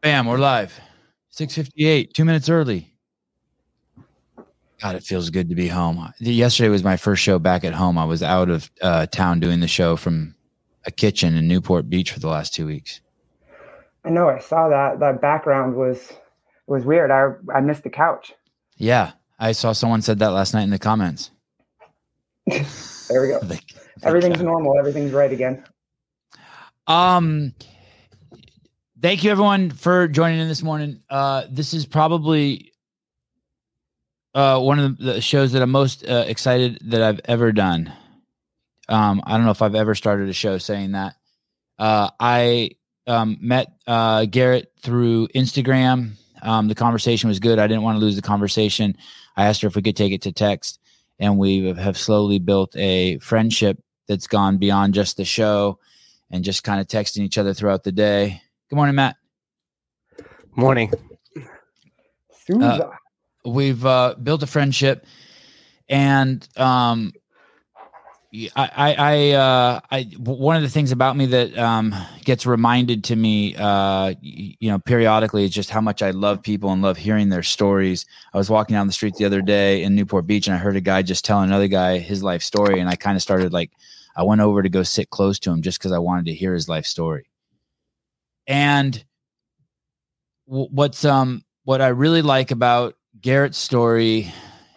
Bam, we're live. 658, two minutes early. God, it feels good to be home. Yesterday was my first show back at home. I was out of uh, town doing the show from a kitchen in Newport Beach for the last two weeks. I know. I saw that. That background was was weird. I I missed the couch. Yeah, I saw someone said that last night in the comments. there we go. the, the Everything's couch. normal. Everything's right again. Um, thank you everyone for joining in this morning. Uh, this is probably uh, one of the shows that I'm most uh, excited that I've ever done. Um, I don't know if I've ever started a show saying that. Uh, I um, met uh, Garrette through Instagram. Um, the conversation was good. I didn't want to lose the conversation. I asked her if we could take it to text, and we have slowly built a friendship that's gone beyond just the show and just kind of texting each other throughout the day. Good morning, Matt. Morning. Uh, we've uh, built a friendship, and um, I, I, I, uh, I, one of the things about me that um, gets reminded to me, uh, you know, periodically is just how much I love people and love hearing their stories. I was walking down the street the other day in Newport Beach, and I heard a guy just telling another guy his life story, and I kind of started like, I went over to go sit close to him just because I wanted to hear his life story. And what's um what I really like about Garrette's story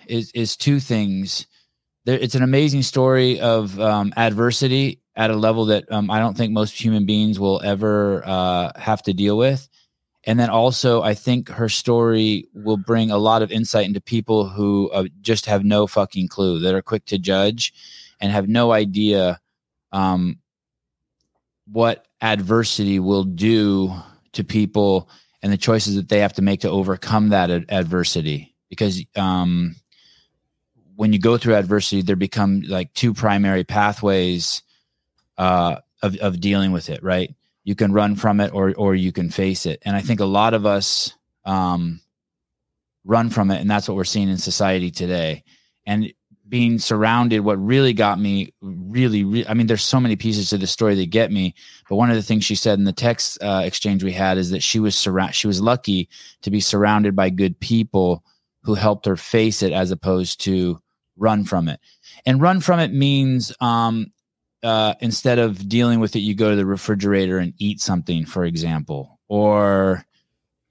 is is two things. There, it's an amazing story of um, adversity at a level that um, I don't think most human beings will ever uh, have to deal with. And then also, I think her story will bring a lot of insight into people who uh, just have no fucking clue, that are quick to judge and have no idea um, what adversity will do to people and the choices that they have to make to overcome that ad- adversity. Because um, when you go through adversity there become like two primary pathways uh, of, of dealing with it right? You can run from it or or you can face it. And i think a lot of us um, run from it and that's what we're seeing in society today. And being surrounded what really got me really, i mean there's so many pieces to the story that get me but one of the things she said in the text uh, exchange we had is that she was surround she was lucky to be surrounded by good people who helped her face it as opposed to run from it. And run from it means um, uh, instead of dealing with it you go to the refrigerator and eat something for example or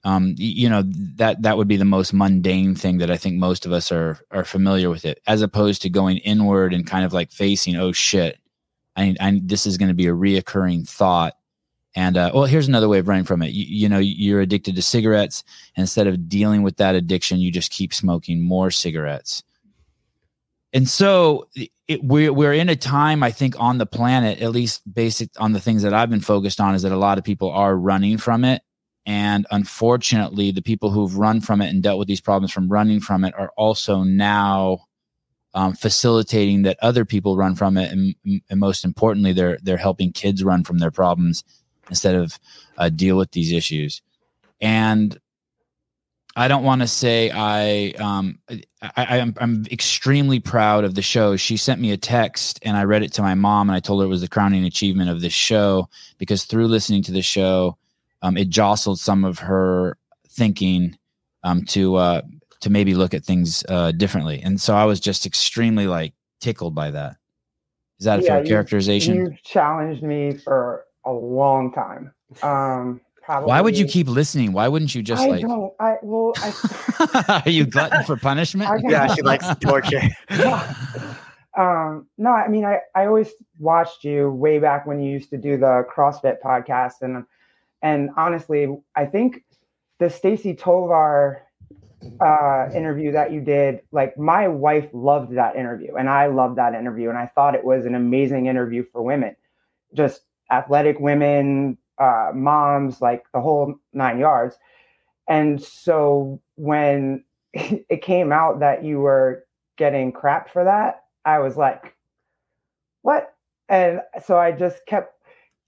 um, you know that that would be the most mundane thing that I think most of us are are familiar with it, as opposed to going inward and kind of like facing, oh shit, I, I this is going to be a reoccurring thought. And uh, well, here's another way of running from it. You, you know, you're addicted to cigarettes. Instead of dealing with that addiction, you just keep smoking more cigarettes. And so it, we're we're in a time, I think, on the planet, at least basic on the things that I've been focused on, is that a lot of people are running from it and unfortunately, the people who've run from it and dealt with these problems from running from it are also now um, facilitating that other people run from it, and, and, most importantly, they're they're helping kids run from their problems instead of uh, deal with these issues. And I don't want to say I, um, I, am I'm, I'm extremely proud of the show. She sent me a text and I read it to my mom and I told her it was the crowning achievement of this show because through listening to the show, um, it jostled some of her thinking um, to uh, to maybe look at things uh, differently. And so I was just extremely like tickled by that. Is that a yeah, fair you, characterization? You challenged me for a long time. Um, probably. Why would you keep listening? Why wouldn't you just I like? Don't, I well, I, are you glutton for punishment? yeah, she likes torture. um, no, I mean, I I always watched you way back when you used to do the CrossFit podcast, and and honestly, I think the Stacie Tovar uh, interview that you did, like my wife loved that interview, and I loved that interview, and I thought it was an amazing interview for women, just athletic women, uh, moms, like the whole nine yards. And so when it came out that you were getting crap for that, I was like, what? And so I just kept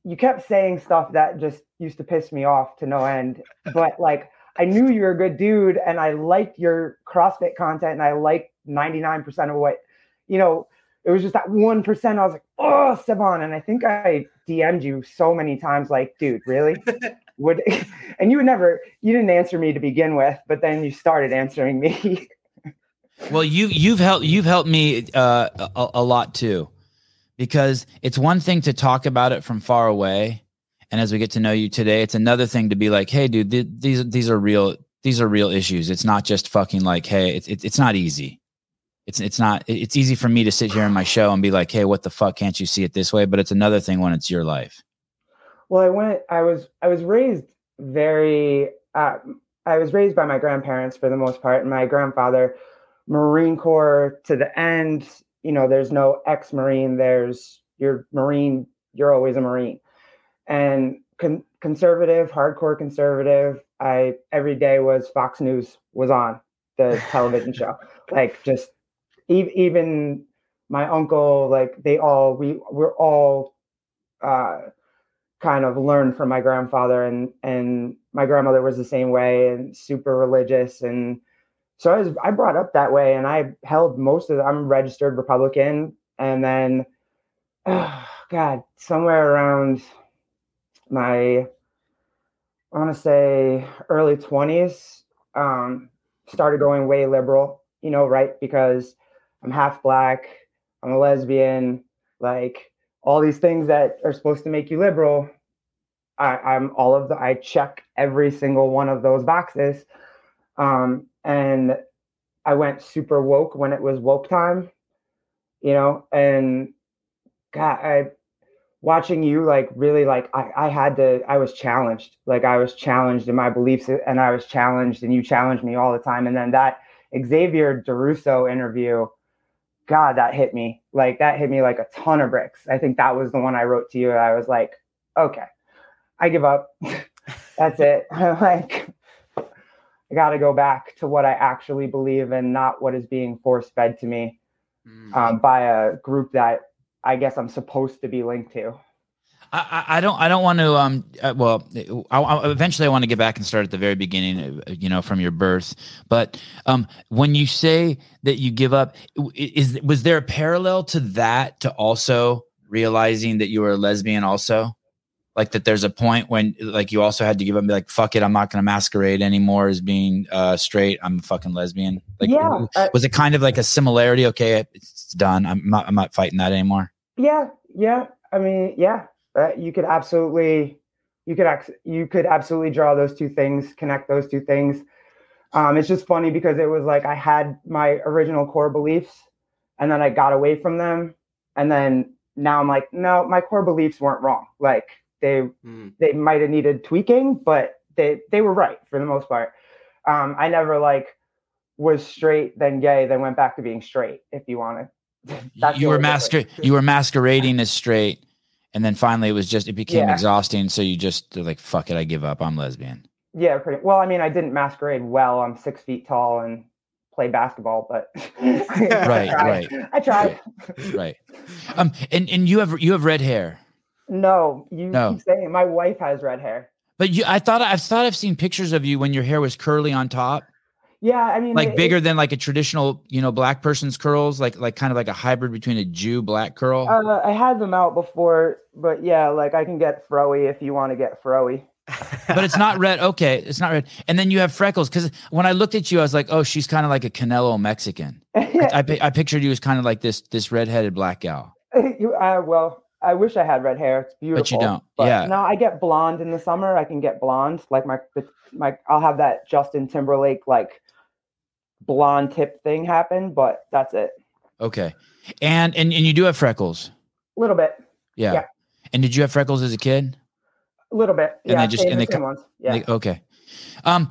you kept saying stuff that just used to piss me off to no end. But like I knew you were a good dude and I liked your CrossFit content and I liked 99% of what, you know, it was just that 1%. I was like, oh, Sevan. And I think I DM'd you so many times, like, dude, really? would and you would never you didn't answer me to begin with, but then you started answering me. well, you you've helped you've helped me uh, a, a lot too, because it's one thing to talk about it from far away, and as we get to know you today, it's another thing to be like, hey, dude, th- these these are real these are real issues. It's not just fucking like, hey, it's it's, not easy. It's it's not it's easy for me to sit here in my show and be like, hey, what the fuck can't you see it this way? But it's another thing when it's your life. Well, I went. I was. I was raised very. Uh, I was raised by my grandparents for the most part, and my grandfather, Marine Corps to the end. You know, there's no ex-Marine. There's you're Marine. You're always a Marine, and con- conservative, hardcore conservative. I every day was Fox News was on the television show, like just even my uncle, like they all we we're all. Uh, kind of learned from my grandfather and and my grandmother was the same way and super religious and so I was I brought up that way and I held most of the, I'm registered Republican and then oh God somewhere around my I want to say early 20s um, started going way liberal you know right because I'm half black I'm a lesbian like all these things that are supposed to make you liberal I, am all of the I check every single one of those boxes. Um, and I went super woke when it was woke time, you know, and God, I watching you like really like I, I had to I was challenged. Like I was challenged in my beliefs and I was challenged and you challenged me all the time. And then that Xavier DeRusso interview, God, that hit me. Like that hit me like a ton of bricks. I think that was the one I wrote to you. I was like, okay, I give up. That's it. I'm like I got to go back to what I actually believe and not what is being force fed to me mm. um, by a group that I guess I'm supposed to be linked to. I, I don't I don't want to um uh, well I, I, eventually I want to get back and start at the very beginning uh, you know from your birth but um when you say that you give up is was there a parallel to that to also realizing that you were a lesbian also like that there's a point when like you also had to give up and be like fuck it i'm not going to masquerade anymore as being uh straight. I'm a fucking lesbian. Like yeah uh, was it kind of like a similarity? Okay it's done. I'm not i'm not fighting that anymore. Yeah yeah. I mean yeah uh, you could absolutely you could ac- you could absolutely draw those two things connect those two things. Um it's just funny because it was like i had my original core beliefs and then i got away from them and then now i'm like no my core beliefs weren't wrong. Like they mm. they might have needed tweaking, but they they were right for the most part. Um, I never like was straight, then gay, then went back to being straight. If you wanted, you were masquer you were masquerading as straight, and then finally it was just it became yeah. exhausting. So you just like fuck it, I give up. I'm lesbian. Yeah, pretty well. I mean, I didn't masquerade well. I'm six feet tall and play basketball, but right, I right. I tried. right. Um, and and you have you have red hair. No, you no. keep saying my wife has red hair. But you, I thought I thought I've seen pictures of you when your hair was curly on top. Yeah, I mean, like it, bigger it, than like a traditional, you know, black person's curls, like like kind of like a hybrid between a Jew black curl. Uh, I had them out before, but yeah, like I can get froey if you want to get froey. but it's not red. Okay, it's not red. And then you have freckles because when I looked at you, I was like, oh, she's kind of like a Canelo Mexican. I, I, I pictured you as kind of like this this redheaded black gal. uh, well, I wish I had red hair. It's beautiful. But you don't. But yeah. No, I get blonde in the summer. I can get blonde. Like my my I'll have that Justin Timberlake like blonde tip thing happen, but that's it. Okay. And and and you do have freckles. A little bit. Yeah. yeah. And did you have freckles as a kid? A little bit. And yeah, they just and they, ones. Yeah. They, okay. Um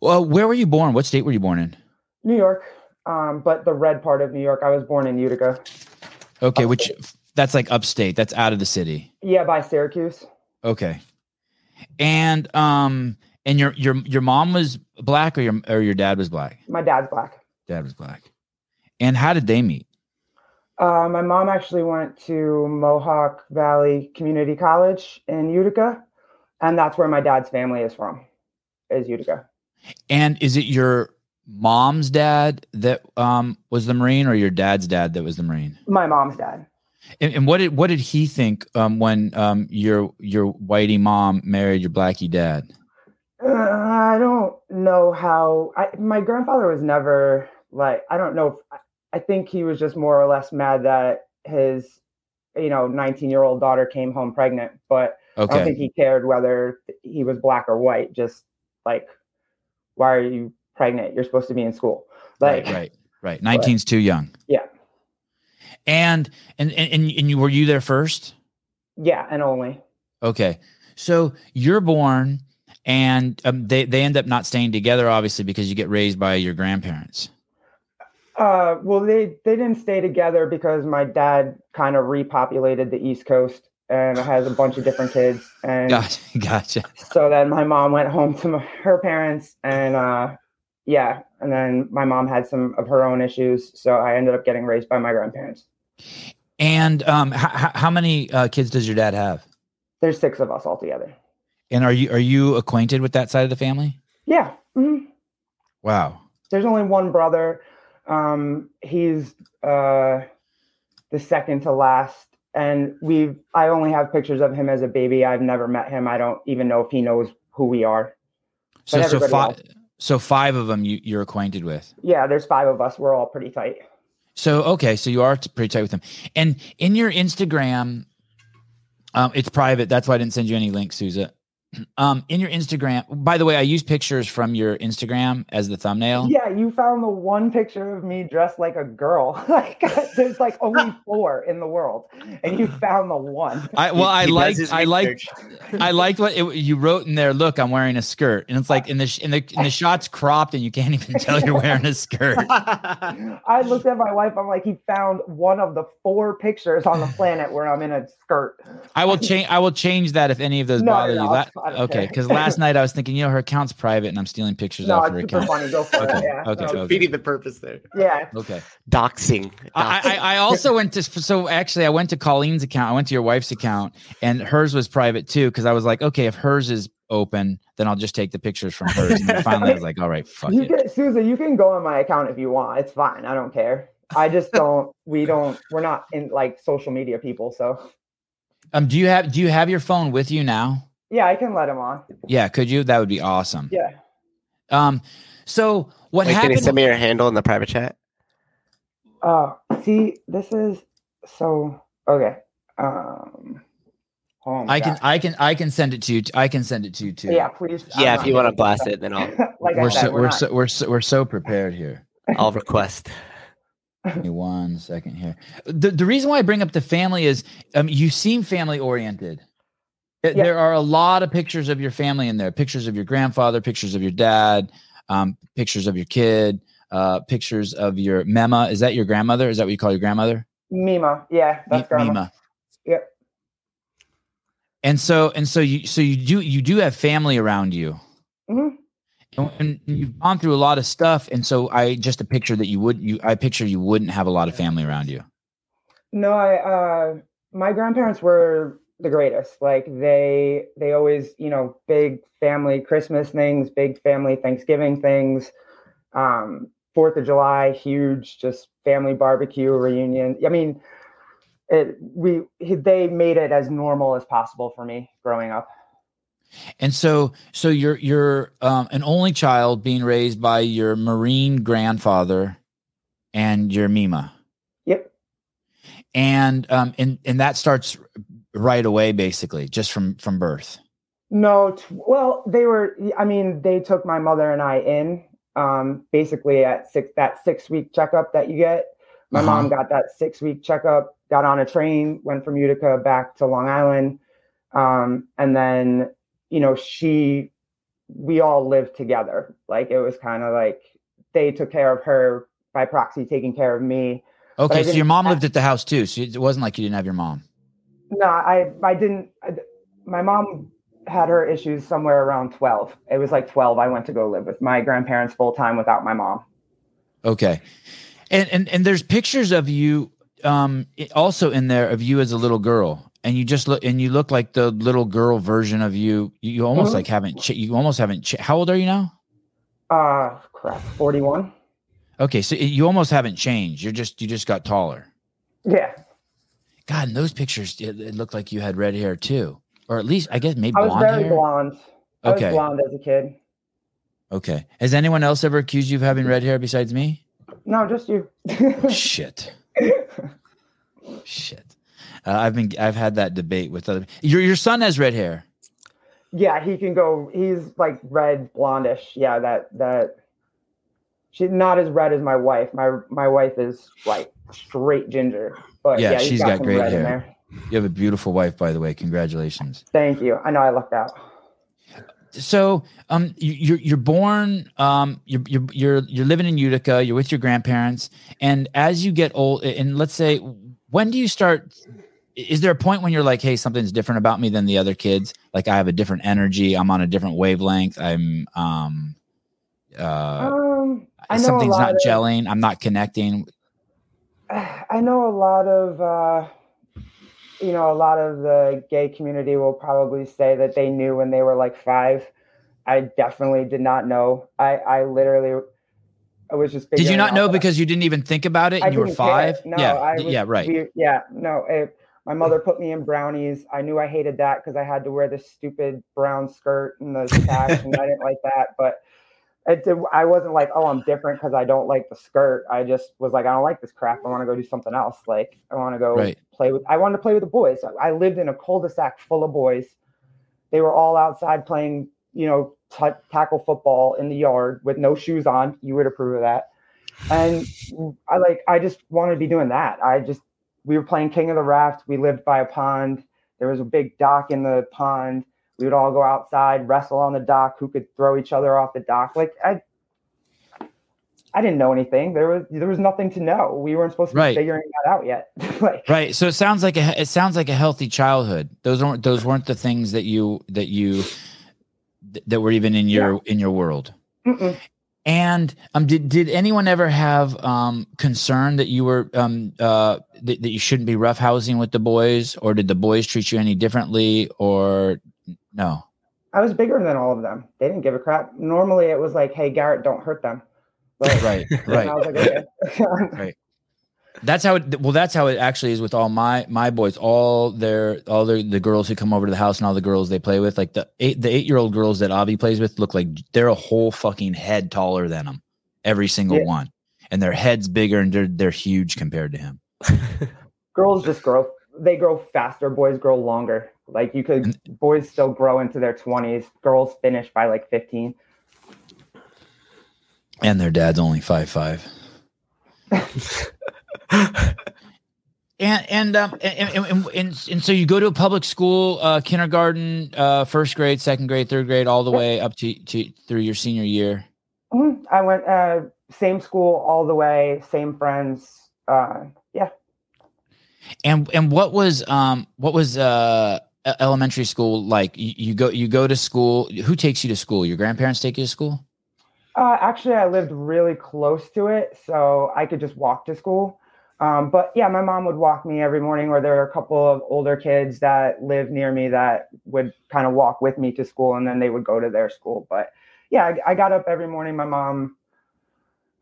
well, where were you born? What state were you born in? New York. Um, but the red part of New York. I was born in Utica. Okay, which that's like upstate. That's out of the city. Yeah, by Syracuse. Okay. And um and your your your mom was black or your or your dad was black? My dad's black. Dad was black. And how did they meet? Uh, my mom actually went to Mohawk Valley Community College in Utica, and that's where my dad's family is from, is Utica. And is it your mom's dad that um, was the Marine, or your dad's dad that was the Marine? My mom's dad. And, and what did what did he think um, when um, your your whitey mom married your blacky dad? Uh, I don't know how. I, my grandfather was never like. I don't know. If, I think he was just more or less mad that his, you know, 19 year old daughter came home pregnant. But okay. I don't think he cared whether he was black or white. Just like, why are you pregnant? You're supposed to be in school. Like, right, right, right. 19's too young. Yeah. And, and and and you were you there first? Yeah, and only. Okay, so you're born, and um, they they end up not staying together, obviously, because you get raised by your grandparents. Uh, well, they they didn't stay together because my dad kind of repopulated the East Coast and has a bunch of different kids. And gotcha, gotcha. So then my mom went home to my, her parents, and uh, yeah, and then my mom had some of her own issues, so I ended up getting raised by my grandparents. And um, h- how many uh, kids does your dad have? There's six of us all together. And are you are you acquainted with that side of the family? Yeah. Mm-hmm. Wow. There's only one brother. Um, he's uh, the second to last, and we I only have pictures of him as a baby. I've never met him. I don't even know if he knows who we are. So so five. So five of them you, you're acquainted with. Yeah, there's five of us. We're all pretty tight. So okay, so you are pretty tight with them. And in your Instagram, um, it's private. That's why I didn't send you any links, Souza um in your instagram by the way i use pictures from your instagram as the thumbnail. Yeah you found the one picture of me dressed like a girl. Like there's like only four in the world and you found the one. I well i like i like i liked what it, you wrote in there look i'm wearing a skirt. And it's like in the in the in the shots cropped and you can't even tell you're wearing a skirt. I looked at my wife i'm like he found one of the four pictures on the planet where i'm in a skirt. I will change i will change that if any of those no, bother no, you. that okay, because last night I was thinking, you know, her account's private, and I'm stealing pictures no, off her account. Funny. Go for okay. it. Yeah. Okay. okay. Defeating the purpose there. Yeah. Okay. Doxing. Doxing. I, I, I also went to so actually I went to Colleen's account. I went to your wife's account, and hers was private too. Because I was like, okay, if hers is open, then I'll just take the pictures from hers. And finally, I was like, all right, fuck you it. Can, Susan, you can go on my account if you want. It's fine. I don't care. I just don't. we don't. We're not in like social media people. So. Um. Do you have Do you have your phone with you now? Yeah, I can let him on. Yeah, could you? That would be awesome. Yeah. Um. So what Wait, happened? Can you send me your handle in the private chat? Uh, see, this is so okay. Um. Oh I can, I can, I can send it to you. I can send it to you too. Yeah, please. Yeah, if you want to blast it, then I'll. like we're said, so, we're, we're so, we're so, we're so prepared here. I'll request. Give me one second here. The the reason why I bring up the family is um you seem family oriented. Yeah. There are a lot of pictures of your family in there. Pictures of your grandfather, pictures of your dad, um, pictures of your kid, uh, pictures of your Mema. Is that your grandmother? Is that what you call your grandmother? Mima. Yeah, that's grandma. Mima. Yep. And so and so you so you do you do have family around you. Mm-hmm. And, and you've gone through a lot of stuff, and so I just a picture that you would you I picture you wouldn't have a lot of family around you. No, I uh my grandparents were the greatest. Like they they always, you know, big family Christmas things, big family Thanksgiving things. Um, Fourth of July, huge, just family barbecue reunion. I mean, it, we they made it as normal as possible for me growing up. And so, so you're you're um, an only child being raised by your Marine grandfather and your Mima. Yep. And um, and and that starts right away, basically, just from from birth. No, t- well, they were. I mean, they took my mother and I in, um, basically at six that six week checkup that you get. My uh-huh. mom got that six week checkup, got on a train, went from Utica back to Long Island, um, and then you know she, we all lived together. Like it was kind of like they took care of her by proxy, taking care of me. Okay, so your mom lived at the house too, so it wasn't like you didn't have your mom. No, I I didn't. I, my mom had her issues somewhere around 12. It was like 12. I went to go live with my grandparents full time without my mom. Okay. And and and there's pictures of you um also in there of you as a little girl and you just look and you look like the little girl version of you you almost mm-hmm. like haven't ch- you almost haven't ch- how old are you now uh crap 41 okay so you almost haven't changed you're just you just got taller yeah God, in those pictures, it, it looked like you had red hair too, or at least I guess maybe I was blonde very hair. blonde. I Okay. was blonde as a kid. Okay. Has anyone else ever accused you of having red hair besides me? No, just you. Shit. Shit. Uh, I've been I've had that debate with other. Your your son has red hair. yeah, he can go. He's like red blondish. Yeah, that that. She's not as red as my wife. My my wife is like straight ginger. But Yeah, yeah, she's got some great hair. You have a beautiful wife, by the way. Congratulations. Thank you. I know I lucked out. So, um, you, you're you're born, um, you're you're you're you're living in Utica. You're with your grandparents, and as you get old, and let's say, when do you start? Is there a point when you're like, hey, something's different about me than the other kids? Like I have a different energy. I'm on a different wavelength. I'm um, uh, Um, I know something's not of- gelling. I'm not connecting. I know a lot of, uh, you know, a lot of the gay community will probably say that they knew when they were like five. I definitely did not know. I, I literally, I was just. Did you not know that- because you didn't even think about it I and you were five? No, yeah, I was, yeah, right. we- yeah, no. It, my mother put me in brownies. I knew I hated that because I had to wear this stupid brown skirt and the sash, and I didn't like that. But it, I wasn't like, oh, I'm different because I don't like the skirt. I just was like, I don't like this crap. I want to go do something else. Like, I want to go Right. play with. I wanted to play with the boys. I lived in a cul-de-sac full of boys. They were all outside playing, you know, t- tackle football in the yard with no shoes on. You would approve of that. And I like, I just wanted to be doing that. I just, we were playing King of the Raft. We lived by a pond. There was a big dock in the pond. We would all go outside, wrestle on the dock. Who could throw each other off the dock? Like I, I didn't know anything. There was there was nothing to know. We weren't supposed to Right. be figuring that out yet. like Right. So it sounds like a it sounds like a healthy childhood. Those weren't those weren't the things that you that you th- that were even in your in your world. mm-mm. And um, did did anyone ever have um concern that you were um uh that, that you shouldn't be roughhousing with the boys, or did the boys treat you any differently, or no? I was bigger than all of them. They didn't give a crap. Normally it was like, hey Garrette, don't hurt them. But Right. Right. I was like, okay. That's how it. Well, that's how it actually is with all my my boys. All their all the the girls who come over to the house and all the girls they play with, like the eight the eight year old girls that Avi plays with, look like they're a whole fucking head taller than him, every single Yeah. one, and their heads bigger and they're they're huge compared to him. girls just grow they grow faster boys grow longer like you could boys still grow into their 20s girls finish by like 15 And their dad's only five five. And and um and and, and, and, and so you go to a public school, uh, kindergarten, uh, first grade, second grade, third grade, all the way up to, to through your senior year. Mhm. i went uh same school all the way same friends uh yeah And and what was um what was uh elementary school like? You, you go you go to school. Who takes you to school? Your grandparents take you to school. uh actually i lived really close to it so i could just walk to school um but yeah my mom would walk me every morning or there are a couple of older kids that live near me that would kind of walk with me to school and then they would go to their school but yeah i, I got up every morning my mom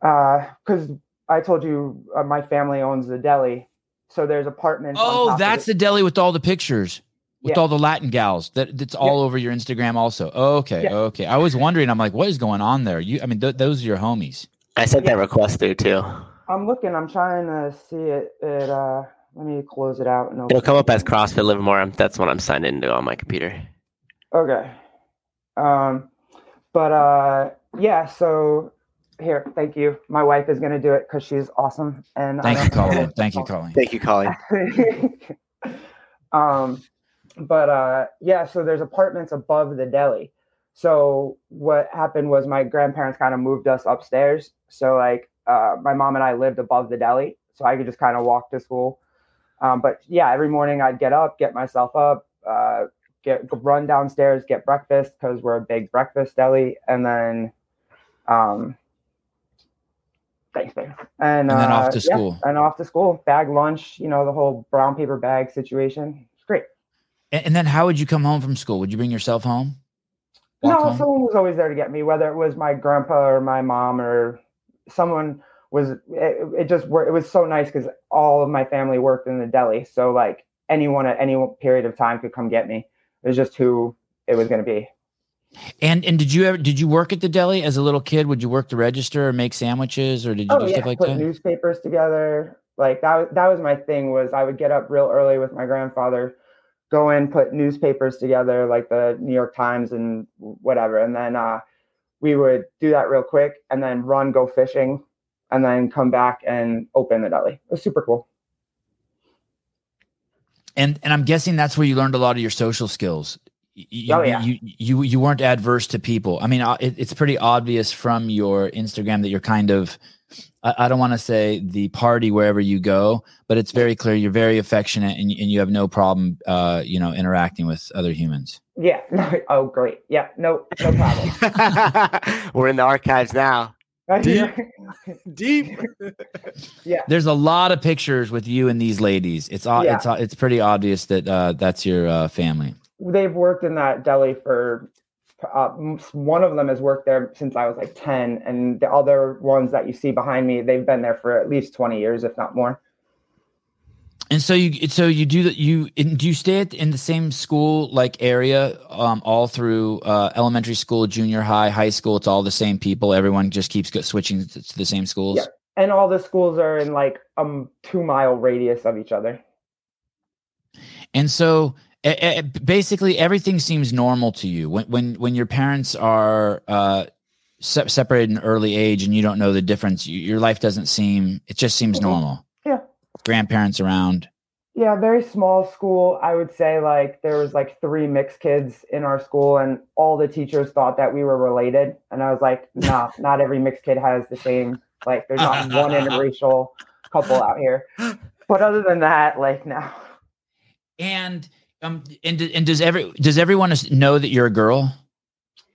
because I told you uh, my family owns the deli, so there's apartments. Oh, that's the deli with all the pictures with Yeah. all the Latin gals. That that's all over your Instagram also. Okay, Yeah. okay. I was wondering. I'm like, what is going on there? You, I mean, th- those are your homies. I sent that request through too. I'm looking. I'm trying to see it. It. Uh, let me close it out. And It'll come up as CrossFit Livermore. I'm- That's what I'm signed into on my computer. Okay. Um, but uh, yeah. So here, thank you. My wife is gonna do it because she's awesome. And I Thank you, don't- Thank you, Colleen. Thank you, Colleen. um, but uh, yeah, so there's apartments above the deli. So what happened was my grandparents kind of moved us upstairs. So like uh, my mom and I lived above the deli, so I could just kind of walk to school. Um, but yeah, every morning I'd get up, get myself up, uh, get run downstairs, get breakfast because we're a big breakfast deli, and then um, thanks, babe. And, And then off uh, to yeah, school. and off to school, bag lunch, you know, the whole brown paper bag situation. And, and then how would you come home from school? Would you bring yourself home? Walk no, home? someone was always there to get me, whether it was my grandpa or my mom or someone was it, it just it was so nice because all of my family worked in the deli so like anyone at any period of time could come get me it was just who it was going to be and and did you ever did you work at the deli as a little kid would you work the register or make sandwiches or did you oh, do yeah, stuff like put that newspapers together like that that was my thing was i would get up real early with my grandfather go in put newspapers together like the new york times and whatever and then uh we would do that real quick and then run go fishing and then come back and open the deli. It was super cool. And and I'm guessing that's where you learned a lot of your social skills. You, oh, yeah. you, you you weren't adverse to people. I mean, uh, it, it's pretty obvious from your Instagram that you're kind of I, I don't want to say the party wherever you go, but it's very clear you're very affectionate and, and you have no problem, uh, you know, interacting with other humans. Yeah. Oh, great. Yeah. No, no problem. We're in the archives now. Deep. Deep. yeah. There's a lot of pictures with you and these ladies. It's yeah. it's it's pretty obvious that uh, that's your uh, family. They've worked in that deli for. Uh, one of them has worked there since I was like ten, and the other ones that you see behind me, they've been there for at least twenty years, if not more. And so you, so you do that. You do you stay at, in the same school like area, um, all through uh, elementary school, junior high, high school. It's all the same people. Everyone just keeps switching to the same schools. Yeah, and all the schools are in like um two mile radius of each other. And so, basically, everything seems normal to you when when when your parents are uh, se- separated in early age and you don't know the difference. You, your life doesn't seem. It just seems mm-hmm. normal Yeah, grandparents around? Yeah, very small school. I would say like there was like three mixed kids in our school, and all the teachers thought that we were related. And I was like, nah, not every mixed kid has the same. Like, there's not one interracial couple out here. But other than that, like, no. And um, and and does every does everyone know that you're a girl?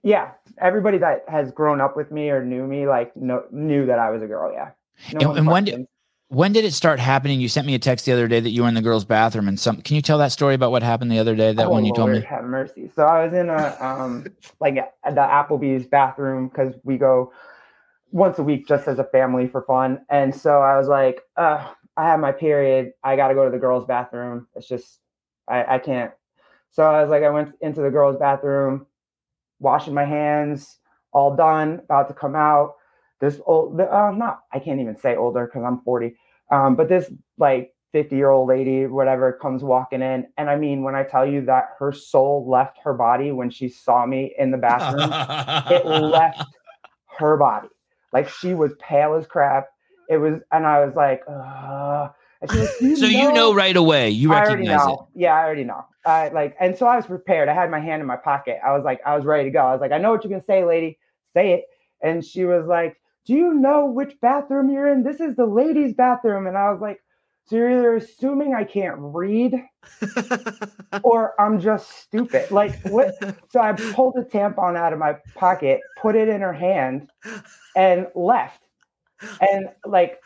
Yeah, everybody that has grown up with me or knew me like know, knew that I was a girl. Yeah. No and, and when did when did it start happening? You sent me a text the other day that you were in the girls' bathroom, and some. Can you tell that story about what happened the other day? That oh, one you Lord, told me. Have mercy. So I was in a um like the Applebee's bathroom because we go once a week just as a family for fun, and so I was like, uh, I have my period. I got to go to the girls' bathroom. It's just I I can't. So I was like, I went into the girls' bathroom, washing my hands, all done, about to come out. This old uh, not i can't even say older because i'm 40 um, but this like 50 year old lady whatever comes walking in. And i mean when i tell you that her soul left her body when she saw me in the bathroom it left her body. Like she was pale as crap. It was and i was like uh you so know? you know right away you recognize it yeah i already know I like and so i was prepared i had my hand in my pocket i was like i was ready to go i was like i know what you're gonna say lady say it and she was like do you know which bathroom you're in? This is the ladies' bathroom. And I was like, so you're either assuming I can't read or I'm just stupid. Like what? So I pulled a tampon out of my pocket, put it in her hand, and left. And like,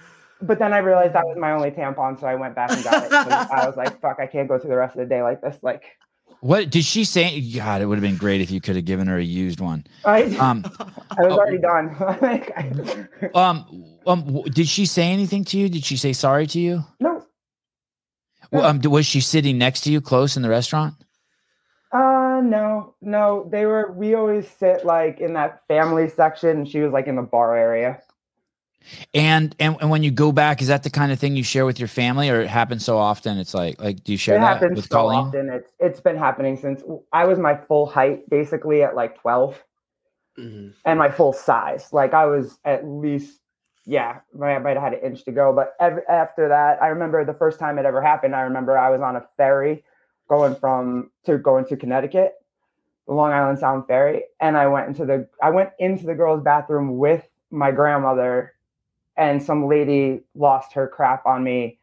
but then I realized that was my only tampon, so I went back and got it. I was like, fuck, I can't go through the rest of the day like this. Like, what did she say? God, it would have been great if you could have given her a used one. I, um, I was oh, already done. um, um, did she say anything to you? Did she say sorry to you? No. Well, um, was she sitting next to you, close in the restaurant? Uh, no, no. They were. We always sit like in that family section. She was like in the bar area. And, and and when you go back, is that the kind of thing you share with your family, or it happens so often? It's like like do you share it that happens with so Colleen? Often. It's it's been happening since I was my full height, basically at like 12 mm-hmm. and my full size. Like I was at least yeah, I might have had an inch to go. But ev- after that, I remember the first time it ever happened. I remember I was on a ferry going from to going to Connecticut, the Long Island Sound ferry, and I went into the I went into the girls' bathroom with my grandmother and some lady lost her crap on me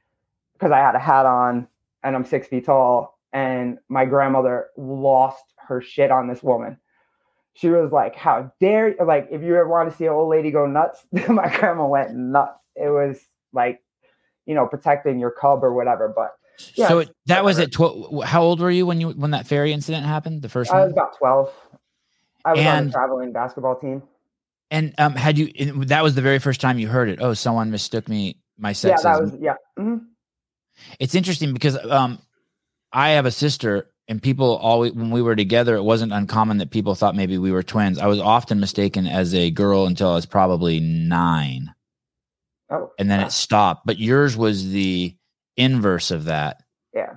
because I had a hat on and I'm six feet tall. And my grandmother lost her shit on this woman. She was like, How dare you? Like, if you ever want to see an old lady go nuts, my grandma went nuts. It was like, you know, protecting your cub or whatever. But yeah, so it, that was at 12. How old were you when you when that ferry incident happened? The first I one? was about 12. I was and, on a traveling basketball team. And um, had you? That was the very first time you heard it. Oh, someone mistook me my sex. yeah, that was yeah. mhm. it's interesting because um I have a sister and people always when we were together it wasn't uncommon that people thought maybe we were twins. I was often mistaken as a girl until I was probably 9 Oh, and then wow. it stopped. But yours was the inverse of that. yeah.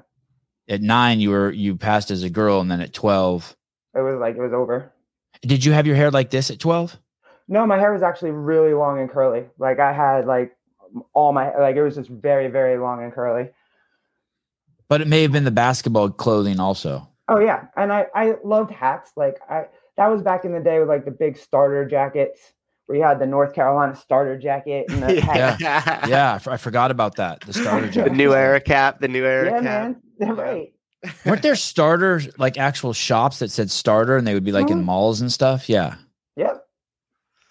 At 9 you were you passed as a girl and then at 12 It was like it was over. Did you have your hair like this at 12? No, my hair was actually really long and curly. Like I had like all my like it was just very very long and curly. But it may have been the basketball clothing also. Oh yeah, and I I loved hats. Like I that was back in the day with like the big starter jackets where you had the North Carolina starter jacket and the hat. yeah. Yeah, I, f- I forgot about that. The starter jacket. The new era cap. The new era Yeah, cap. man. right. Weren't there starters like actual shops that said starter and they would be like in Mhm. malls and stuff? Yeah.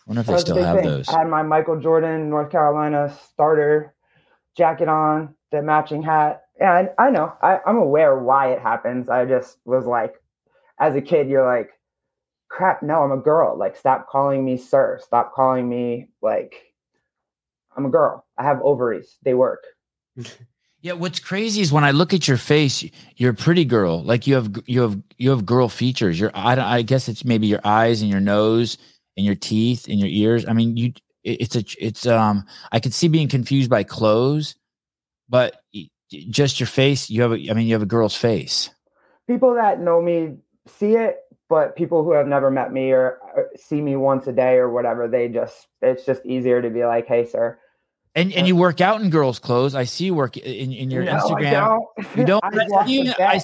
Wonder if they still have thing. those. I had my Michael Jordan North Carolina starter jacket on, the matching hat. And I know I, I'm aware why it happens. I just was like, as a kid, you're like, crap, no, I'm a girl. Like, stop calling me sir. Stop calling me like I'm a girl. I have ovaries. They work. Yeah, what's crazy is when I look at your face, you're a pretty girl. Like you have you have you have girl features. Your I don't- I guess it's maybe your eyes and your nose and your teeth in your ears. I mean, you it- it's a it's um I could see being confused by clothes, but just your face, you have a I mean, you have a girl's face. People that know me see it, but people who have never met me or or see me once a day or whatever, they just it's just easier to be like, hey, sir. And and you work out in girls' clothes. I see you work in, in your No, Instagram. don't. You don't. I I, see you, I.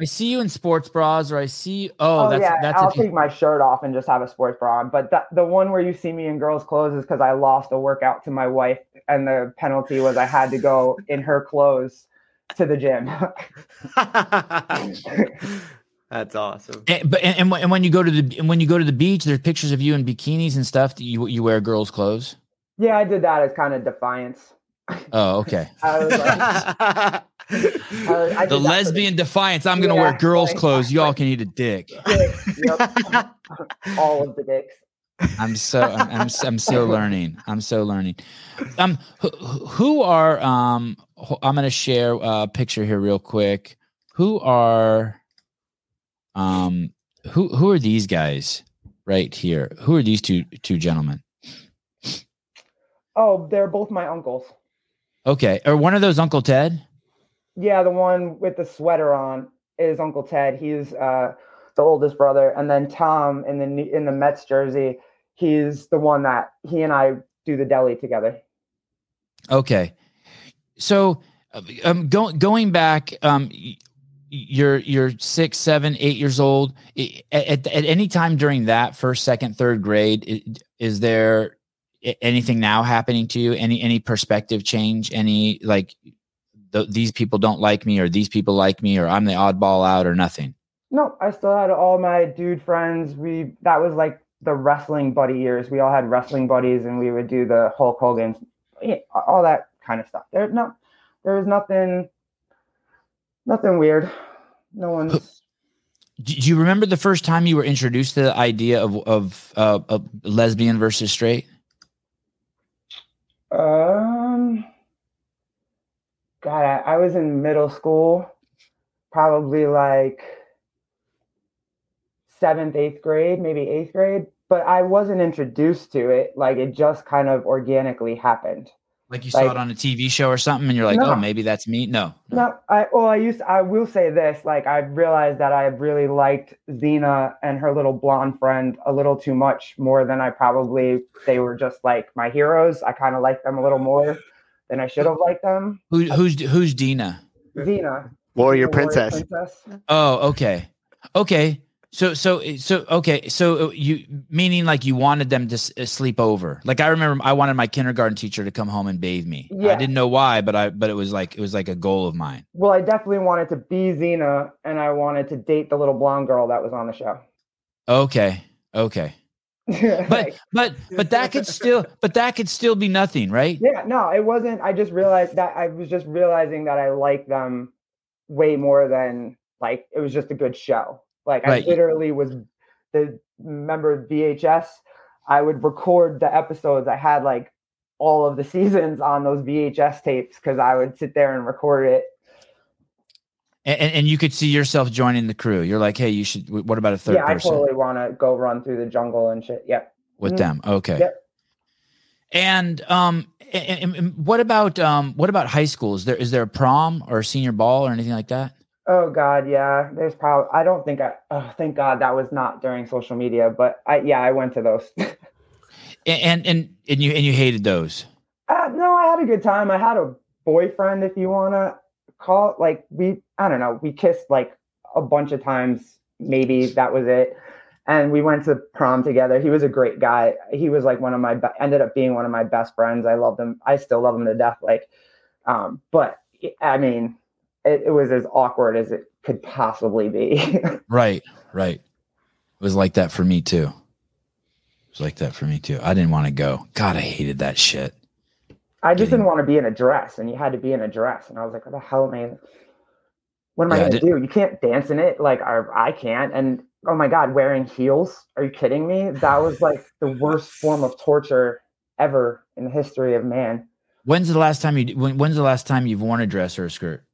I see you in sports bras, or I see. Oh, Oh, that's yeah, that's I'll if take my shirt off and just have a sports bra on. But the, the one where you see me in girls' clothes is because I lost a workout to my wife, and the penalty was I had to go in her clothes to the gym. That's awesome. And, but and, and when- and when you go to the and when you go to the beach, there's pictures of you in bikinis and stuff. that You you wear girls' clothes. yeah, I did that as kind of defiance. Oh, okay. I was like, I, I did The lesbian defiance. I'm gonna wear girls' like- clothes. Y'all can eat a dick. dicks. Yep. All of the dicks. I'm so I'm, I'm I'm so learning. I'm so learning. Um, who, who are um? I'm gonna share a picture here real quick. Who are um? Who who are these guys right here? Who are these two two gentlemen? Oh, they're both my uncles. Okay, or one of those Uncle Ted? Yeah, the one with the sweater on is Uncle Ted. He's uh, the oldest brother, and then Tom in the in the Mets jersey. He's the one that he and I do the deli together. Okay, so uh, um, going going back, um, you're you're six, seven, eight years old. I- At, at any time during that first, second, third grade, i- is there anything now happening to you? Any any perspective change? Any like th- these people don't like me, or these people like me, or I'm the oddball out, or nothing? No, I still had all my dude friends. We that was like the wrestling buddy years. We all had wrestling buddies, and we would do the Hulk Hogan's, yeah, all that kind of stuff. There no, there was nothing, nothing weird. No one's. Do you remember the first time you were introduced to the idea of of, uh, of lesbian versus straight? Um, God, I, I was in middle school, probably like seventh, eighth grade, maybe eighth grade, but I wasn't introduced to it. Like it just kind of organically happened. Like you saw it on a TV show or something, and you're like, oh, No. oh, maybe that's me. No, no. No, I well, I used I will say this, like I realized that I really liked Xena and her little blonde friend a little too much more than I probably they were just like my heroes. I kind of liked them a little more than I should have liked them. Who, who's who's Dina? Xena, Warrior the princess. princess. Oh, okay, okay. So so so okay. So uh, you meaning like you wanted them to s- uh, sleep over? Like I remember, I wanted my kindergarten teacher to come home and bathe me. I didn't know why, but I but it was like it was like a goal of mine. Well, I definitely wanted to be Xena, and I wanted to date the little blonde girl that was on the show. Okay, okay. But but but that could still but that could still be nothing, right? yeah, no, it wasn't. I just realized that I was just realizing that I like them way more than like it was just a good show. Like Right. I literally was the remember VHS. I would record the episodes. I had like all of the seasons on those VHS tapes because I would sit there and record it. And, and you could see yourself joining the crew. You're like, hey, you should. What about a third yeah, person? I totally want to go run through the jungle and shit. Yep. With Mhm. them, okay. Yep. And um, and, and- what about um, what about high school? Is there is there a prom or a senior ball or anything like that? Oh God, yeah. There's probably. I don't think I. Oh, thank God that was not during social media. But I, yeah, I went to those. And and and, and you and you hated those. Uh, no, I had a good time. I had a boyfriend, if you want to call. Like we, I don't know, we kissed like a bunch of times. Maybe that was it. And we went to prom together. He was a great guy. He was like one of my, be- ended up being one of my best friends. I loved him. I still love him to death. Like, um, but I mean, it, it was as awkward as it could possibly be. Right, right. It was like that for me too. It was like that for me too. I didn't want to go. God, I hated that shit. I just didn't want to be in a dress, and you had to be in a dress, and I was like, "What the hell, man? What am Yeah, I I gonna did- do? You can't dance in it, like or I can't." And oh my god, wearing heels? Are you kidding me? That was like the worst form of torture ever in the history of man. When's the last time you? When, when's the last time you've worn a dress or a skirt?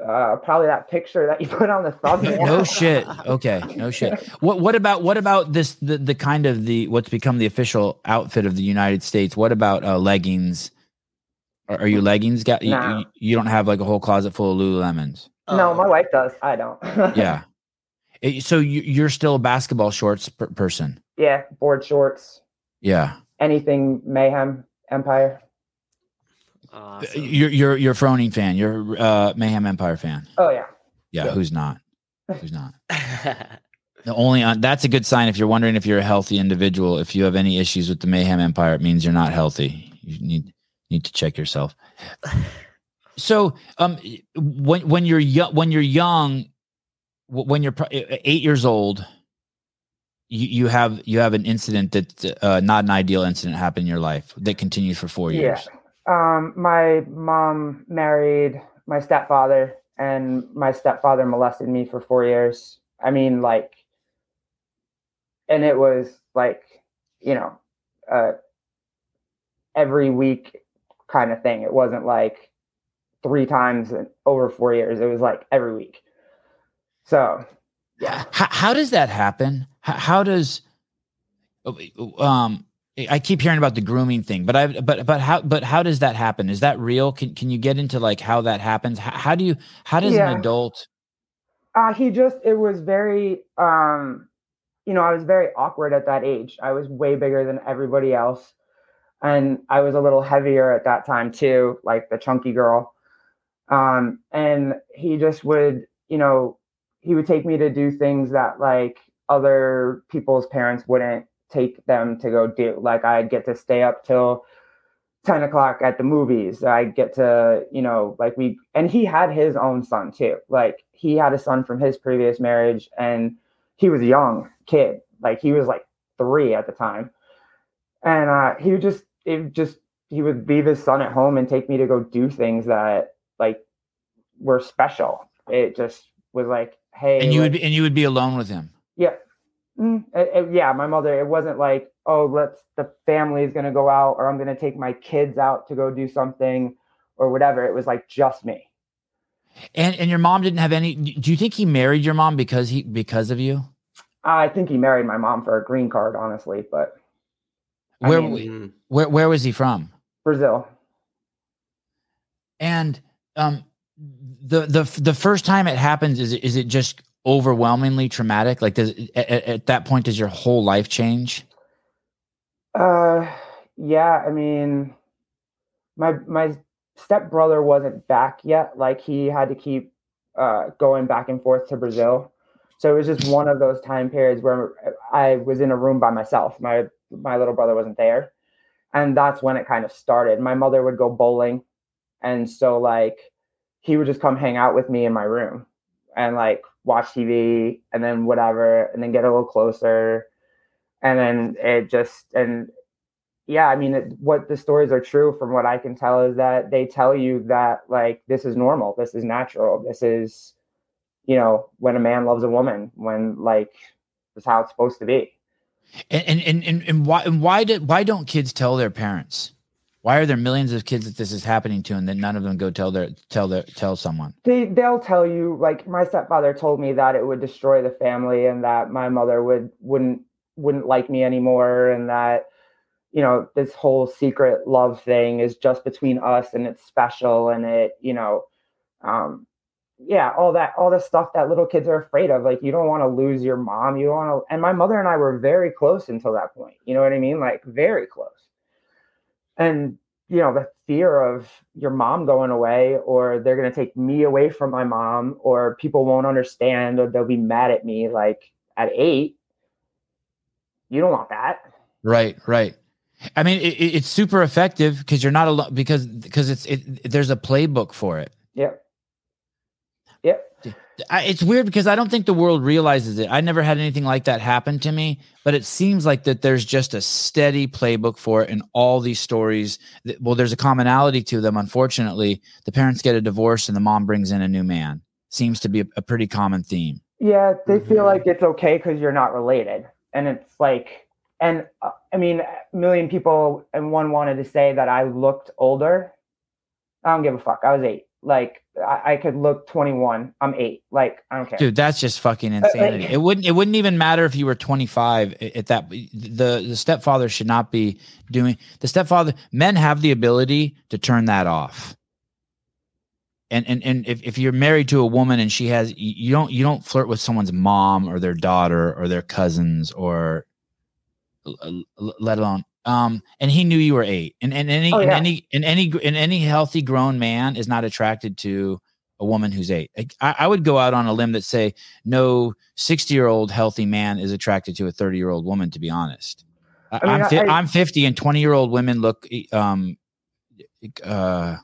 Uh, probably that picture that you put on the thumbnail. No shit. Okay, no shit. What what about what about this the the kind of the what's become the official outfit of the United States? What about uh, leggings? Are, are you leggings guy? You, you, you don't have like a whole closet full of Lululemons. No, Oh. my wife does. I don't. Yeah. Eh, So you, you're still a basketball shorts per- person. yeah, board shorts, Yeah. anything mayhem, empire. Awesome. You're you're you're a Froning fan. You're a uh, Mayhem Empire fan. Oh yeah. Yeah. Yeah. Who's not? Who's not? The only on that's a good sign if you're wondering if you're a healthy individual. If you have any issues with the Mayhem Empire, it means you're not healthy. You need need to check yourself. So, um, when when you're young, when you're young, when you're eight years old, you, you have you have an incident that uh, not an ideal incident happen in your life that continues for four years. Yeah. Um, my mom married my stepfather, and my stepfather molested me for four years. I mean, like, and it was like, you know, uh, every week kind of thing. It wasn't like three times in, over four years. It was like every week. So, yeah. How, how does that happen? How, how does um I keep hearing about the grooming thing, but I but but how but how does that happen? Is that real? Can can you get into like how that happens? How, how do you how does Yeah. an adult Uh, he just, it was very, um, you know, I was very awkward at that age. I was way bigger than everybody else. And I was a little heavier at that time too, like the chunky girl. Um, and he just would, you know, he would take me to do things that like other people's parents wouldn't take them to go do. Like I'd get to stay up till 10 o'clock at the movies. I'd get to, you know, like we, and he had his own son too. Like he had a son from his previous marriage and he was a young kid. Like he was like three at the time. And uh, he would just, it just, he would leave his son at home and take me to go do things that like were special. It just was like, hey, and you would be, and you would be alone with him. yeah. Mm, it- it- yeah, my mother, it wasn't like, oh, let's, the family is going to go out or I'm going to take my kids out to go do something or whatever. It was like just me. And and your mom didn't have any do you think he married your mom because he because of you? I think he married my mom for a green card, honestly, but I Where mean- Mm. where where was he from? Brazil. And um the the the first time it happens is it, is it just overwhelmingly traumatic? Like does at, at- at that point does your whole life change? Uh, yeah, I mean, my my stepbrother wasn't back yet. Like he had to keep uh, going back and forth to Brazil. So it was just one of those time periods where I was in a room by myself. My my little brother wasn't there, and that's when it kind of started. My mother would go bowling, and so like he would just come hang out with me in my room and like watch TV and then whatever, and then get a little closer, and then it just and yeah i mean it, what the stories are true from what i can tell is that they tell you that like this is normal. This is natural. This is you know when a man loves a woman when like this is how it's supposed to be And and and, and why and why did why don't kids tell their parents? Why are there millions of kids that this is happening to, and then none of them go tell their tell their tell someone? They they'll tell you. Like my stepfather told me that it would destroy the family, and that my mother would wouldn't wouldn't like me anymore, and that you know this whole secret love thing is just between us, and it's special, and it you know, um, yeah, all that all the stuff that little kids are afraid of. Like you don't want to lose your mom. You don't want to. And my mother and I were very close until that point. You know what I mean? Like very close and you know the fear of your mom going away or they're going to take me away from my mom or people won't understand or they'll be mad at me like at eight you don't want that right right i mean it, it's super effective because you're not alone because because it's it, there's a playbook for it yep yep I, it's weird because I don't think the world realizes it. I never had anything like that happen to me, but it seems like that there's just a steady playbook for it in all these stories. That, well, there's a commonality to them. Unfortunately, the parents get a divorce and the mom brings in a new man. Seems to be a, a pretty common theme. Yeah, they mm-hmm. feel like it's okay because you're not related, and it's like, and uh, I mean, a million people and one wanted to say that I looked older. I don't give a fuck. I was eight. Like I, I, could look 21. I'm eight. Like I don't care. Dude, that's just fucking uh, insanity. it wouldn't. It wouldn't even matter if you were 25. At that, the the stepfather should not be doing the stepfather. Men have the ability to turn that off. And and and if, if you're married to a woman and she has you don't you don't flirt with someone's mom or their daughter or their cousins or let alone um, and he knew you were eight. And, and any oh, yeah. and any and any and any healthy grown man is not attracted to a woman who's eight. I, I would go out on a limb that say no sixty year old healthy man is attracted to a thirty year old woman. To be honest, I mean, I'm fi- I'm fifty, and twenty year old women look um uh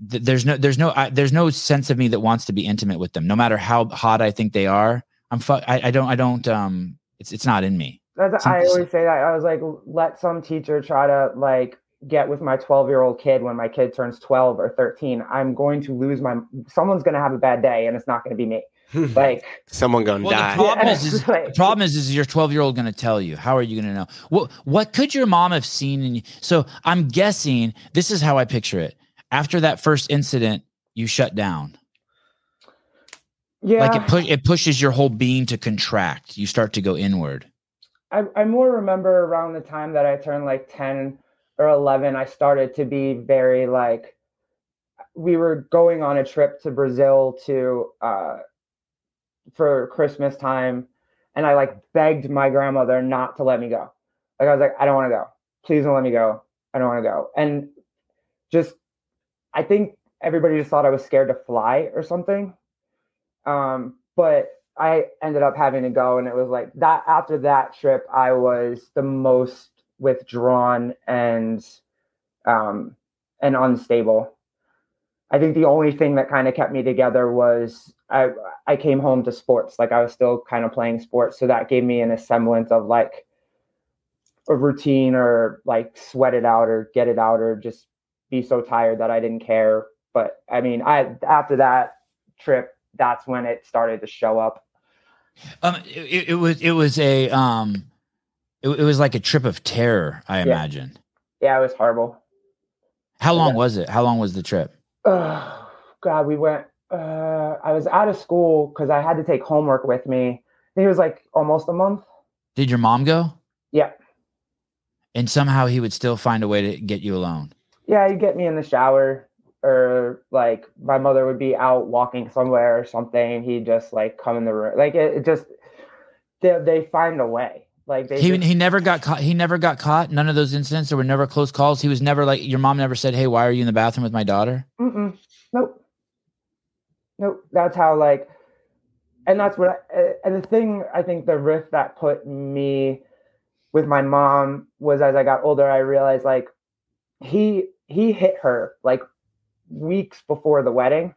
there's no there's no I, there's no sense of me that wants to be intimate with them no matter how hot i think they are i'm fu- I, I don't i don't um it's it's not in me that's, I always say that. I was like, let some teacher try to like get with my 12 year old kid when my kid turns 12 or 13. I'm going to lose my, someone's going to have a bad day and it's not going to be me. like someone gonna well, die. The problem, yeah, is, is the problem is, is your 12 year old gonna tell you. How are you gonna know? What what could your mom have seen in you? So I'm guessing this is how I picture it. After that first incident, you shut down. Yeah. Like it pu- it pushes your whole being to contract. You start to go inward. I, I more remember around the time that I turned like 10 or 11, I started to be very like, we were going on a trip to Brazil to, uh, for Christmas time. And I like begged my grandmother not to let me go. Like I was like, I don't want to go. Please don't let me go. I don't want to go. And just, I think everybody just thought I was scared to fly or something. Um, but I ended up having to go, and it was like that. After that trip, I was the most withdrawn and um, and unstable. I think the only thing that kind of kept me together was I I came home to sports. Like I was still kind of playing sports, so that gave me an semblance of like a routine or like sweat it out or get it out or just be so tired that I didn't care. But I mean, I after that trip, that's when it started to show up um, it, it, was it was a um, it, it, was like a trip of terror. I imagine. Yeah, it was horrible. How long yeah. was it? How long was the trip? Oh God, we went. Uh, I was out of school because I had to take homework with me. I think it was like almost a month. Did your mom go? Yeah. And somehow he would still find a way to get you alone. Yeah, he'd get me in the shower or like my mother would be out walking somewhere or something he'd just like come in the room. Like it, it just they, they find a way. Like he, just, he never got caught he never got caught. None of those incidents there were never close calls. He was never like your mom never said hey why are you in the bathroom with my daughter? Mm-mm. nope. Nope. That's how like and that's what I, uh, and the thing i think the rift that put me with my mom was as i got older i realized like he he hit her like weeks before the wedding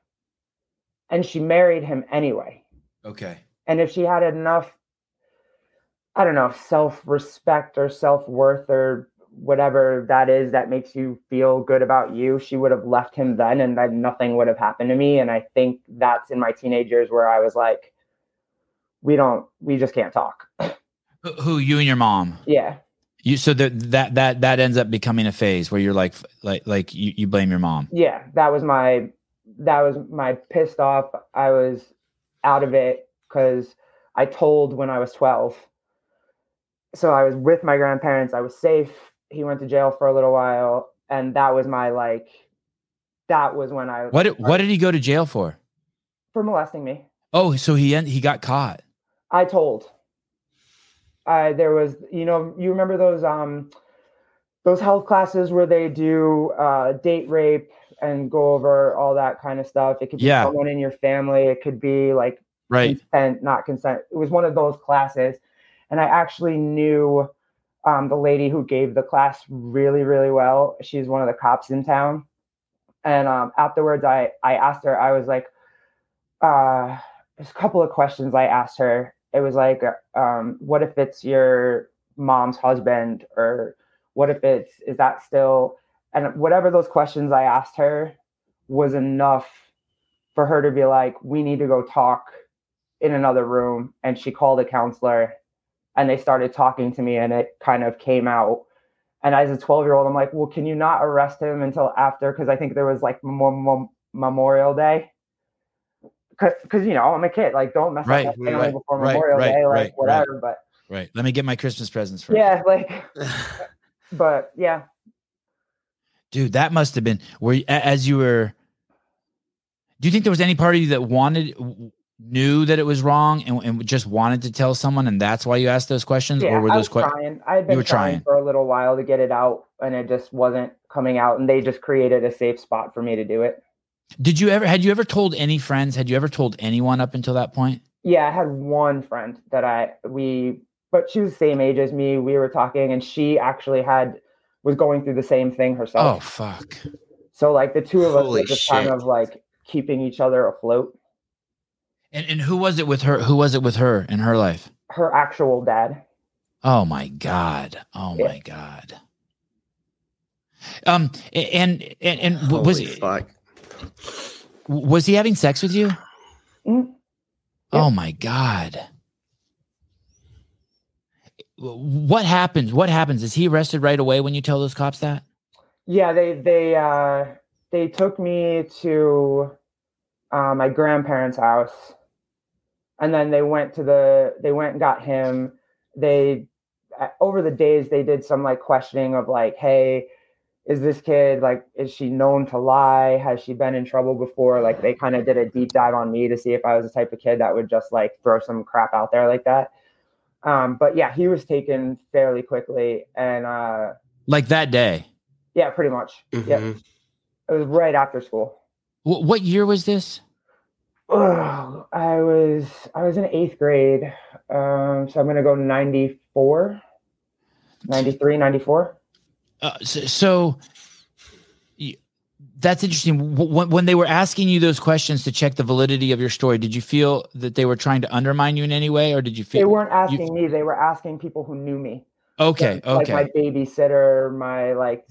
and she married him anyway. Okay. And if she had enough, I don't know, self respect or self worth or whatever that is that makes you feel good about you, she would have left him then and then nothing would have happened to me. And I think that's in my teenage years where I was like, we don't, we just can't talk. Who you and your mom? Yeah. You so that that that that ends up becoming a phase where you're like like like you, you blame your mom. Yeah, that was my that was my pissed off. I was out of it because I told when I was 12. So I was with my grandparents. I was safe. He went to jail for a little while, and that was my like. That was when I. What did, what did he go to jail for? For molesting me. Oh, so he and he got caught. I told. I there was you know you remember those um those health classes where they do uh, date rape and go over all that kind of stuff. It could be Yeah. someone in your family. It could be like Right. consent, not consent. It was one of those classes, and I actually knew um, the lady who gave the class really, really well. She's one of the cops in town, and um, afterwards, I I asked her. I was like, uh, there's a couple of questions I asked her. It was like, um, what if it's your mom's husband, or what if it's is that still? And whatever those questions I asked her was enough for her to be like, we need to go talk in another room. And she called a counselor and they started talking to me and it kind of came out. And as a 12 year old, I'm like, well, can you not arrest him until after? Because I think there was like Mem- Mem- Memorial Day. Because, you know, I'm a kid. Like, don't mess Right, up my family right, before right, Memorial Day. Like, whatever. But Right. Let me get my Christmas presents first. yeah, like, but yeah. Dude, that must have been where you- as you were. Do you think there was any part of you that wanted knew that it was wrong and, and just wanted to tell someone, and that's why you asked those questions, Yeah, or were I those questions? trying. I had been trying, trying. for a little while to get it out, and it just wasn't coming out. And they just created a safe spot for me to do it. Did you ever? Had you ever told any friends? Had you ever told anyone up until that point? Yeah, I had one friend that I we, but she was the same age as me. We were talking, and she actually had was going through the same thing herself. Oh fuck! So like the two of us Holy were just kind of like keeping each other afloat. And and who was it with her? Who was it with her in her life? Her actual dad. Oh my god! Oh Yeah. my god! Um, and and and w- was Holy fuck. Was he having sex with you? Mhm. Yeah. Oh my god! What happens? What happens? Is he arrested right away when you tell those cops that? Yeah, they they uh they took me to uh, my grandparents' house, and then they went to the they went and got him. They uh, over the days they did some like questioning of like, hey, is this kid like is she known to lie? Has she been in trouble before? Like they kind of did a deep dive on me to see if I was the type of kid that would just like throw some crap out there like that. Um, but yeah, he was taken fairly quickly, and uh, Like that day? yeah, pretty much. Yeah. Mhm. It was right after school. Wh- what year was this? Ugh, I was I was in eighth grade. Um, so I'm gonna go 94, 93, 94. Uh, so, so that's interesting. When, when they were asking you those questions to check the validity of your story, did you feel that they were trying to undermine you in any way, or did you feel They weren't asking me, they were asking people who knew me. okay? Like Okay, my babysitter, my like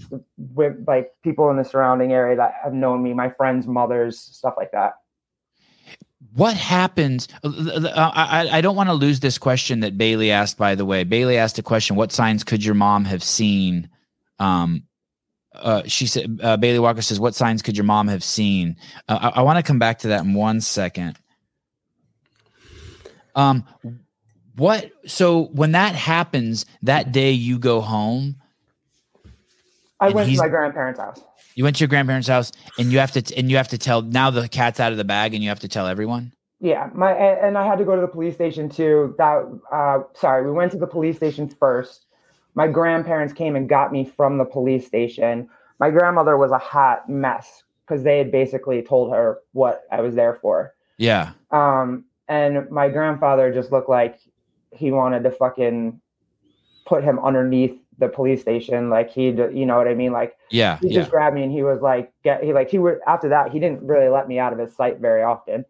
like people in the surrounding area that have known me, my friends' mothers, stuff like that. what happens? uh, I- I don't want to lose this question that Bailey asked. By the way, Bailey asked a question: What signs could your mom have seen? Um, uh, she said, uh, Bailey Walker says, "What signs could your mom have seen?" Uh, I, I want to come back to that in one second. Um, what? So when that happens, that day you go home. I went to my grandparents' house. You went to your grandparents' house, and you have to, and you have to tell. Now the cat's out of the bag, and you have to tell everyone. Yeah, my and, and I had to go to the police station too. That uh, sorry, we went to the police station first. My grandparents came and got me from the police station. My grandmother was a hot mess because they had basically told her what I was there for. Yeah, Um, and my grandfather just looked like he wanted to fucking put him underneath the police station. Like he, you know what I mean? Like yeah, he yeah. just grabbed me and he was like, get he like he would after that he didn't really let me out of his sight very often.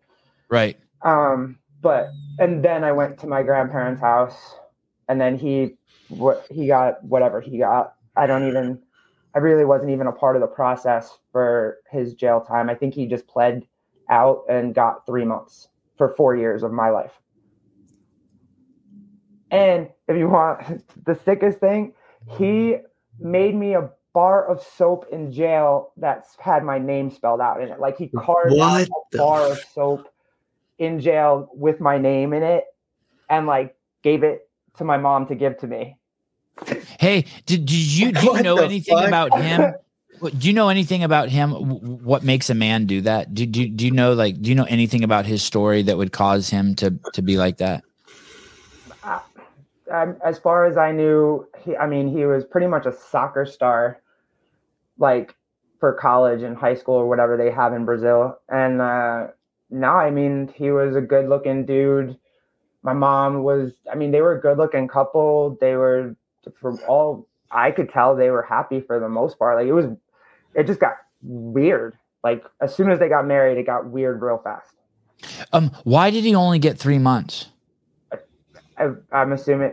Right. Um, but and then I went to my grandparents' house, and then he what he got whatever he got. I don't even. I really wasn't even a part of the process for his jail time. I think he just pled out and got three months for four years of my life. And if you want the sickest thing, he made me a bar of soap in jail that's had my name spelled out in it. Like he carved What out a bar f- of soap in jail with my name in it and like gave it to my mom to give to me. Hey, did, did you do you know anything fuck? about him? Do you know anything about him? What makes a man do that? Do, do do you know like do you know anything about his story that would cause him to to be like that? um, as far as I knew, he, I mean, he was pretty much a soccer star, like for college and high school or whatever they have in Brazil. And uh, no, I mean, he was a good looking dude. My mom was, I mean, they were a good looking couple. They were, from all I could tell, they were happy for the most part. Like it was, it just got weird. Like as soon as they got married, it got weird real fast. Um, why did he only get three months? I, I'm assuming.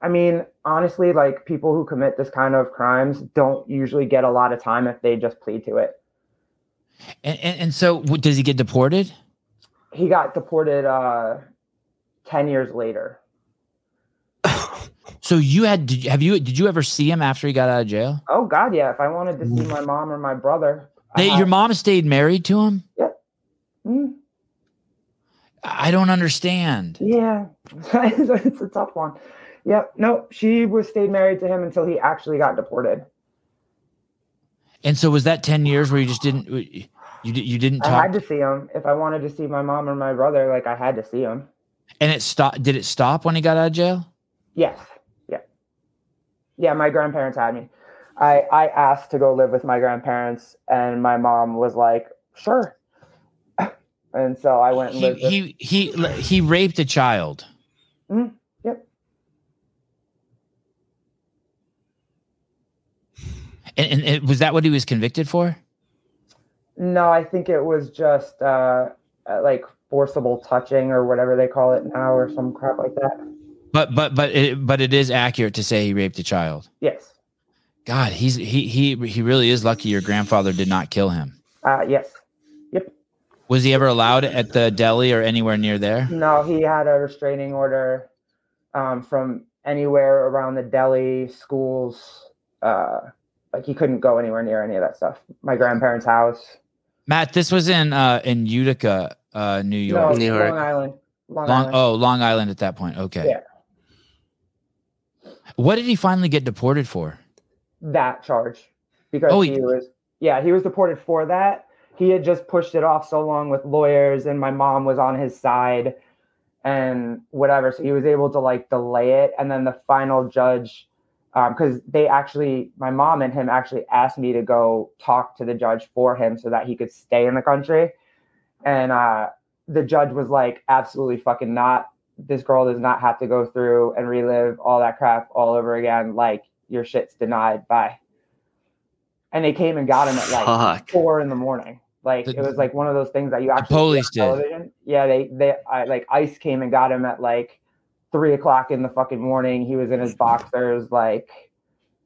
I mean, honestly, like people who commit this kind of crimes don't usually get a lot of time if they just plead to it. And and, and so does he get deported? He got deported uh, ten years later. So you had did you, have you did you ever see him after he got out of jail? Oh God, yeah. If I wanted to see my mom or my brother, They, your mom stayed married to him. Mm, I don't understand. yeah, it's, a tough one. Yep. No, she was stayed married to him until he actually got deported. And so was that ten years where you just didn't you you didn't I had to see him if I wanted to see my mom or my brother. Like I had to see him. And it stopped? Did it stop when he got out of jail? Yes. Yeah. Yeah, my grandparents had me. I I asked to go live with my grandparents and my mom was like, "Sure." and so I went and He lived with he he he raped a child. Mhm, yep. And, and it, was that what he was convicted for? No, I think it was just uh, uh like forcible touching or whatever they call it now or some crap like that. But but but it, but it is accurate to say he raped a child. Yes. God, he's he he he really is lucky your grandfather did not kill him. Uh yes. Yep. Was he ever allowed at the deli or anywhere near there? No, he had a restraining order um, from anywhere around the deli, schools. Uh, like he couldn't go anywhere near any of that stuff. My grandparents' house. Matt, this was in uh in Utica, uh New No, York. New York. Long Island. Long, Long, Island. oh, Long Island at that point. Okay. Yeah. What did he finally get deported for? That charge because Oh, he he- was yeah he was deported for that. He had just pushed it off so long with lawyers, and my mom was on his side, and whatever. So he was able to like delay it, and then the final judge, because they actually, my mom and him actually asked me to go talk to the judge for him so that he could stay in the country, and uh, the judge was like, absolutely fucking not. This girl does not have to go through and relive all that crap all over again. Like your shit's denied. Bye. And they came and got him at like Fuck. four in the morning. Like The- it was like one of those things that you actually police did. television. Yeah, they they I, like ICE came and got him at like three o'clock in the fucking morning. He was in his boxers. Like,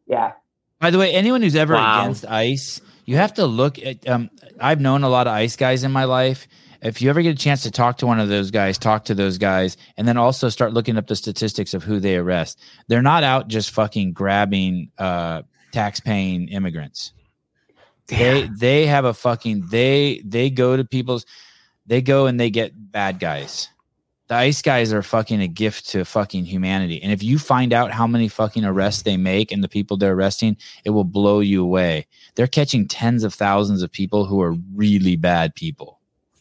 yeah, By the way, anyone who's ever Wow. against ICE, you have to look at. Um, I've known a lot of ICE guys in my life. If you ever get a chance to talk to one of those guys, talk to those guys, and then also start looking up the statistics of who they arrest. They're not out just fucking grabbing uh, tax-paying immigrants. They they have a fucking they they go to people's they go and they get bad guys. The ICE guys are fucking a gift to fucking humanity. And if you find out how many fucking arrests they make and the people they're arresting, it will blow you away. They're catching tens of thousands of people who are really bad people.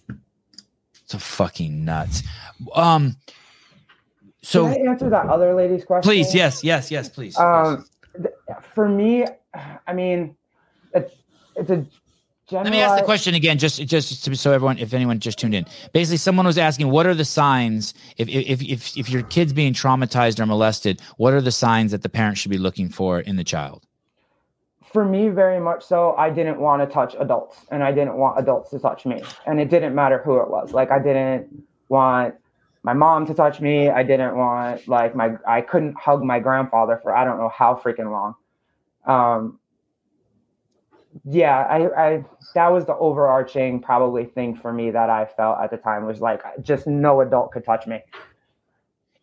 It's a fucking nuts. Um so Can I answer that other lady's question? please, yes, yes, yes, please. Um, th- for me, I mean, it's it's a. Let me ask the question again, just just to, so everyone, if anyone just tuned in. Basically, someone was asking, what are the signs if if if if your kid's being traumatized or molested? What are the signs that the parent should be looking for in the child? for me very much so i didn't want to touch adults and i didn't want adults to touch me and it didn't matter who it was like i didn't want my mom to touch me i didn't want like my i couldn't hug my grandfather for i don't know how freaking long um yeah i i that was the overarching probably thing for me that i felt at the time was like just no adult could touch me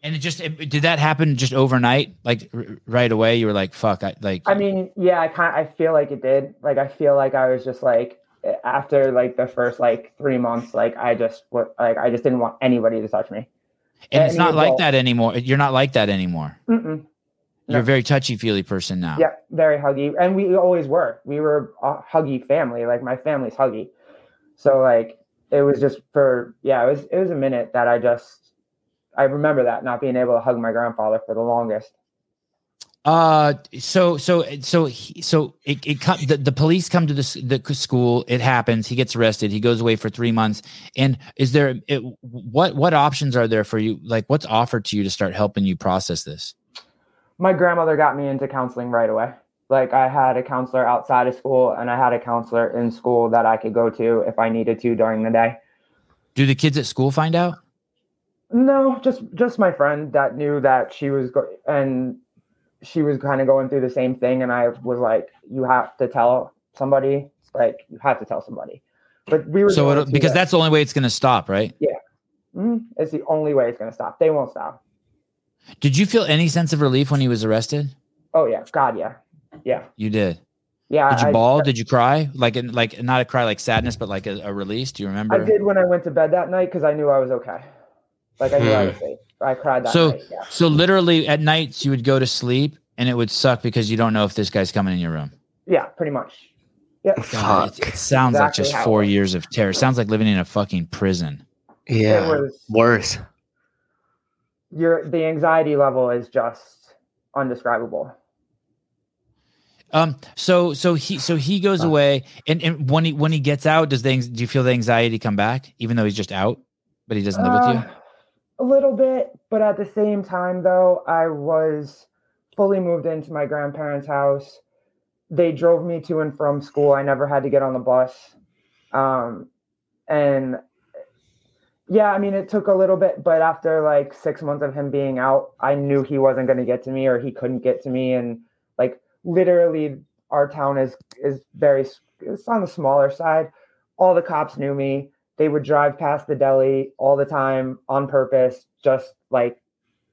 And it just it, did that happen just overnight, like r- right away. You were like, "Fuck!" I like. I mean, yeah, I kind I feel like it did. Like I feel like I was just like after like the first like three months, like I just what like I just didn't want anybody to touch me. and it's any not like that anymore. You're not like that anymore. Mm-mm. You're a very touchy feely person now. Yeah, very huggy, and we always were. We were a huggy family. Like my family's huggy, so like it was just for yeah. It was it was a minute that I just I remember that not being able to hug my grandfather for the longest. Uh, so so so he, so it, it come, the, the police come to the, the school. It happens. He gets arrested. He goes away for three months. And is there it, what what options are there for you? Like, what's offered to you to start helping you process this? My grandmother got me into counseling right away. Like I had a counselor outside of school and I had a counselor in school that I could go to if I needed to during the day. Do the kids at school find out? No, just just my friend that knew that she was go- and she was kind of going through the same thing and I was like you have to tell somebody, It's like you have to tell somebody. But we were So because that's the only way it's going to stop, right? Mhm, it's the only way it's going to stop. They won't stop. Did you feel any sense of relief when he was arrested? Oh yeah, god yeah. Yeah. You did. Yeah, Did you I- bawl? Did you cry? Like, like not a cry like sadness, but like a, a release. Do you remember? I did when I went to bed that night because I knew I was okay. Like I knew I Hmm. was safe. I cried that So- night. Yeah. So literally at nights you would go to sleep and it would suck because you don't know if this guy's coming in your room. yeah, pretty much. Yeah. God, it, it sounds like just four was. years of terror. It sounds like living in a fucking prison. Yeah. It was Worse. Your the anxiety level is just undescribable. Um. So so he so he goes away and, and when he when he gets out, does the anx- do you feel the anxiety come back even though he's just out, but he doesn't live with you? Uh, A little bit, but at the same time though, I was fully moved into my grandparents' house. They drove me to and from school. I never had to get on the bus. Um and yeah, I mean it took a little bit, but after like 6 months of him being out, I knew he wasn't going to get to me or he couldn't get to me. And like literally our town is is very it's on the smaller side. All the cops knew me. They would drive past the deli all the time on purpose just like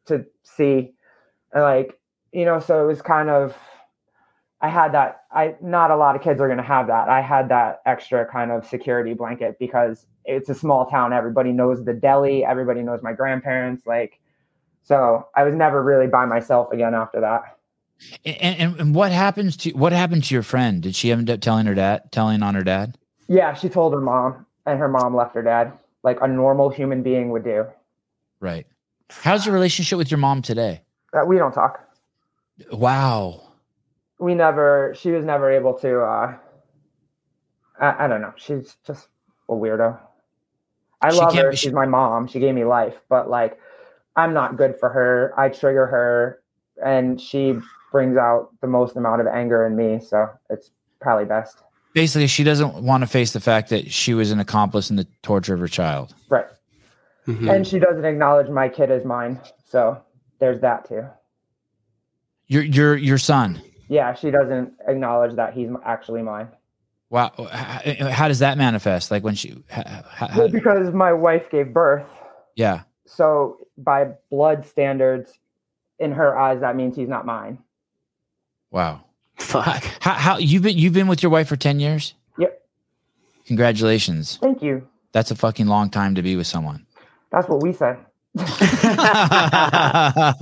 to see. And like you know so it was kind of i had that i not a lot of kids are going to have that i had that extra kind of security blanket because it's a small town everybody knows the deli everybody knows my grandparents like so i was never really by myself again after that And, and and what happens to what happened to your friend? Did she end up telling her dad, telling on her dad? yeah she told her mom and her mom left her dad like a normal human being would do Right. How's your relationship with your mom today? Uh, we don't talk Wow. We never she was never able to uh I, I don't know. She's just a weirdo. I She love her. be- she's she- my mom. She gave me life but like i'm not good for her. I trigger her and she brings out the most amount of anger in me so it's probably best. Basically, she doesn't want to face the fact that she was an accomplice in the torture of her child. right. Mhm. and she doesn't acknowledge my kid as mine so there's that too. Your your your son. Yeah she doesn't acknowledge that he's actually mine Wow. H- eh, How does that manifest? Like when she, h- h- Well, because my wife gave birth yeah. so by blood standards in her eyes that means he's not mine Wow. Fuck. How, how you've been you've been with your wife for ten years? Yep. Congratulations. thank you That's a fucking long time to be with someone. that's what we said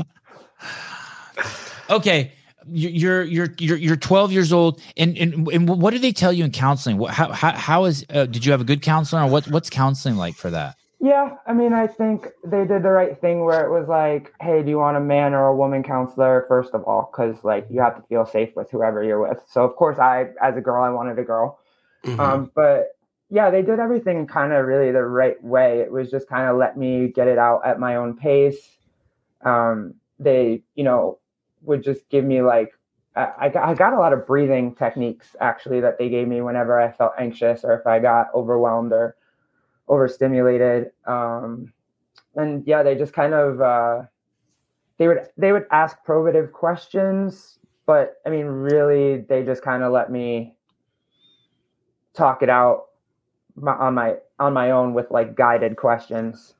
okay. You're you're you're you're 12 years old, and and, and what do they tell you in counseling? What how how, how is uh, did you have a good counselor, or what what's counseling like for that? yeah i mean i think they did the right thing where it was like hey do you want a man or a woman counselor first of all because like you have to feel safe with whoever you're with so of course i as a girl i wanted a girl Mhm. um but yeah they did everything kind of really the right way it was just kind of let me get it out at my own pace um they you know would just give me like I, I got- a lot of breathing techniques actually that they gave me whenever I felt anxious or if I got overwhelmed or overstimulated. Um, and yeah, they just kind of uh, they would they would ask probative questions, but I mean, really, they just kind of let me talk it out my, on my on my own with like guided questions.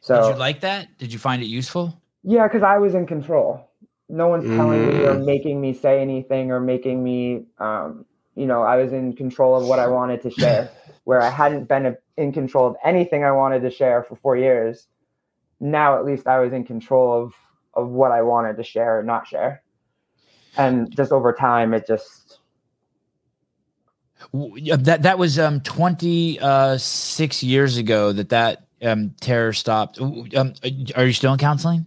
So did you like that? Did you find it useful? Yeah, because I was in control. No one's telling me or making me say anything or making me, um, you know, I was in control of what I wanted to share, where I hadn't been in control of anything I wanted to share for four years. Now, at least, I was in control of of what I wanted to share or not share, and just over time, it just That that was um twenty uh years ago that that um terror stopped. Um, are you still in counseling?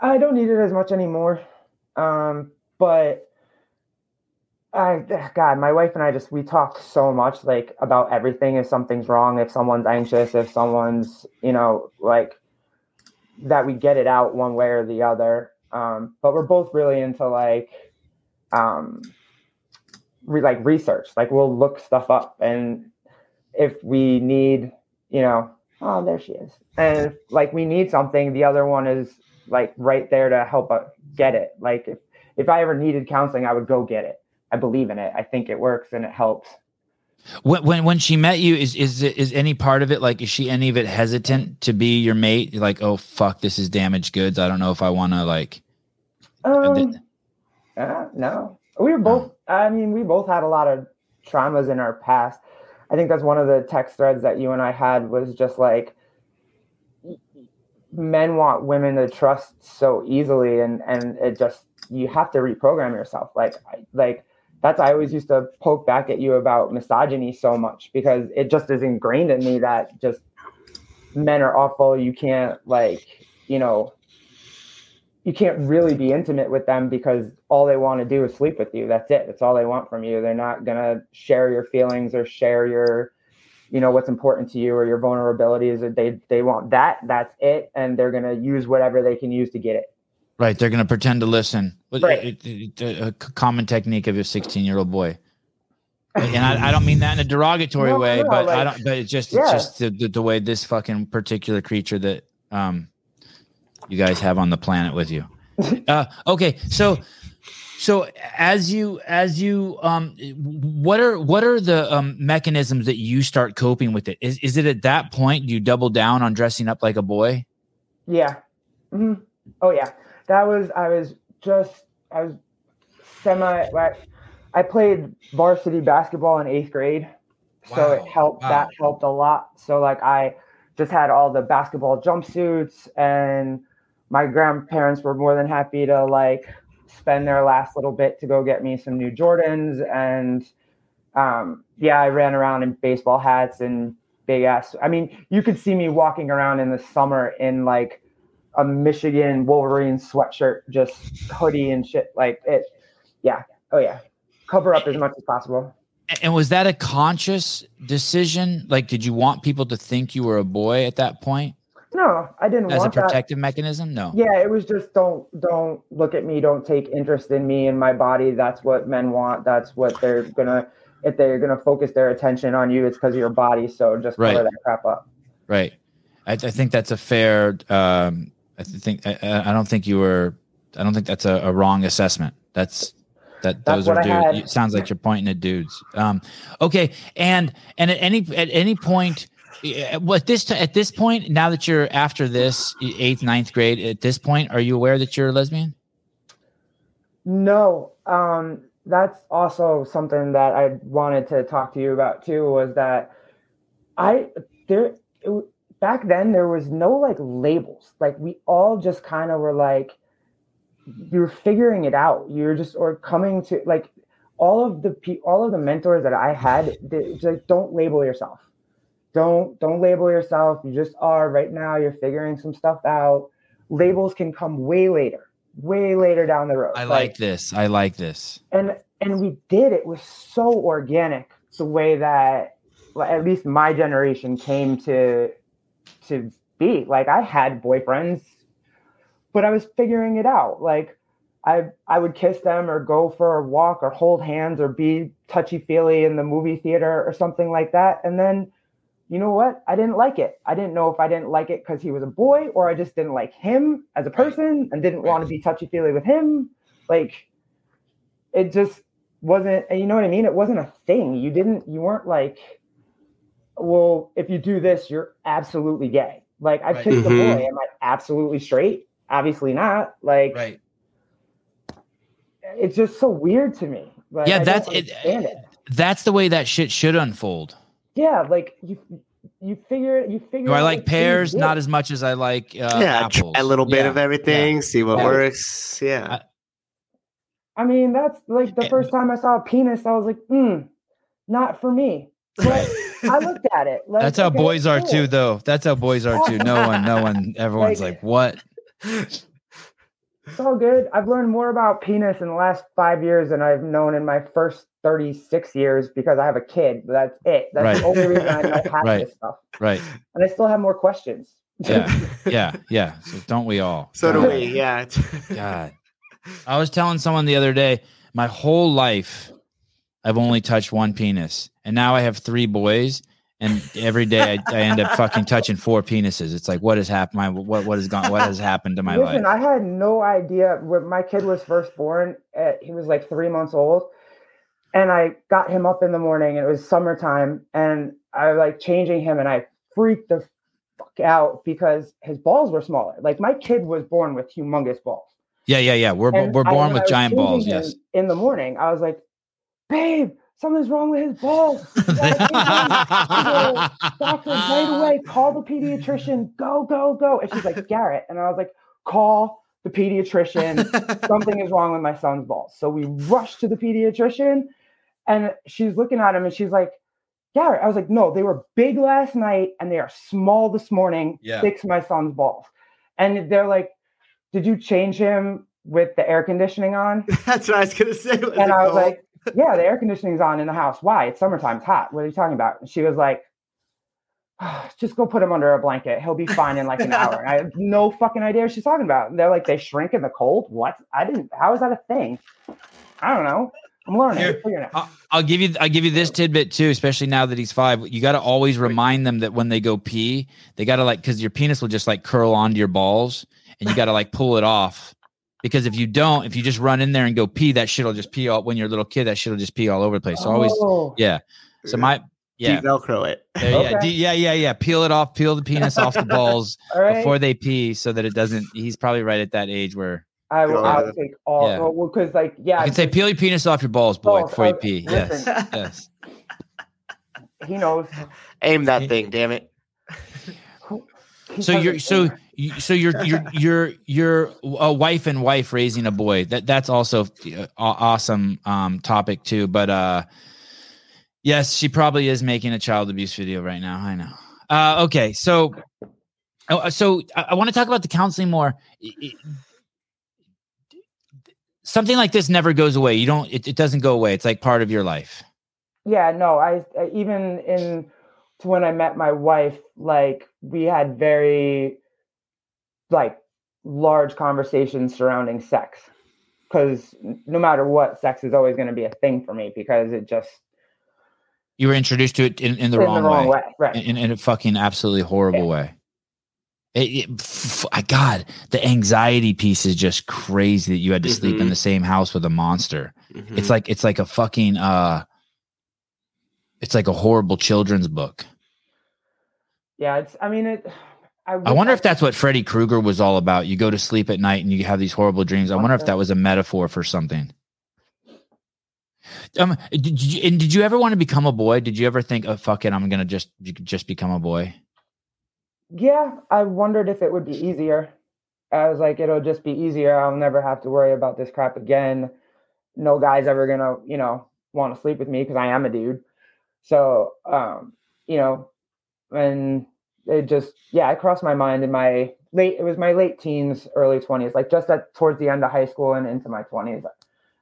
I don't need it as much anymore. Um, but I, God, my wife and I just we talk so much like about everything. If something's wrong, if someone's anxious, if someone's you know like that, we get it out one way or the other. Um, but we're both really into like um, re- like research. Like we'll look stuff up, and if we need, you know, oh, there she is, and like we need something, the other one is like right there to help get it. Like if, if I ever needed counseling, I would go get it. I believe in it. I think it works and it helps. When when when she met you, is is is any part of it like is she any of it hesitant to be your mate? You're like, oh fuck, this is damaged goods. I don't know if I want to like. Um, uh, no, we were both. I mean, we both had a lot of traumas in our past. I think that's one of the text threads that you and I had was just like men want women to trust so easily, and and it just you have to reprogram yourself. Like like that's I always used to poke back at you about misogyny so much because it just is ingrained in me that just men are awful. You can't like you know you can't really be intimate with them because all they want to do is sleep with you. That's it. That's all they want from you. They're not gonna share your feelings or share your, you know, what's important to you or your vulnerabilities. They they want that. That's it, and they're gonna use whatever they can use to get it. Right, they're gonna pretend to listen. Right. it- a common technique of a 16 year old boy. And I, I don't mean that in a derogatory No, way, no, but I don't. But it's just Yeah. it's just the, the, the way this fucking particular creature that um you guys have on the planet with you. Uh, okay, so so as you as you um what are what are the um mechanisms that you start coping with it? Is is it at that point you double down on dressing up like a boy? Yeah. hmm Oh yeah. That was I was just I was semi like I played varsity basketball in eighth grade. So it helped wow. that helped a lot. So like I just had all the basketball jumpsuits and my grandparents were more than happy to like spend their last little bit to go get me some new Jordans and um yeah, I ran around in baseball hats and big ass. I mean, you could see me walking around in the summer in like a Michigan Wolverine sweatshirt, just hoodie and shit like it. Yeah. Oh yeah. Cover up as much as possible. And was that a conscious decision? Like, did you want people to think you were a boy at that point No, I didn't as a want that. protective mechanism? No. Yeah, it was just don't don't look at me, don't take interest in me and my body. That's what men want. That's what they're gonna if they're gonna focus their attention on you, it's because of your body. So just cover Right. that crap up. Right. I, I think that's a fair. Um, I think I- I, don't think you were. I don't think that's a, a wrong assessment. That's that That's those are dudes. Sounds like you're pointing at dudes. Um, okay, and and at any at any point, what this t- at this point now that you're after this eighth ninth grade at this point, are you aware that you're a lesbian? No, um, that's also something that I wanted to talk to you about too. Was that I there it, back then there was no like labels. Like we all just kind of were like you were figuring it out. You're just or coming to like all of the pe- all of the mentors that I had. They, like don't label yourself. Don't don't label yourself. You just are right now. You're figuring some stuff out. Labels can come way later, way later down the road. I like this. I like this. and and we did it was so organic the way that at least my generation came to to be like i had boyfriends but i was figuring it out like i i would kiss them or go for a walk or hold hands or be touchy feely in the movie theater or something like that and then you know what i didn't like it i didn't know if i didn't like it because he was a boy or i just didn't like him as a person and didn't want to be touchy feely with him like it just wasn't and you know what i mean it wasn't a thing you didn't you weren't like well if you do this you're absolutely gay like i Right. kissed a Mhm. boy am i absolutely straight obviously not. Like, Right. it's just so weird to me. Like, Yeah, I that's it, it. That's the way that shit should unfold. Yeah, like you, you figure, you figure. Do I like pears? Not as much as I like uh, yeah, try a little bit Yeah. of everything, see what Yeah. works. Yeah. I mean, that's like the first time I saw a penis, I was like, hmm, not for me. But I looked at it. Like, That's how okay, boys are cool. too, though. That's how boys are too. No one, no one, everyone's Like- like, what? It's all good. I've learned more about penis in the last five years than I've known in my first 36 years because I have a kid. But that's it. That's Right. the only reason I know half Right. this stuff. Right. And I still have more questions. Yeah. Yeah. Yeah. So don't we all? So do we. Yeah. God. I was telling someone the other day, my whole life, I've only touched one penis. And now I have three boys. And every day I, I end up fucking touching four penises. It's like, what has happened? My, what, what has gone, what has happened to my Listen, life? I had no idea when my kid was first born. Uh, he was like three months old, and I got him up in the morning, and it was summertime, and I was like changing him, and I freaked the fuck out because his balls were smaller. Like my kid was born with humongous balls. Yeah. Yeah. Yeah. We're, And we're born I with giant balls. Yes. In the morning, I was like, "Babe, something's wrong with his balls." You gotta take him to the doctor right away. Call the pediatrician. Go, go, go. And she's like, Garrette. And I was like, call the pediatrician. Something is wrong with my son's balls. So we rushed to the pediatrician and she's looking at him and she's like, Garrette. I was like, no, they were big last night and they are small this morning. Yeah. Fix my son's balls. And they're like, did you change him with the air conditioning on? That's what I was gonna say. Was and I was cold? like, yeah, the air conditioning's on in the house. Why? It's summertime. It's hot. What are you talking about? And she was like, "Ah, just go put him under a blanket. He'll be fine in like an hour. And I have no fucking idea what she's talking about. And they're like, they shrink in the cold. What? I didn't. How is that a thing? I don't know. I'm learning. Here, figuring it out. I'll, I'll give you I'll give you this tidbit too, especially now that he's five. You got to always remind them that when they go pee, they got to like because your penis will just like curl onto your balls, and you got to like pull it off. Because if you don't, if you just run in there and go pee, that shit will just pee all. When you're a little kid, that shit will just pee all over the place. So always, Oh, yeah. So my yeah, Velcro it. there- yeah, Okay. D- yeah, yeah, yeah. Peel it off, peel the penis off the balls all right. before they pee, so that it doesn't. He's probably right at that age where I will. Go I'll take all. Yeah. Well, because like, yeah, you can say, "Peel your penis off your balls, boy, Balls, before you uh, pee." Yes, listen. yes. he knows. Aim that thing, damn it. He So you're so you, so you're you're you're you're a wife and wife raising a boy. That that's also uh, awesome um topic too. But uh, yes, she probably is making a child abuse video right now. I know. Uh, okay, so oh, so I, I want to talk about the counseling more. Something like this never goes away. You don't. It, it doesn't go away. It's like part of your life. yeah no i I- even in to when i met my wife like we had very like large conversations surrounding sex because no matter what sex is always going to be a thing for me because it just You were introduced to it in, in the, in wrong, the wrong way. way, right in, in a fucking absolutely horrible way. It, it, f- I God, the anxiety piece is just crazy that you had to sleep in Mhm. the same house with a monster. Mhm. It's like it's like a fucking uh, it's like a horrible children's book. yeah it's i mean it i, I wish wonder if that's what Freddy Krueger was all about. You go to sleep at night and you have these horrible dreams. I wonder if that was a metaphor for something. Um, did you, and did you ever want to become a boy? Did you ever think, oh fuck it, I'm gonna just just become a boy? Yeah i wondered if it would be easier. I was like it'll just be easier. I'll never have to worry about this crap again. No guy's ever gonna you know want to sleep with me because i am a dude. So um you know and it just yeah I crossed my mind in my late it was my late teens early 20s like just at towards the end of high school and into my 20s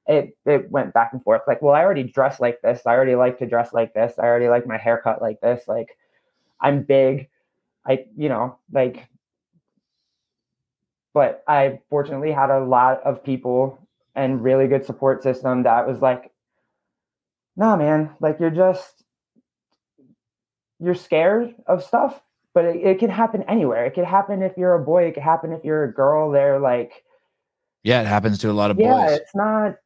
it it went back and forth like well i already dress like this. I already like to dress like this. I already like my haircut like this. Like i'm big i you know like but i fortunately had a lot of people and really good support system that was like nah man like you're just you're scared of stuff but it, it can happen anywhere. It could happen if you're a boy it could happen if you're a girl they're like Yeah, it happens to a lot of yeah boys. Yeah, it's not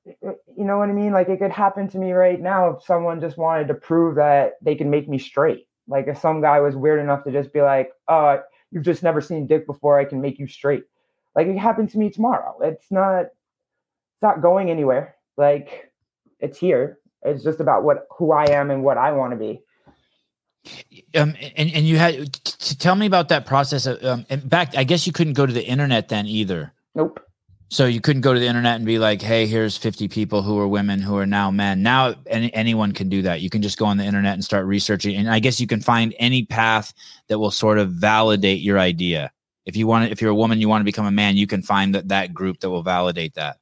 you know what i mean? Like it could happen to me right now if someone just wanted to prove that they can make me straight like if some guy was weird enough to just be like oh you've just never seen dick before i can make you straight like it happened to me tomorrow. It's not it's not going anywhere. Like it's here. It's just about what who I am and what I want to be. Um, and and you had to tell me about that process. Of, um, in fact, I guess you couldn't go to the internet then either. Nope. So you couldn't go to the internet and be like, "Hey, here's 50 people who are women who are now men." Now any, anyone can do that. You can just go on the internet and start researching, and I guess you can find any path that will sort of validate your idea. If you want, to, if you're a woman, you want to become a man, you can find that that group that will validate that.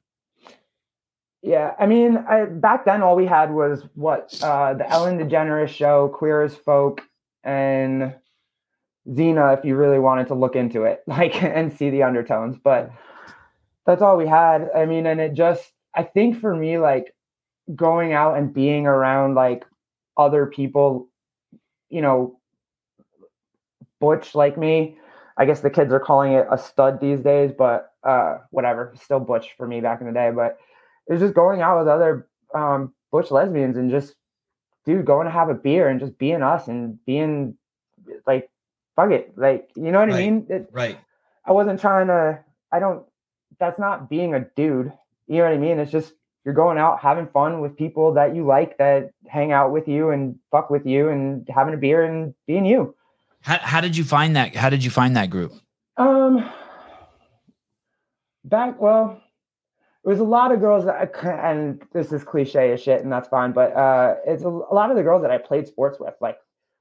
Yeah, I mean, I, back then all we had was what uh, the Ellen DeGeneres show, Queer as Folk, and Xena. If you really wanted to look into it, like and see the undertones, but that's all we had. I mean, and it just, I think for me, like going out and being around like other people, you know, butch like me. I guess the kids are calling it a stud these days, but uh, whatever, still butch for me back in the day, but it's just going out with other um, butch lesbians and just dude going to have a beer and just being us and being like fuck it like you know what right. i mean it, right i wasn't trying to i don't that's not being a dude. You know what i mean? It's just you're going out having fun with people that you like that hang out with you and fuck with you and having a beer and being you. How, how did you find that how did you find that group? Um back well it was a lot of girls that I, and this is cliche as shit and that's fine but uh it's a, a, lot of the girls that i played sports with like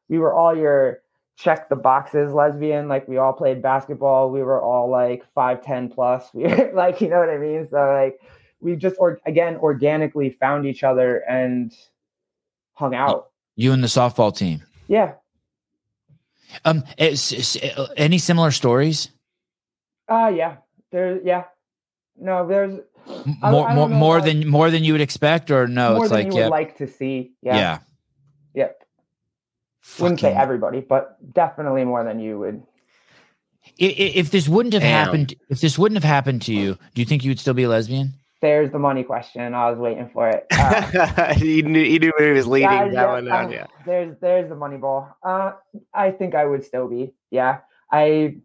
we were all your check the boxes lesbian like we all played basketball we were all like 510 plus we like you know what i mean? So like we just or again organically found each other and hung out. you and the softball team? Yeah. Um it's, it's, any similar stories? Uh yeah. There yeah. No there's more more, more than more than you would expect or no more it's than like you yeah. would like to see yeah. Yeah. Yep wouldn't say everybody but definitely more than you would if, if this wouldn't have Damn. happened if this wouldn't have happened to you do you think you would still be a lesbian there's the money question i was waiting for it uh, he knew he knew where he was leading yeah, that yeah, one down, uh, yeah there's there's the money ball uh i think i would still be yeah i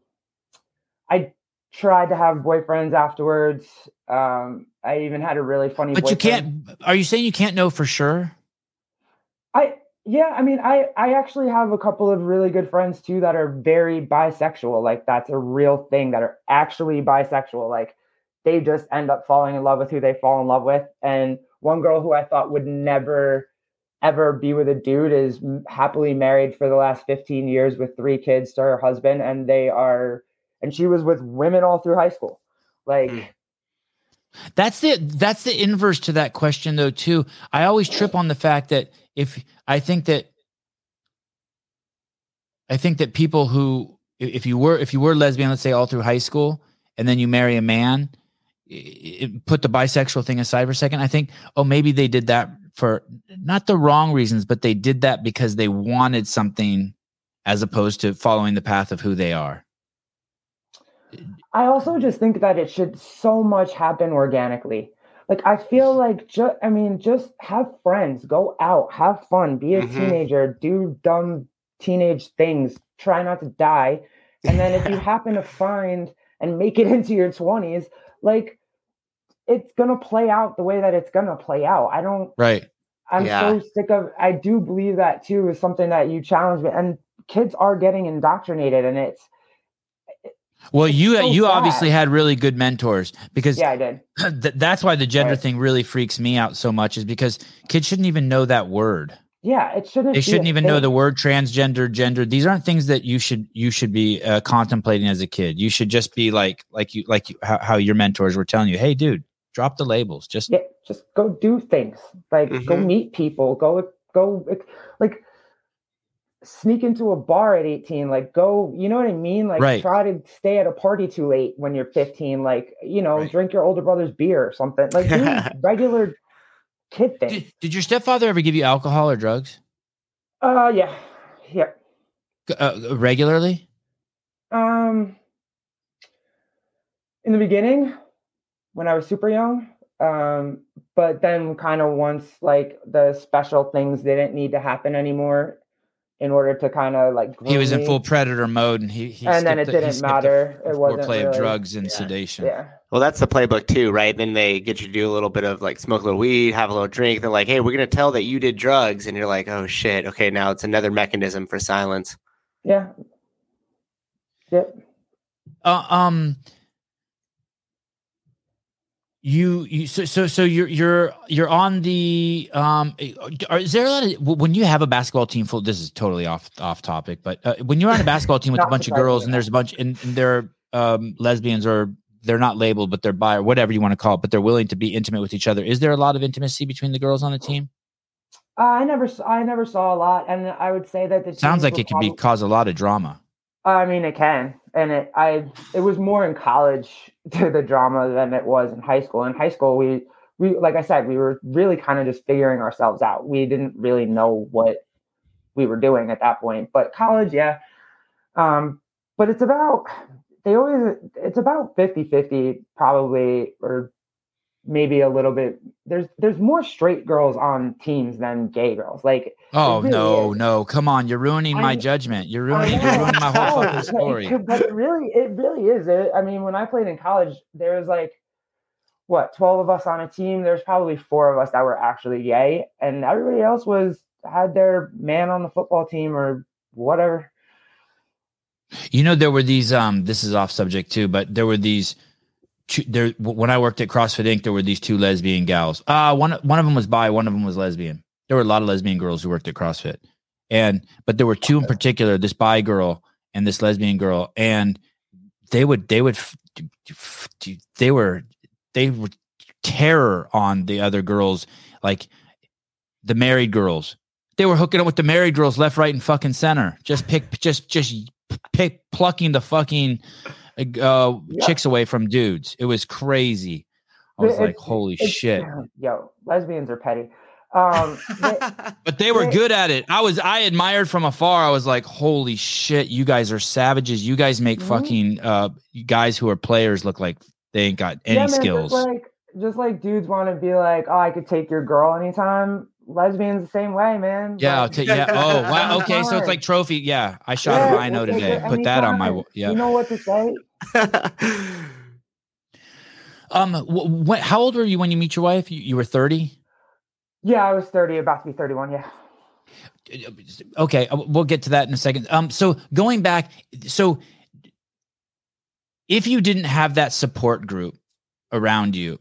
i tried to have boyfriends afterwards. Um, I even had a really funny. But boyfriend. you can't. Are you saying you can't know for sure? I yeah. I mean, I I actually have a couple of really good friends too that are very bisexual. Like that's a real thing. That are actually bisexual. Like they just end up falling in love with who they fall in love with. And one girl who I thought would never ever be with a dude is happily married for the last 15 years with three kids to her husband and they are and she was with women all through high school. Like mm. That's the that's the inverse to that question though too. I always trip on the fact that if I think that I think that people who if you were if you were lesbian let's say all through high school and then you marry a man it, put the bisexual thing aside for a second i think oh maybe they did that for not the wrong reasons but they did that because they wanted something as opposed to following the path of who they are I also just think that it should so much happen organically. Like I feel like just I mean just have friends, go out, have fun, be a mm-hmm. teenager, do dumb teenage things, try not to die. And then if you happen to find and make it into your 20s, like it's going to play out the way that it's going to play out. I don't Right. I'm yeah. so sick of I do believe that too is something that you challenge me and kids are getting indoctrinated and it's well, you so you sad. obviously had really good mentors because yeah, I did. Th- that's why the gender right. thing really freaks me out so much is because kids shouldn't even know that word. Yeah, it shouldn't. They shouldn't even thing. know the word transgender, gender. These aren't things that you should you should be uh, contemplating as a kid. You should just be like like you like you, how, how your mentors were telling you, hey, dude, drop the labels. Just yeah, just go do things. Like mm-hmm. go meet people. Go go like sneak into a bar at 18 like go you know what i mean? Like right. try to stay at a party too late when you're 15 like you know right. drink your older brother's beer or something like regular kid things. did, did, your stepfather ever give you alcohol or drugs? Uh yeah. Yeah. Uh, regularly? Um in the beginning when i was super young um but then kind of once like the special things didn't need to happen anymore in order to kind of like he was in me. full predator mode and he, he and then it the- didn't skipped the matter. It wasn't foreplay of drugs and Yeah. sedation. Yeah. Well, that's the playbook too, right? Then they get you to do a little bit of like smoke a little weed, have a little drink. They're like, "Hey, we're gonna tell that you did drugs," and you're like, "Oh shit, okay." Now it's another mechanism for silence. Yeah. Yep. Uh, um, you you so so so you're you're you're on the um. Are, is there a lot of when you have a basketball team full? This is totally off off topic, but uh, when you're on a basketball team with a bunch of girls and there's a bunch and, and they're um lesbians or they're not labeled, but they're bi or whatever you want to call it, but they're willing to be intimate with each other. Is there a lot of intimacy between the girls on the team? Uh, I never, i never saw a lot, and I would say that the Sounds like it could be cause a lot of drama. I mean, it can, and it, I, it was more in college to the drama than it was in high school. In high school, we, we, like I said, we were really kind of just figuring ourselves out. We didn't really know what we were doing at that point. But college, yeah. Um, but it's about they always it's about 50-50 probably or maybe a little bit there's there's more straight girls on teams than gay girls. Like Oh really no, is. no! Come on, you're ruining my judgment. You're ruining, you're ruining my whole I fucking story. But it really, it really is. It, I mean, when I played in college, there was like what twelve of us on a team. There's probably four of us that were actually gay, and everybody else was had their man on the football team or whatever. You know, there were these. Um, this is off subject too, but there were these. There, when I worked at CrossFit Inc., there were these two lesbian gals. Uh one one of them was bi, one of them was lesbian. There were a lot of lesbian girls who worked at CrossFit, and but there were two in particular: this bi girl and this lesbian girl, and they would they would they were they were terror on the other girls, like the married girls. They were hooking up with the married girls left, right, and fucking center. Just pick, just just pick plucking the fucking uh, Yeah. chicks away from dudes. It was crazy. I was It- like, it's- holy It's- shit. Yo, lesbians are petty. Um, they- But they were They- good at it. I was I admired from afar. I was like, holy shit, you guys are savages. You guys make Mhm. fucking uh guys who are players look like they ain't got any yeah, man, skills. Just like, just like dudes want to be like, oh, I could take your girl anytime. Lesbians the same way, man. yeah, Like, take yeah. Oh wow. Okay, so it's like trophy. Yeah. I shot Yeah, a rhino we'll today. Put that on my yeah. You know what to say? Um wh- wh- how old were you when you meet your wife? You, you were 30? Yeah, I was 30, about to be 31. Yeah. okay uh, we'll get to that in a second um so going back so if you didn't have that support group around you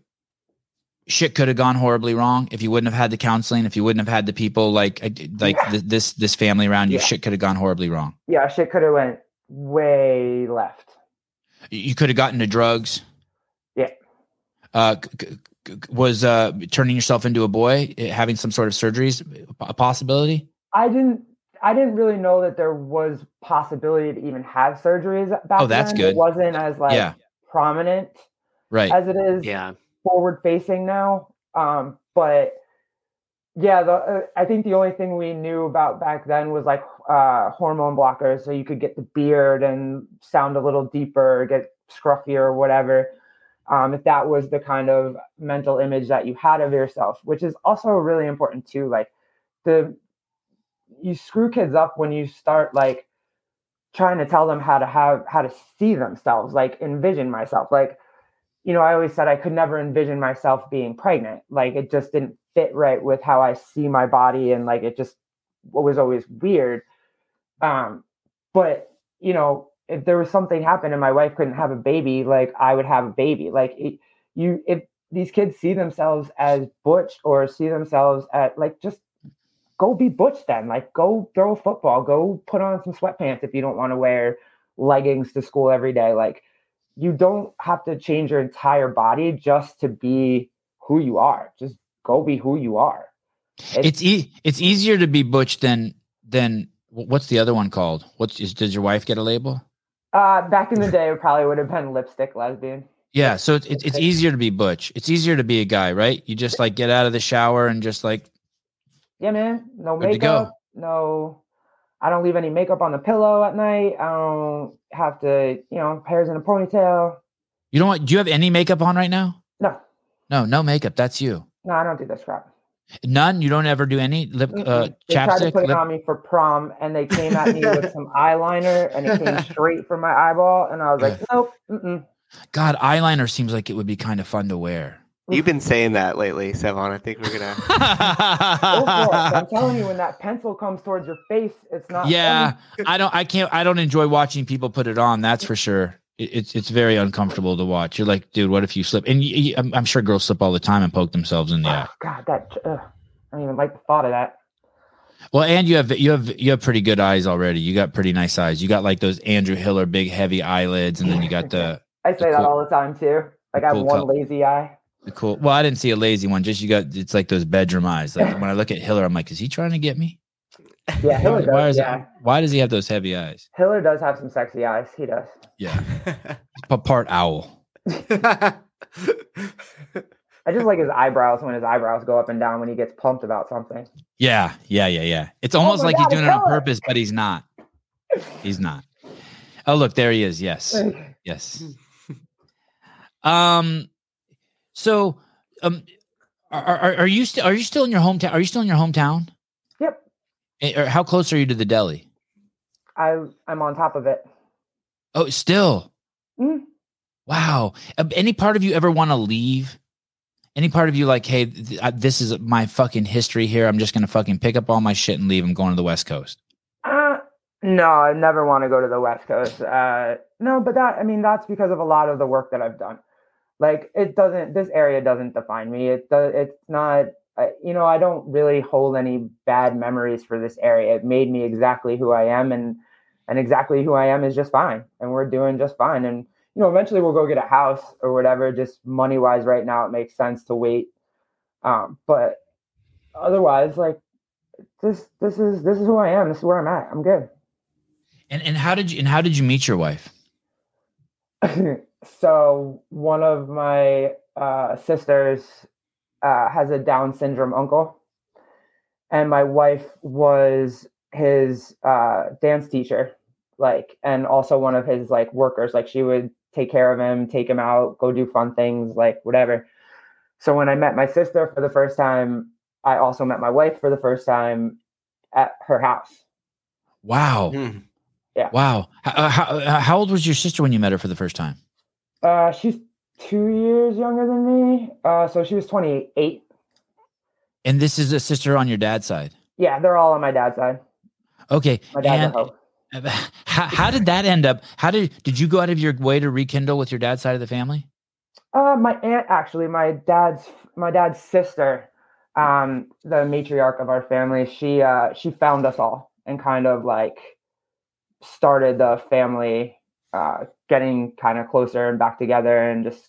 shit could have gone horribly wrong if you wouldn't have had the counseling if you wouldn't have had the people like like Yeah. th- this this family around you Yeah. shit could have gone horribly wrong Yeah, shit could have went way left. you could have gotten to drugs Yeah. uh c- c- c- was uh turning yourself into a boy eh, having some sort of surgeries a possibility I didn't I didn't really know that there was possibility to even have surgeries back Oh, that's then. good. It wasn't as like yeah prominent right as it is yeah. Forward facing now. Um, but yeah, the, uh, I think the only thing we knew about back then was like uh, hormone blockers, so you could get the beard and sound a little deeper, get scruffier or whatever. Um, if that was the kind of mental image that you had of yourself, which is also really important too. Like the you screw kids up when you start like trying to tell them how to have how to see themselves, like envision myself, like you know, I always said I could never envision myself being pregnant. Like it just didn't fit right with how I see my body and like it just was always weird. Um, but you know, if there was something happened and my wife couldn't have a baby, like I would have a baby. Like it, you, if these kids see themselves as butch or see themselves at like just go be butch then. Like go throw a football, go put on some sweatpants if you don't want to wear leggings to school every day. Like you don't have to change your entire body just to be who you are. Just go be who you are. it's e- it's easier to be butch than than what's the other one called? What's is, does your wife get a label? Uh, back in the day, it probably would have been lipstick lesbian. Yeah, so it's it's, it's easier to be butch. It's easier to be a guy, right? You just like get out of the shower and just like Yeah, man. No Good to go. makeup. No, I don't leave any makeup on the pillow at night. I don't have to, you know, hairs in a ponytail. you don't want. Do you have any makeup on right now? No, No, no makeup. That's you. no, I don't do this crap. None. You don't ever do any lip uh, they tried to chapstick. put it on me for prom, and they came at me with some eyeliner, and it came straight from my eyeball, and I was like, nope. Mm-mm. God, eyeliner seems like it would be kind of fun to wear. You've been saying that lately, Sevan. I think we're gonna. Go. I'm telling you, when that pencil comes towards your face, it's not. yeah. I don't. I can't. I don't enjoy watching people put it on. That's for sure. It, it's it's very uncomfortable to watch. You're like, dude, what if you slip? And y y- I'm, I'm sure girls slip all the time and poke themselves in the eye. Oh, God, that. Uh, I don't even like the thought of that. Well, and you have you have you have pretty good eyes already. You got pretty nice eyes. You got like those Andrew Hiller big heavy eyelids, and then you got the I say that cool- all the time too. Like I have cool one cut. lazy eye. The cool. Well, I didn't see a lazy one. Just you got it's like those bedroom eyes. Like when I look at Hiller, I'm like, is he trying to get me? Yeah, Hiller Why, does. why is yeah, it, why does he have those heavy eyes? Hiller does have some sexy eyes. He does. Yeah, P- part owl. I just like his eyebrows when his eyebrows go up and down when he gets pumped about something. Yeah, yeah, yeah, yeah. It's almost my like he's doing it on purpose, but he's not. He's not. Oh, look, there he is. Yes, yes. Um, so, um, are, are, are you still are you still in your hometown? Are you still in your hometown? Yep, Eh, Or how close are you to the deli? I I'm on top of it. Oh, still. Mm. Wow. Uh, Any part of you ever want to leave? Any part of you like, hey, th- I- this is my fucking history here. I'm just gonna fucking pick up all my shit and leave. I'm going to the West Coast. Uh, no, I never want to go to the West Coast. Uh, no, but that I mean that's because of a lot of the work that I've done. Like it doesn't. This area doesn't define me. It does. It's not. You know, I don't really hold any bad memories for this area. It made me exactly who I am, and and exactly who I am is just fine, and we're doing just fine. And you know, eventually we'll go get a house or whatever. Just money wise, right now it makes sense to wait. Um, but otherwise, like this, this is this is who I am. This is where I'm at. I'm good. And and how did you and how did you meet your wife? so one of my uh, sisters uh, has a Down syndrome uncle, and my wife was his uh, dance teacher, like, and also one of his like workers. Like, she would take care of him, take him out, go do fun things, like whatever. So when I met my sister for the first time, I also met my wife for the first time at her house. Wow. Hmm. Wow. How, uh, how, uh, how old was your sister when you met her for the first time? Uh, she's two years younger than me. Uh, so she was 28. And this is a sister on your dad's side. Yeah, they're all on my dad's side. Okay. My dad's and how, how did that end up? How did did you go out of your way to rekindle with your dad's side of the family? Uh, my aunt actually, my dad's my dad's sister, um, the matriarch of our family. She uh she found us all and kind of like started the family uh getting kind of closer and back together and just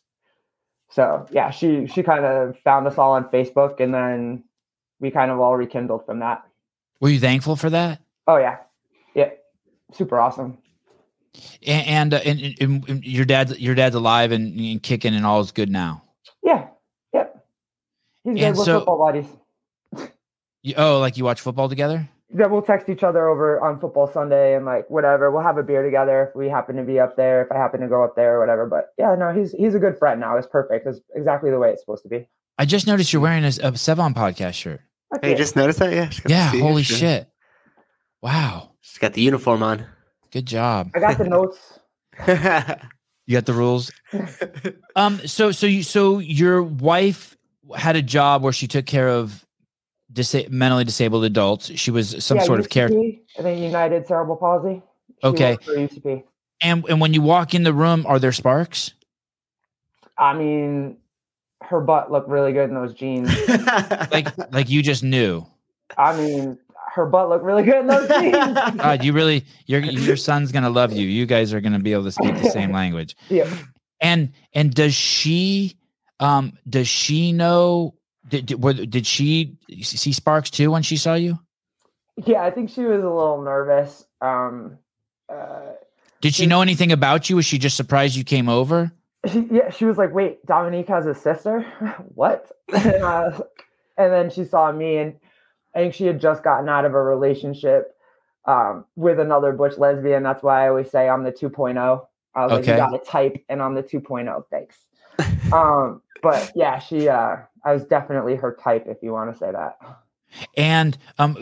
so yeah she she kind of found us all on facebook and then we kind of all rekindled from that. Were you thankful for that? oh yeah. Yeah. Super awesome. And and, uh, and, and- and your dad's your dad's alive and, and kicking and all is good now. yeah. Yep. He's good we're so- football buddies. You, oh, like you watch football together? Yeah, we'll text each other over on football Sunday and like whatever. We'll have a beer together if we happen to be up there, if I happen to go up there or whatever. But yeah, no, he's he's a good friend now. It's perfect. It's exactly the way it's supposed to be. I just noticed you're wearing a, a Sevan podcast shirt. That's Hey, it. just noticed that? Yeah. just got to Yeah, holy sure. shit. Wow. She's got the uniform on. Good job. I got the notes. You got the rules. Um so so you so your wife had a job where she took care of disa- mentally disabled adults. She was some Yeah, sort of care UCP, I think United Cerebral Palsy. She Okay. UCP. and and when you walk in the room are there sparks? I mean, her butt looked really good in those jeans. Like like you just knew. I mean, her butt looked really good in those jeans. God, you really your your son's gonna love you. You guys are gonna be able to speak the same language. yeah. And and does she um does she know did did, did she see sparks too when she saw you? Yeah, I think she was a little nervous. Um, uh, Did she know anything about you? Was she just surprised you came over? she, yeah, she was like, "Wait, Dominique has a sister? what?" and, like- and then she saw me, and I think she had just gotten out of a relationship um, with another butch lesbian. That's why I always say I'm the 2.0. I was like, "You got a type," and I'm the 2.0. Thanks. um, but yeah, she uh I was definitely her type if you want to say that. And um,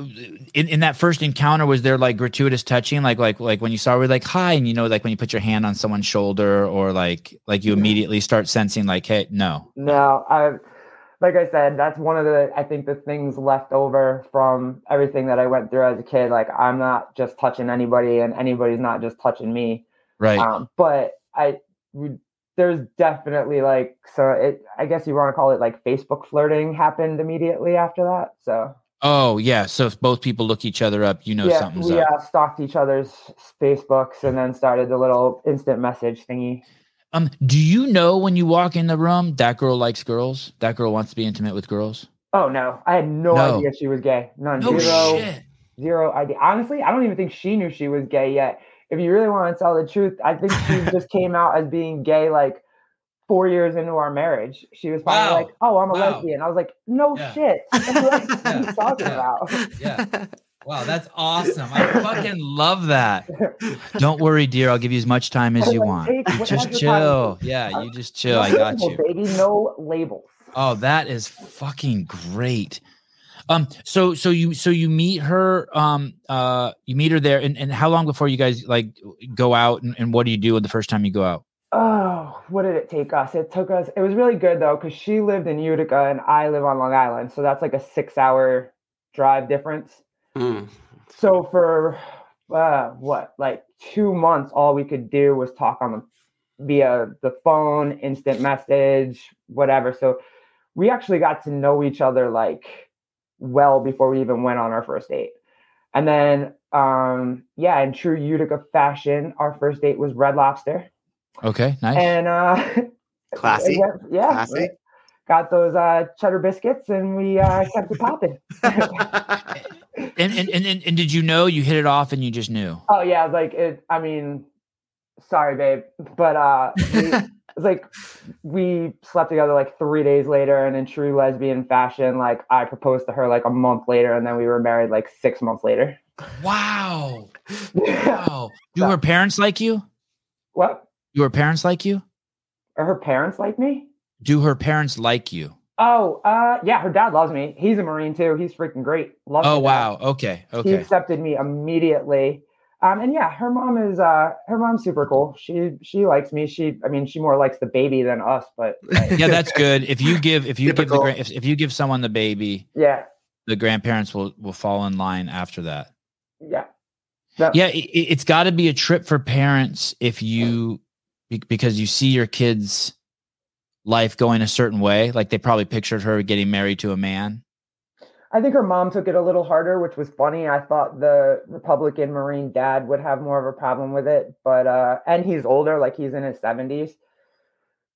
in, in that first encounter, was there like gratuitous touching, like like like when you saw her, like hi, and you know, like when you put your hand on someone's shoulder, or like like you immediately start sensing, like, hey, no, No, I like I said, that's one of the I think the things left over from everything that I went through as a kid. Like I'm not just touching anybody, and anybody's not just touching me. right? Um, but I we- there's definitely like so it I guess you want to call it like Facebook flirting happened immediately after that. So oh yeah. So if both people look each other up, you know yeah, something's we up. uh, stalked each other's Facebooks and then started the little instant message thingy. Um, do you know when you walk in the room that girl likes girls? That girl wants to be intimate with girls. Oh no, I had no, No. idea she was gay. None, No zero, zero idea. Honestly, I don't even think she knew she was gay yet. If you really want to tell the truth, I think she just came out as being gay like four years into our marriage. She was finally Wow. like, "Oh, I'm a Wow. lesbian." I was like, "No Yeah. shit." like, what are you Yeah. talking about? Yeah. Wow, that's awesome. I fucking love that. Don't worry, dear. I'll give you as much time as you want. You just chill. Yeah, you just chill. I got you. baby. No labels. Oh, that is fucking great. Um, so so you so you meet her, um, uh, you meet her there, and, and how long before you guys like go out, and, and what do you do the first time you go out? Oh, what did it take us? It took us. It was really good though, because she lived in Utica and I live on Long Island, so that's like a six-hour drive difference. Mm. So for uh, what, like two months, all we could do was talk on the via the phone, instant message, whatever. So we actually got to know each other like well before we even went on our first date. And then, um, yeah, in true Utica fashion, our first date was Red Lobster, Okay, nice. and uh, Classy. it went- yeah, Classy. got those uh, cheddar biscuits, and we uh, kept it popping. and, and and and and did you know you hit it off, and you just knew? Oh yeah, like it. I mean, sorry, babe, but uh, we, it's like we slept together like three days later, and in true lesbian fashion, like I proposed to her like a month later, and then we were married like six months later. Wow, wow. Do her parents like you? what? Do her parents like you? Are her parents like me? Do her parents like you? Oh, uh, yeah, her dad loves me. He's a Marine too. He's freaking great. Loves Oh my dad. wow. Okay. Okay. He accepted me immediately. Um, and yeah, her mom is uh her mom's super cool. She she likes me. She I mean she more likes the baby than us, but like, Yeah, that's good. If you give if you give the if, if you give someone the baby, yeah, the grandparents will will fall in line after that. yeah. Yeah, it, it- it's got to be a trip for parents if you because you see your kids' life going a certain way. Like they probably pictured her getting married to a man. I think her mom took it a little harder, which was funny. I thought the Republican Marine dad would have more of a problem with it, but uh and he's older, like he's in his 70s.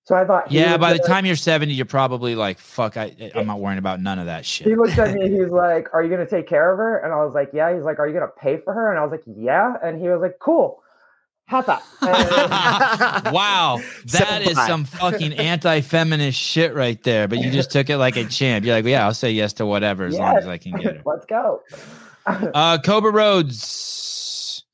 So I thought Yeah, by the time you're 70, you're probably like, fuck, I, I'm not worrying about none of that shit. he looked at me, he's like, Are you gonna take care of her? And I was like, Yeah. He's like, Are you gonna pay for her? And I was like, Yeah. And he was like, Cool. Hata. And- wow, that is some fucking anti-feminist shit right there. But you just took it like a champ. You're like, yeah, I'll say yes to whatever as long as I can get her. Let's go. Uh, Cobra Rhodes.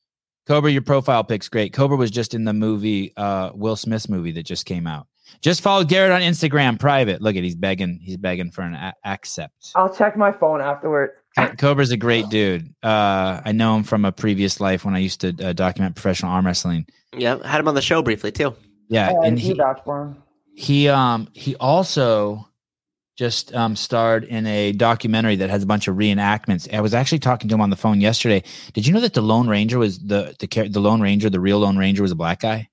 Cobra, your profile pic's great. Cobra was just in the movie, uh, Will Smith's movie that just came out. Just followed Garrette on Instagram, private. Look at he's begging, he's begging for an a- accept. I'll check my phone afterwards. Co- Cobra's a great dude. Uh, I know him from a previous life when I used to uh, document professional arm wrestling. yeah, had him on the show briefly too. Yeah, and and he he for he um he also just um starred in a documentary that has a bunch of reenactments. I was actually talking to him on the phone yesterday. Did you know that the Lone Ranger was the the the Lone Ranger, the real Lone Ranger was a black guy?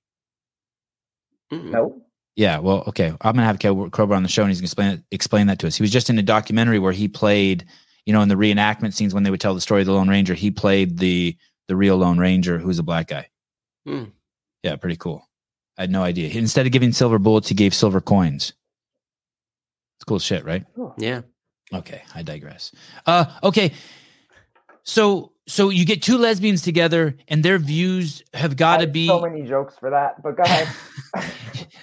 Mm-mm. Yeah, well, okay. I'm gonna have Kel- Cobra on the show, and he's gonna explain explain that to us. He was just in a documentary where he played, you know, in the reenactment scenes when they would tell the story of the Lone Ranger. He played the the real Lone Ranger, who's a black guy. Hmm. Yeah, pretty cool. I had no idea. Instead of giving silver bullets, he gave silver coins. It's cool shit, right? Yeah. Okay, I digress. Uh, okay, so so you get two lesbians together, and their views have got to be so many jokes for that, but go ahead.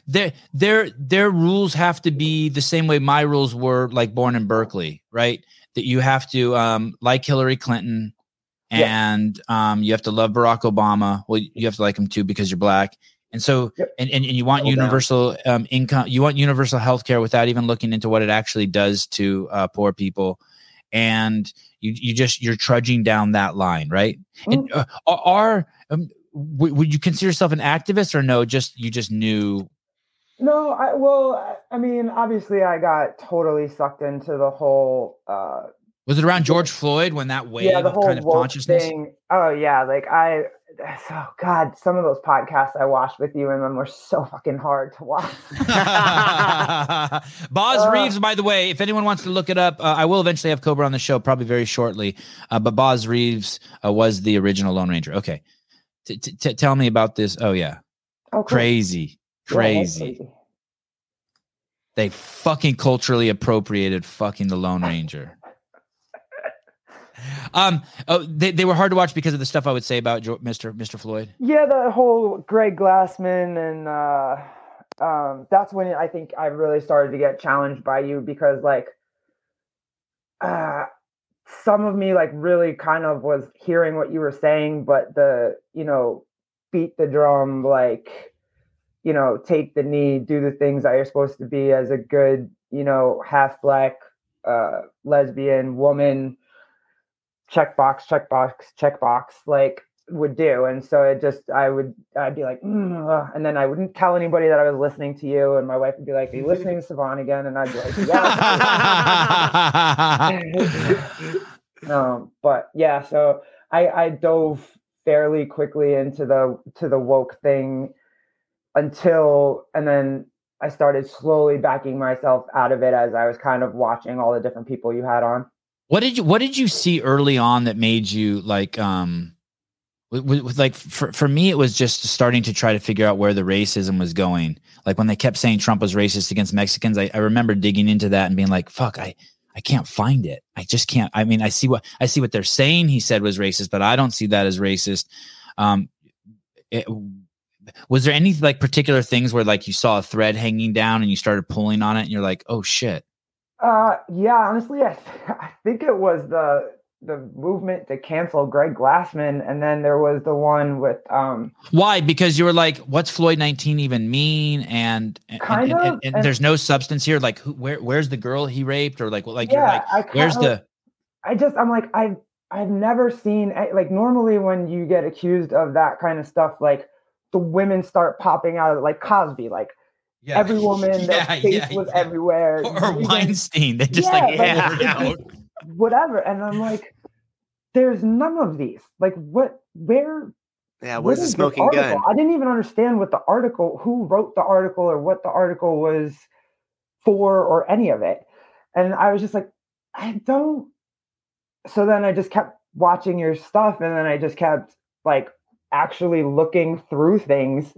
their their their rules have to be the same way my rules were like born in Berkeley, right? That you have to um like Hillary Clinton and um you have to love Barack Obama. Well, you have to like him too because you're black. And so, Yep. and, and, and you want down. universal um, income, you want universal health care without even looking into what it actually does to uh, poor people. And you, you just, you're trudging down that line, right? And uh, are, um, w- would you consider yourself an activist or no? Just, you just knew. No, I well, I- mean, obviously, I got totally sucked into the whole, uh, Was it around George Floyd when that wave yeah, the whole kind of consciousness? thing. Oh yeah, like I, oh god, some of those podcasts I watched with you and them were so fucking hard to watch. Bass Uh, Reeves, by the way, if anyone wants to look it up, uh, I will eventually have Cobra on the show, probably very shortly. Uh, but Bass Reeves uh, was the original Lone Ranger. Okay, T- t- t- tell me about this. Oh yeah, Oh, cool. crazy, Yeah, crazy. They fucking culturally appropriated fucking the Lone Ranger. Um, oh, they, they were hard to watch because of the stuff I would say about Mr. Mr. Floyd. Yeah, the whole Greg Glassman and uh um that's when I think I really started to get challenged by you because like uh some of me like really kind of was hearing what you were saying, but the you know, beat the drum, like you know, take the knee, do the things that you're supposed to be as a good, you know, half black uh lesbian woman checkbox, checkbox, checkbox, like would do. And so it just, I would, I'd be like, mm, and then I wouldn't tell anybody that I was listening to you. And my wife would be like, Are you listening to Sevan again? And I'd be like, Yeah. um, but yeah, so I, I dove fairly quickly into the, to the woke thing until, and then I started slowly backing myself out of it as I was kind of watching all the different people you had on. What did you What did you see early on that made you like um, with, with, like for for me it was just starting to try to figure out where the racism was going. Like when they kept saying Trump was racist against Mexicans, I, I remember digging into that and being like, "Fuck, I I can't find it. I just can't. I mean, I see what I see what they're saying. He said was racist, but I don't see that as racist." Um, it, was there any like particular things where like you saw a thread hanging down and you started pulling on it and you're like, "Oh shit." Uh, yeah, honestly, I, th- I think it was the the movement to cancel Greg Glassman, and then there was the one with um. Why? Because you were like, "What's Floyd nineteen even mean?" And and, Kind and, and- of, and and- there's no substance here. Like, who, where where's the girl he raped? Or like, like you're yeah, like, I kinda, where's the? I just I'm like I've I've never seen like normally when you get accused of that kind of stuff, like the women start popping out of like Cosby, like Yeah, every woman, their face yeah, was yeah. everywhere. Or, or Weinstein. They just Yeah, like, like, yeah, it's yeah. just whatever, and I'm like, there's none of these. Like, what? Where? Yeah, what where's the smoking article? gun? I didn't even understand what the article, who wrote the article, or what the article was for, or any of it. And I was just like, I don't. So then I just kept watching your stuff, and then I just kept like actually looking through things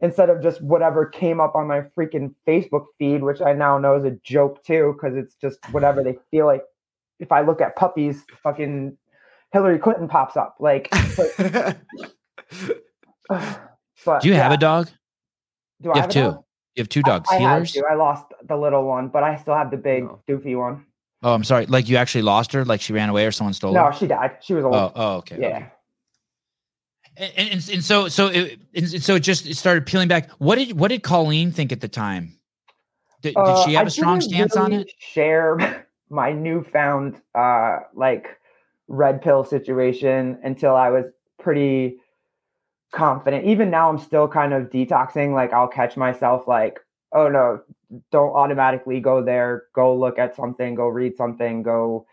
instead of just whatever came up on my freaking Facebook feed, which I now know is a joke too, because it's just whatever they feel like. If I look at puppies, fucking Hillary Clinton pops up. Like, but, but Do you have a dog? Do You I have two. dog? You have two dogs. I, I two. I lost the little one, but I still have the big Oh. doofy one. Oh, I'm sorry. Like you actually lost her? Like she ran away or someone stole No, her? she died. She was old. Oh, oh, okay. yeah. okay. And, and, and so so it, and so it just it started peeling back. What did what did Colleen think at the time? Did, did Uh, she have I a strong stance on it? Share my newfound uh like red pill situation until I was pretty confident. Even now, I'm still kind of detoxing. Like I'll catch myself like, oh no, don't automatically go there. Go look at something. Go read something. Go.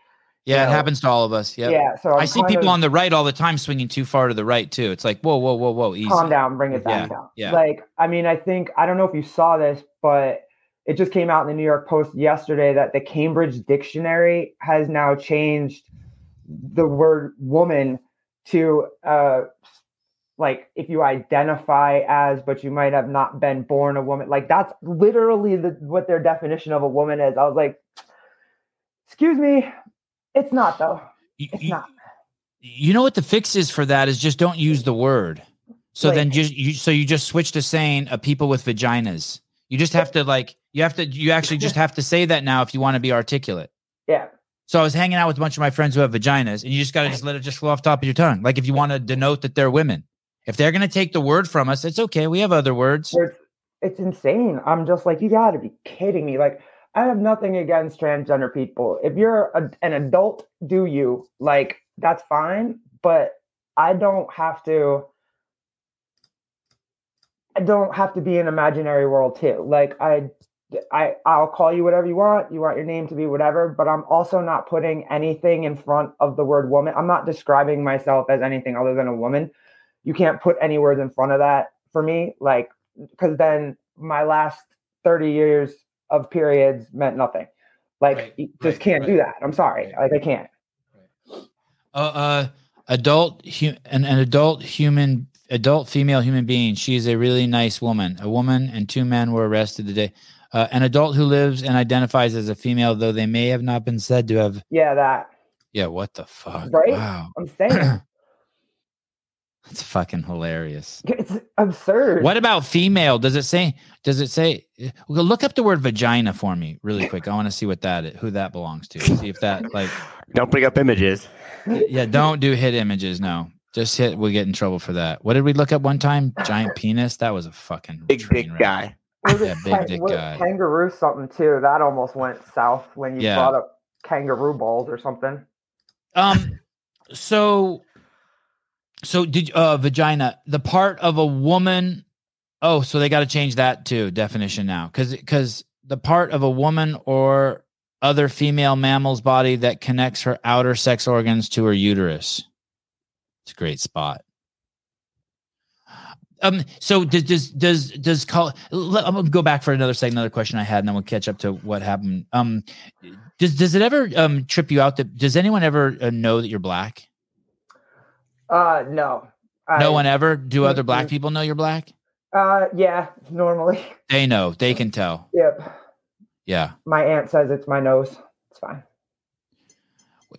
Yeah, it know, happens to all of us. Yep. Yeah. So I I'm see people of- on the right all the time swinging too far to the right too. It's like whoa, whoa, whoa, whoa, easy. calm down, bring it back Yeah, down. yeah. Like, I mean, I think I don't know if you saw this, but it just came out in the New York Post yesterday that the Cambridge Dictionary has now changed the word woman to uh like if you identify as but you might have not been born a woman like that's literally the what their definition of a woman is i was like excuse me it's not though it's you- not You know what the fix is for that is just don't use the word. So then Like- just you so you just switch to saying a people with vaginas. You just have to like you have to you actually just have to say that now if you want to be articulate. yeah So I was hanging out with a bunch of my friends who have vaginas, and you just gotta just let it just flow off the top of your tongue. Like if you want to denote that they're women. If they're gonna take the word from us, it's okay. We have other words. It's, it's insane. I'm just like, you got to be kidding me. Like, I have nothing against transgender people. If you're a, an adult, do you like that's fine, but I don't have to. I don't have to be an imaginary world too. Like I, I, I'll call you whatever you want. You want your name to be whatever, but I'm also not putting anything in front of the word woman. I'm not describing myself as anything other than a woman. You can't put any words in front of that for me, like because then my last 30 years of periods meant nothing. Like, right, just right, can't right. do that. I'm sorry. Like, I can't. Uh, uh, adult, hu- an, an adult human, adult female human being. She is a really nice woman. A woman and two men were arrested today. Uh, an adult who lives and identifies as a female, though they may have not been said to have. Yeah, that. Yeah, what the fuck? Right? Wow. I'm saying. It's fucking hilarious. It's absurd. What about female? Does it say? Does it say? Well, look up the word vagina for me, really quick. I want to see what that is, who that belongs to. See if that like. Don't bring up images. Yeah, don't do hit images. No, just hit. We get in trouble for that. What did we look up one time? Giant penis. That was a fucking big big wreck. guy. Yeah, big dick guy. Kangaroo something too. That almost went south when you yeah. brought up kangaroo balls or something. Um. So so did uh vagina the part of a woman? Oh, so they got to change that too definition now because because the part of a woman or other female mammal's body that connects her outer sex organs to her uterus. It's a great spot. Um. So does does does does call? I'm gonna go back for another second. Another question I had, and then we'll catch up to what happened. Um. Does does it ever um trip you out that does anyone ever uh, know that you're black? Uh, no. No I, one ever. Do other black people know you're black? Uh, yeah, normally. They know. They can tell. Yep. Yeah. My aunt says it's my nose. It's fine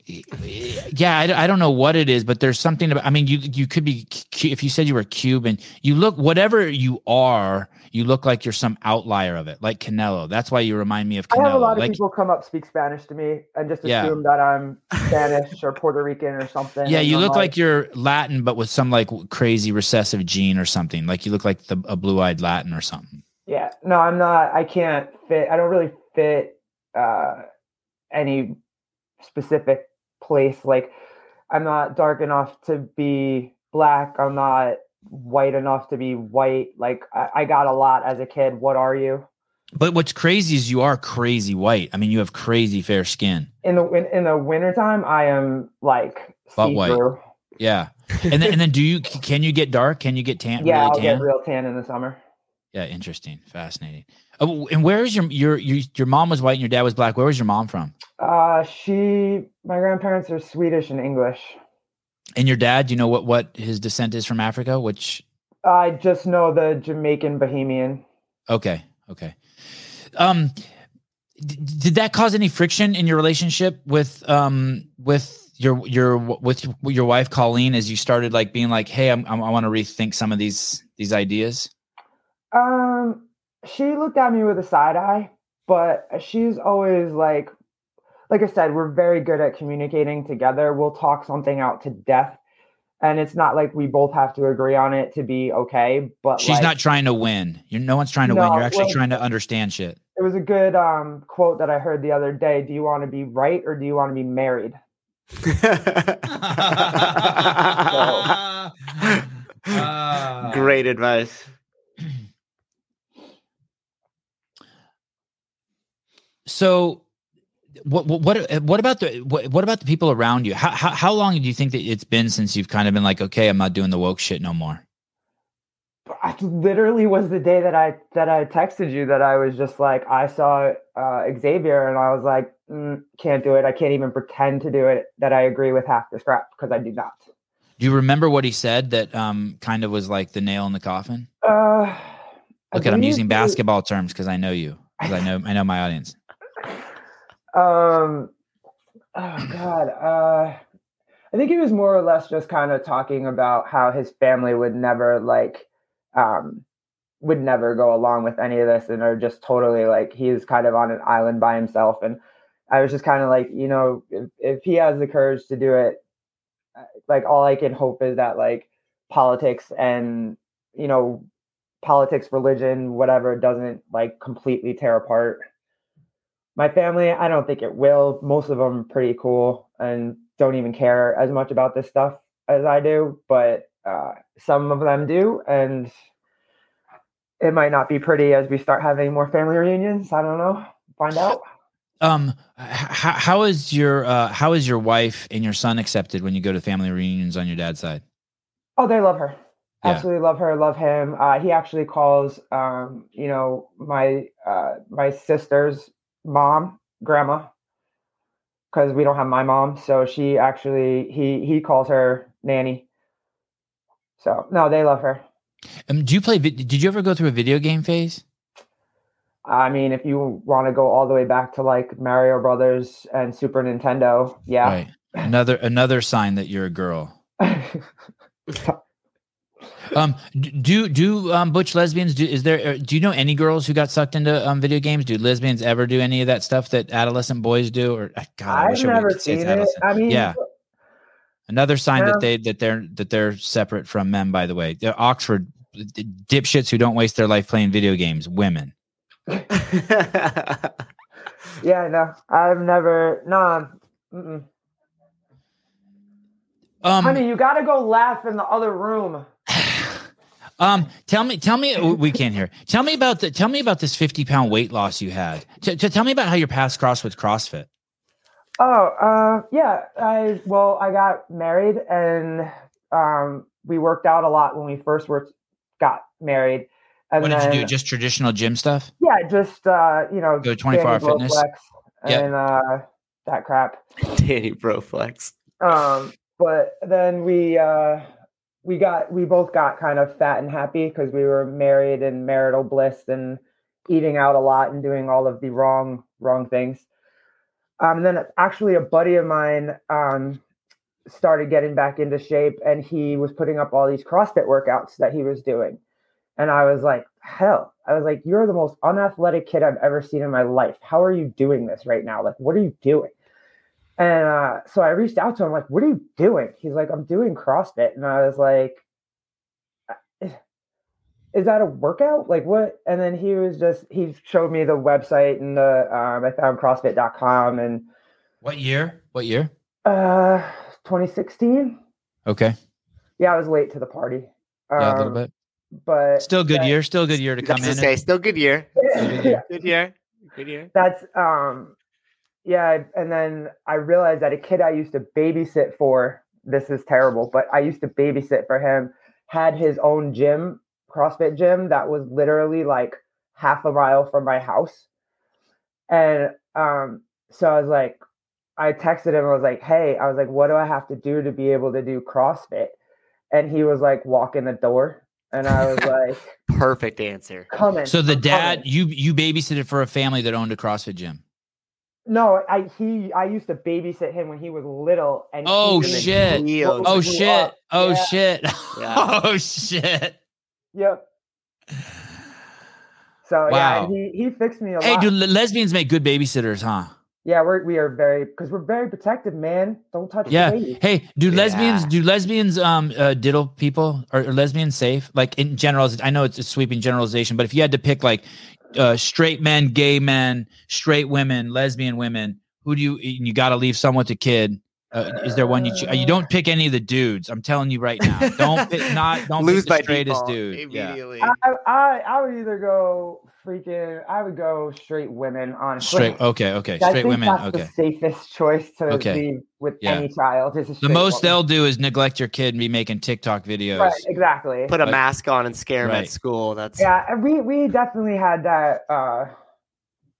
yeah I, I, don't know what it is but there's something about i mean you you could be if you said you were cuban you look whatever you are you look like you're some outlier of it like canelo that's why you remind me of canelo i have a lot of like, people come up speak spanish to me and just assume yeah. that i'm spanish or puerto rican or something yeah you I'm look like, like, you're latin but with some like crazy recessive gene or something like you look like the, a blue-eyed latin or something yeah no i'm not i can't fit i don't really fit uh any specific place. Like I'm not dark enough to be black. I'm not white enough to be white. Like I, I got a lot as a kid. What are you? But what's crazy is you are crazy white. I mean, you have crazy fair skin. In the in, in the wintertime, I am like but white. Yeah. And then and then do you can you get dark? Can you get tan? Yeah, really I'll tan? get real tan in the summer. Yeah, interesting, fascinating. Oh, and where is your your your your mom was white and your dad was black? Where was your mom from? Uh, she my grandparents are Swedish and English. And your dad, do you know what what his descent is from Africa? Which I just know the Jamaican Bahamian. Okay, okay. Um, d- did that cause any friction in your relationship with um with your your with your wife Colleen as you started like being like, hey, I'm, I'm I want to rethink some of these these ideas? Um, she looked at me with a side eye, but she's always like, like I said, we're very good at communicating together. We'll talk something out to death. And it's not like we both have to agree on it to be okay. But she's like, not trying to win. You're no one's trying to no, win. You're actually well, trying to understand shit. It was a good um, quote that I heard the other day. Do you want to be right or do you want to be married? so, uh, Great advice. So what what what about the what, what about the people around you? How, how how long do you think that it's been since you've kind of been like, okay, I'm not doing the woke shit no more? I literally was the day that I that I texted you that I was just like I saw uh, Xavier and I was like mm, can't do it. I can't even pretend to do it. That I agree with half this crap because I do not. Do you remember what he said that um kind of was like the nail in the coffin? Uh, Look, at I'm using basketball terms because I know you because I know I know my audience. Um, oh God, uh, I think he was more or less just kind of talking about how his family would never like, um, would never go along with any of this, and are just totally like he's kind of on an island by himself. And I was just kind of like, you know, if, if he has the courage to do it, uh, like all I can hope is that like politics and you know politics, religion, whatever doesn't like completely tear apart my family. I don't think it will. Most of them are pretty cool and don't even care as much about this stuff as I do, but uh, some of them do, and it might not be pretty as we start having more family reunions. I don't know. Find out. Um, how, how is your uh, how is your wife and your son accepted when you go to family reunions on your dad's side? Oh, they love her. Yeah. Absolutely love her. Love him. Uh, he actually calls, um, you know, my uh, my sister's mom, grandma, because we don't have my mom. So she actually he he calls her nanny. So no, they love her. Um, do you play? Did you ever go through a video game phase? I mean, if you want to go all the way back to like Mario Brothers and Super Nintendo, yeah. Right. Another another sign that you're a girl. um, do do um butch lesbians do is there uh, do you know any girls who got sucked into um video games? Do lesbians ever do any of that stuff that adolescent boys do? Or God, I I've never seen it. I mean, yeah. Another sign that they that they're that they're separate from men. By the way, they're Oxford dipshits who don't waste their life playing video games. Women. yeah, no, I've never. No, mm-mm. um, honey, you got to go laugh in the other room. Um, tell me, tell me, we can't hear. Tell me about the, tell me about this 50 pound weight loss you had. T- t- tell me about how your past cross with CrossFit. Oh, uh, yeah. I, well, I got married and, um, we worked out a lot when we first were, got married. And what did then, you do? Just traditional gym stuff? Yeah. Just, uh, you know, go 24 hour fitness yep. and, uh, that crap. Danny Broflex. Um, but then we, uh, we got we both got kind of fat and happy because we were married in marital bliss and eating out a lot and doing all of the wrong wrong things. Um, and then actually a buddy of mine um, started getting back into shape and he was putting up all these CrossFit workouts that he was doing. And I was like, hell, I was like, you're the most unathletic kid I've ever seen in my life. How are you doing this right now? Like, what are you doing? And uh, so I reached out to him, like, what are you doing? He's like, I'm doing CrossFit. And I was like, uh, is that a workout? Like what? And then he was just, he showed me the website and the, um, I found CrossFit.com and. What year? What year? Uh, 2016. Okay. Yeah, I was late to the party. Um, yeah, a little um, bit. But still good that, year. Still good year to come in. Say, still good year. good year. Good year. Good year. That's um yeah, and then I realized that a kid I used to babysit for, this is terrible, but I used to babysit for him, had his own gym, CrossFit gym that was literally like half a mile from my house. And um, so I was like, I texted him, I was like, hey, I was like, what do I have to do to be able to do CrossFit? And he was like, walk in the door. And I was like, perfect answer. Coming. So the dad, coming. you you babysitted for a family that owned a CrossFit gym. No, I he I used to babysit him when he was little. And oh shit! Oh shit! Oh yeah. shit! Yeah. oh shit! Yep. So wow. yeah, he he fixed me a hey, lot. Hey, dude, lesbians make good babysitters, huh? Yeah, we're we are very because we're very protective, man. Don't touch. Yeah. Hey, do yeah. lesbians do lesbians um uh, diddle people? Are, are lesbians safe? Like in general, I know it's a sweeping generalization, but if you had to pick like uh, straight men, gay men, straight women, lesbian women. Who do you? You got to leave someone with the kid. Uh, is there one you cho- you don't pick any of the dudes? I'm telling you right now. Don't pick not don't lose pick the straightest dude. Immediately. Yeah. I, I I would either go freaking. I would go straight women on straight. Okay, okay, I straight women. okay, safest choice to okay. leave with yeah. any child is the most woman. they'll do is neglect your kid and be making TikTok videos. Right, exactly. Put a mask on and scare right. at school. That's yeah. We we definitely had that. uh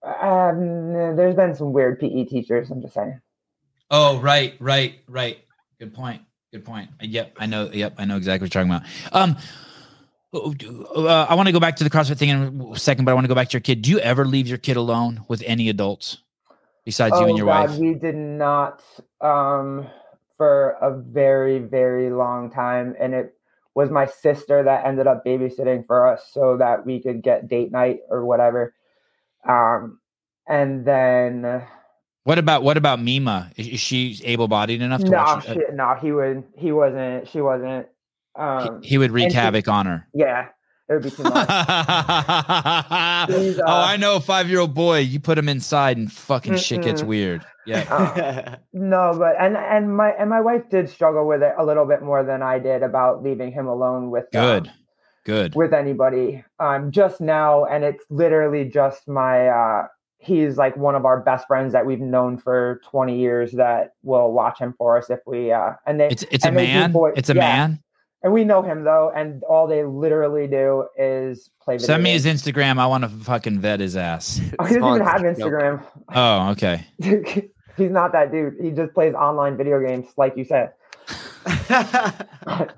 um, there's been some weird PE teachers. I'm just saying. Oh, right, right, right. Good point. Good point. Yep, I know. Yep, I know exactly what you're talking about. Um, uh, I want to go back to the CrossFit thing in a second, but I want to go back to your kid. Do you ever leave your kid alone with any adults besides oh, you and your God, wife? We did not um, for a very, very long time. And it was my sister that ended up babysitting for us so that we could get date night or whatever. Um, and then. What about what about Mima? Is she able bodied enough to no, watch? She, no, he would. He wasn't. She wasn't Um, he, he would wreak and she- havoc on her. yeah, it would be too much. Oh, uh, I know a five year old boy. You put him inside and fucking shit gets weird. Yeah. Uh, no, but and and my and my wife did struggle with it a little bit more than I did about leaving him alone with um, Good. Good. with anybody. Um, just now, and it's literally just my. uh He's like one of our best friends that we've known for 20 years that will watch him for us if we uh and they It's it's a man. boy- It's a yeah. man. And we know him though, and all they literally do is play video Send me games. his Instagram. I want to fucking vet his ass. Oh, he doesn't even have Instagram. Oh, okay. He's not that dude. He just plays online video games, like you said.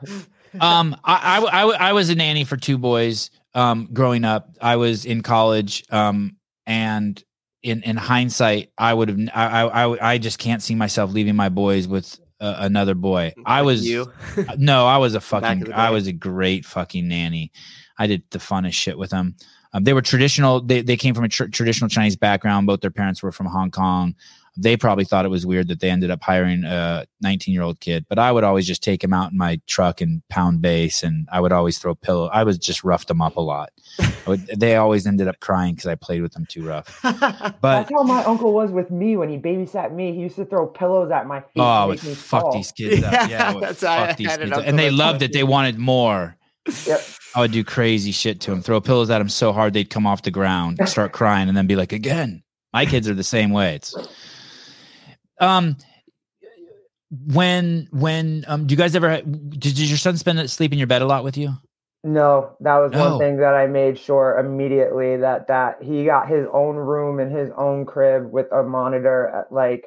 Um, I, I, w- I, w- I was a nanny for two boys. Um, growing up, I was in college. Um, and in in hindsight, I would have. I, I I I just can't see myself leaving my boys with uh, another boy. I was you. no, I was a fucking. I was a great fucking nanny. I did the funnest shit with them. Um, they were traditional. They they came from a tr- traditional Chinese background. Both their parents were from Hong Kong. They probably thought it was weird that they ended up hiring a 19 year old kid. But I would always just take him out in my truck and pound bass, and I would always throw pillow. I was just roughed them up a lot. I would, they always ended up crying because I played with them too rough. But That's how my uncle was with me when he babysat me. He used to throw pillows at my feet. oh, I would me fuck fall. these kids up. Yeah, Yeah, I would that's how I fuck these had kids up. and they loved it. They wanted more. Yep. I would do crazy shit to them, throw pillows at them so hard they'd come off the ground, start crying, and then be like, again. My kids are the same way. It's um when when um do you guys ever did, did your son spend sleep in your bed a lot with you? No, that was No. one thing that I made sure immediately that that he got his own room in his own crib with a monitor at like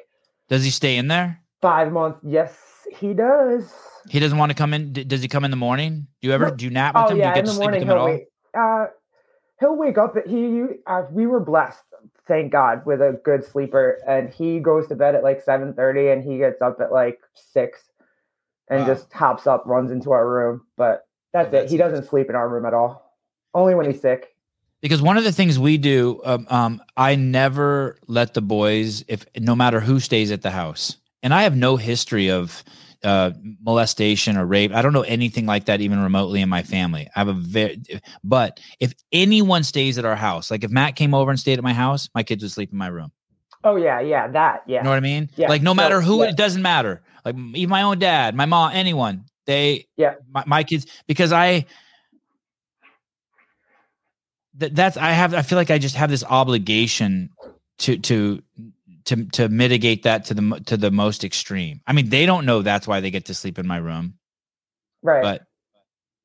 Does he stay in there? five months. Yes, he does. He doesn't want to come in. Does he come in the morning? Do you ever do you nap with Oh him? yeah, do you in to the sleep with morning him at he'll all? wake. Uh, he'll wake up. He, you, uh, we were blessed, thank God, with a good sleeper, and he goes to bed at like seven thirty, and he gets up at like six, and Wow. just hops up, runs into our room. But that's Oh, it. He nice. doesn't sleep in our room at all. Only when he's sick. because one of the things we do um, um i never let the boys if no matter who stays at the house and i have no history of uh molestation or rape i don't know anything like that even remotely in my family i have a very but if anyone stays at our house like if matt came over and stayed at my house my kids would sleep in my room Oh yeah, yeah, that yeah. you know what i mean Yeah, like no matter who yeah. it doesn't matter like even my own dad my mom anyone they Yeah. my, my kids because i that that's i have i feel like i just have this obligation to to to to mitigate that to the to the most extreme i mean they don't know that's why they get to sleep in my room right. but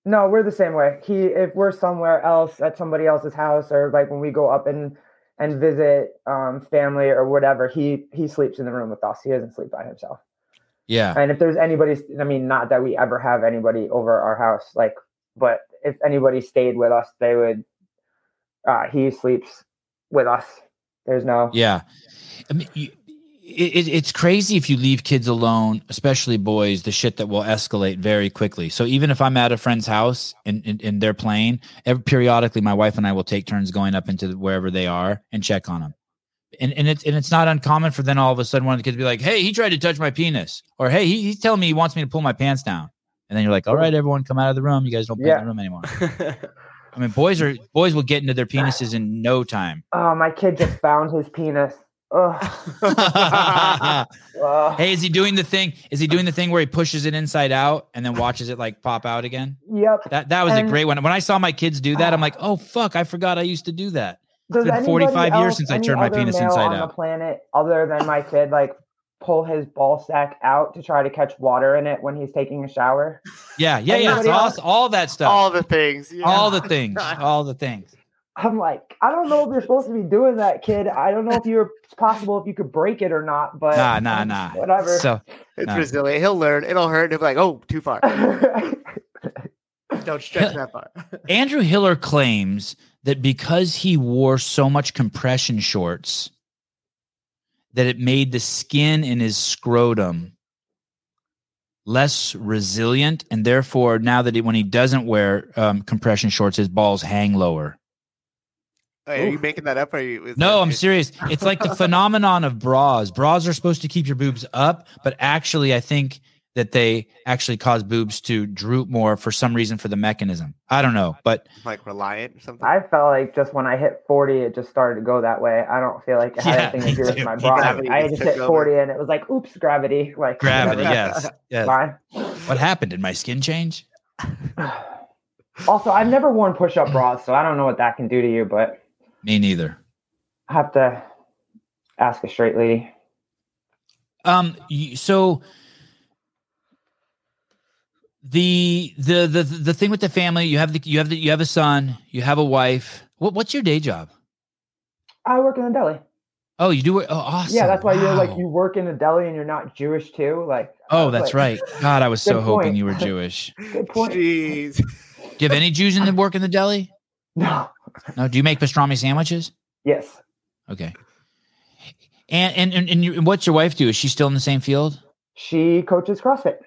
No, we're the same way. He if we're somewhere else at somebody else's house or like when we go up and and visit um family or whatever, he he sleeps in the room with us. He doesn't sleep by himself. yeah And if there's anybody I mean not that we ever have anybody over our house like but if anybody stayed with us, they would uh he sleeps with us. There's no Yeah, I mean, you, it, it- it's crazy if you leave kids alone, especially boys. The shit that will escalate very quickly. So even if I'm at a friend's house and, and, and they're playing, every, periodically my wife and I will take turns going up into wherever they are and check on them. And and it's and it's not uncommon for then all of a sudden one of the kids to be like, "Hey, he tried to touch my penis," or "Hey, he, he's telling me he wants me to pull my pants down." And then you're like, "All right, everyone, come out of the room. You guys don't play in the room anymore." I mean, boys are boys will get into their penises in no time. Oh, my kid just found his penis. Ugh. Ugh. Hey, is he doing the thing? Is he doing the thing where he pushes it inside out and then watches it like pop out again? Yep. That that was a great one. When I saw my kids do that, I'm like, oh fuck, I forgot I used to do that. Does been anybody 45 years since I turned my penis male inside on out. the planet other than my kid like pull his ball sack out to try to catch water in it when he's taking a shower? Yeah, yeah, yeah. Anybody It's all, all that stuff. All the things. Yeah. all the things. All the things. I'm like, I don't know if you're supposed to be doing that, kid. I don't know if you're it's possible if you could break it or not, but Nah, nah, nah. Whatever. So It's No. resilient. He'll learn. It'll hurt. He'll be like, oh, too far. Don't stretch that far. Andrew Hiller claims that because he wore so much compression shorts, that it made the skin in his scrotum less resilient, and therefore now that he, when he doesn't wear um, compression shorts, his balls hang lower. Wait, are you making that up? Or are you, No, that- I'm serious. It's like the phenomenon of bras. Bras are supposed to keep your boobs up, but actually, I think that they actually cause boobs to droop more for some reason for the mechanism. I don't know, but like reliant or something. I felt like just when I hit 40, it just started to go that way. I don't feel like it had Yeah, anything to do with my bra. body. too. I It just took hit over. 40 and it was like, oops, gravity. Like gravity, yes. yes. Fine. What happened? Did my skin change? Also, I've never worn push-up bras, so I don't know what that can do to you, but Me neither. I have to ask a straight lady. Um. So the the the the thing with the family, you have the you have the you have a son, you have a wife. What what's your day job? I work in a deli. Oh, you do it. Oh, awesome. Yeah, that's why you're like you work in a deli and you're not Jewish too. Like Oh, that's like, right. God, I was so Good hoping you were Jewish. Good point. Jeez. Do you have any Jews in the work in the deli? No. No. Do you make pastrami sandwiches? Yes. Okay. And and and, and, you, and what's your wife do? Is she still in the same field? She coaches CrossFit.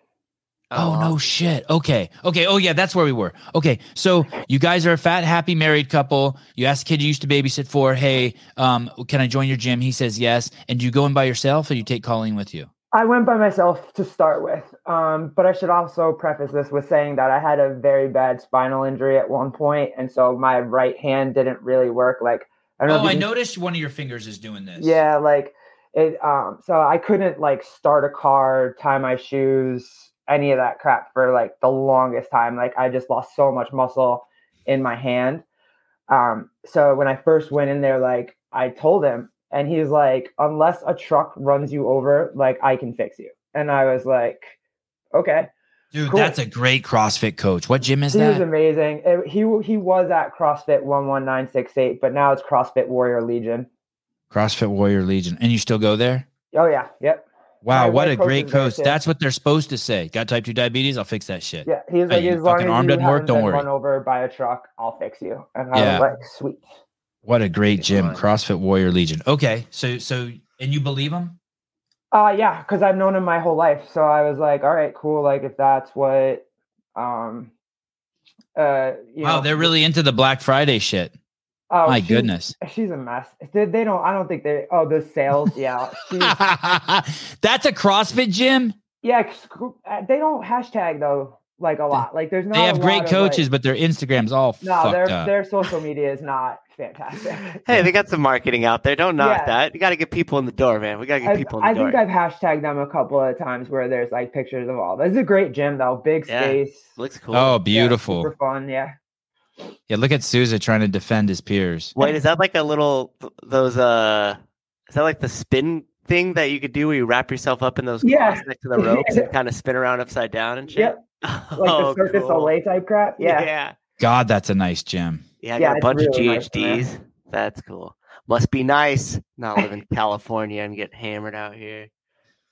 Oh, no shit. Okay. Okay. Oh yeah, that's where we were. Okay. So you guys are a fat, happy married couple. You ask the kid you used to babysit for, hey, um, can I join your gym? He says yes. And do you go in by yourself or you take Colleen with you? I went by myself to start with, um, but I should also preface this with saying that I had a very bad spinal injury at one point, and so my right hand didn't really work. Like I don't. Oh, you I noticed one of your fingers is doing this. Yeah, like it. Um, so I couldn't like start a car, tie my shoes, any of that crap for like the longest time. Like I just lost so much muscle in my hand. Um, so when I first went in there, like I told him, and he's like, unless a truck runs you over, like I can fix you. And I was like, okay. Dude, Cool. that's a great CrossFit coach. What gym is He was that? amazing. It- he he was at CrossFit one one nine six eight, but now it's CrossFit Warrior Legion. CrossFit Warrior Legion. And you still go there? Oh yeah, yep. Wow, what a great coach. That's what they're supposed to say. Got type 2 diabetes? I'll fix that shit. Yeah, he was Hey, as long fucking as arm doesn't work, don't worry. run over by a truck, I'll fix you. And I Yeah. was like, sweet. What a great gym, Fun. CrossFit Warrior Legion. Okay, so so and you believe him? Uh yeah, because I've known him my whole life. So I was like, all right, cool. Like if that's what um uh you wow, know, they're really into the Black Friday shit. oh, My she's- goodness. She's a mess. They, they don't I don't think they oh the sales, yeah. That's a CrossFit gym. yeah, sc- uh, they don't hashtag though like a lot. Like there's not They have lot great of, coaches, like- but their Instagram's all no, fucked their up. their social media is not fantastic. Hey, they got some marketing out there. Don't knock Yeah. that. You got to get people in the door, man. We got to get I've- people in the I door. think I've hashtagged them a couple of times where there's like pictures of all. This is a great gym though, big Yeah. space. Looks cool. Oh, Yeah, beautiful. super fun. Yeah. Yeah, look at Souza trying to defend his peers. Wait, is that like a little those uh? Is that like the spin thing that you could do where you wrap yourself up in those Yeah. next to the ropes and kind of spin around upside down and shit? Yep. Like oh, the Circus cool. Olay type crap. Yeah. yeah. God, that's a nice gym. Yeah, I Yeah, a bunch really of nice. GHDs. That's cool. Must be nice not live in California and get hammered out here.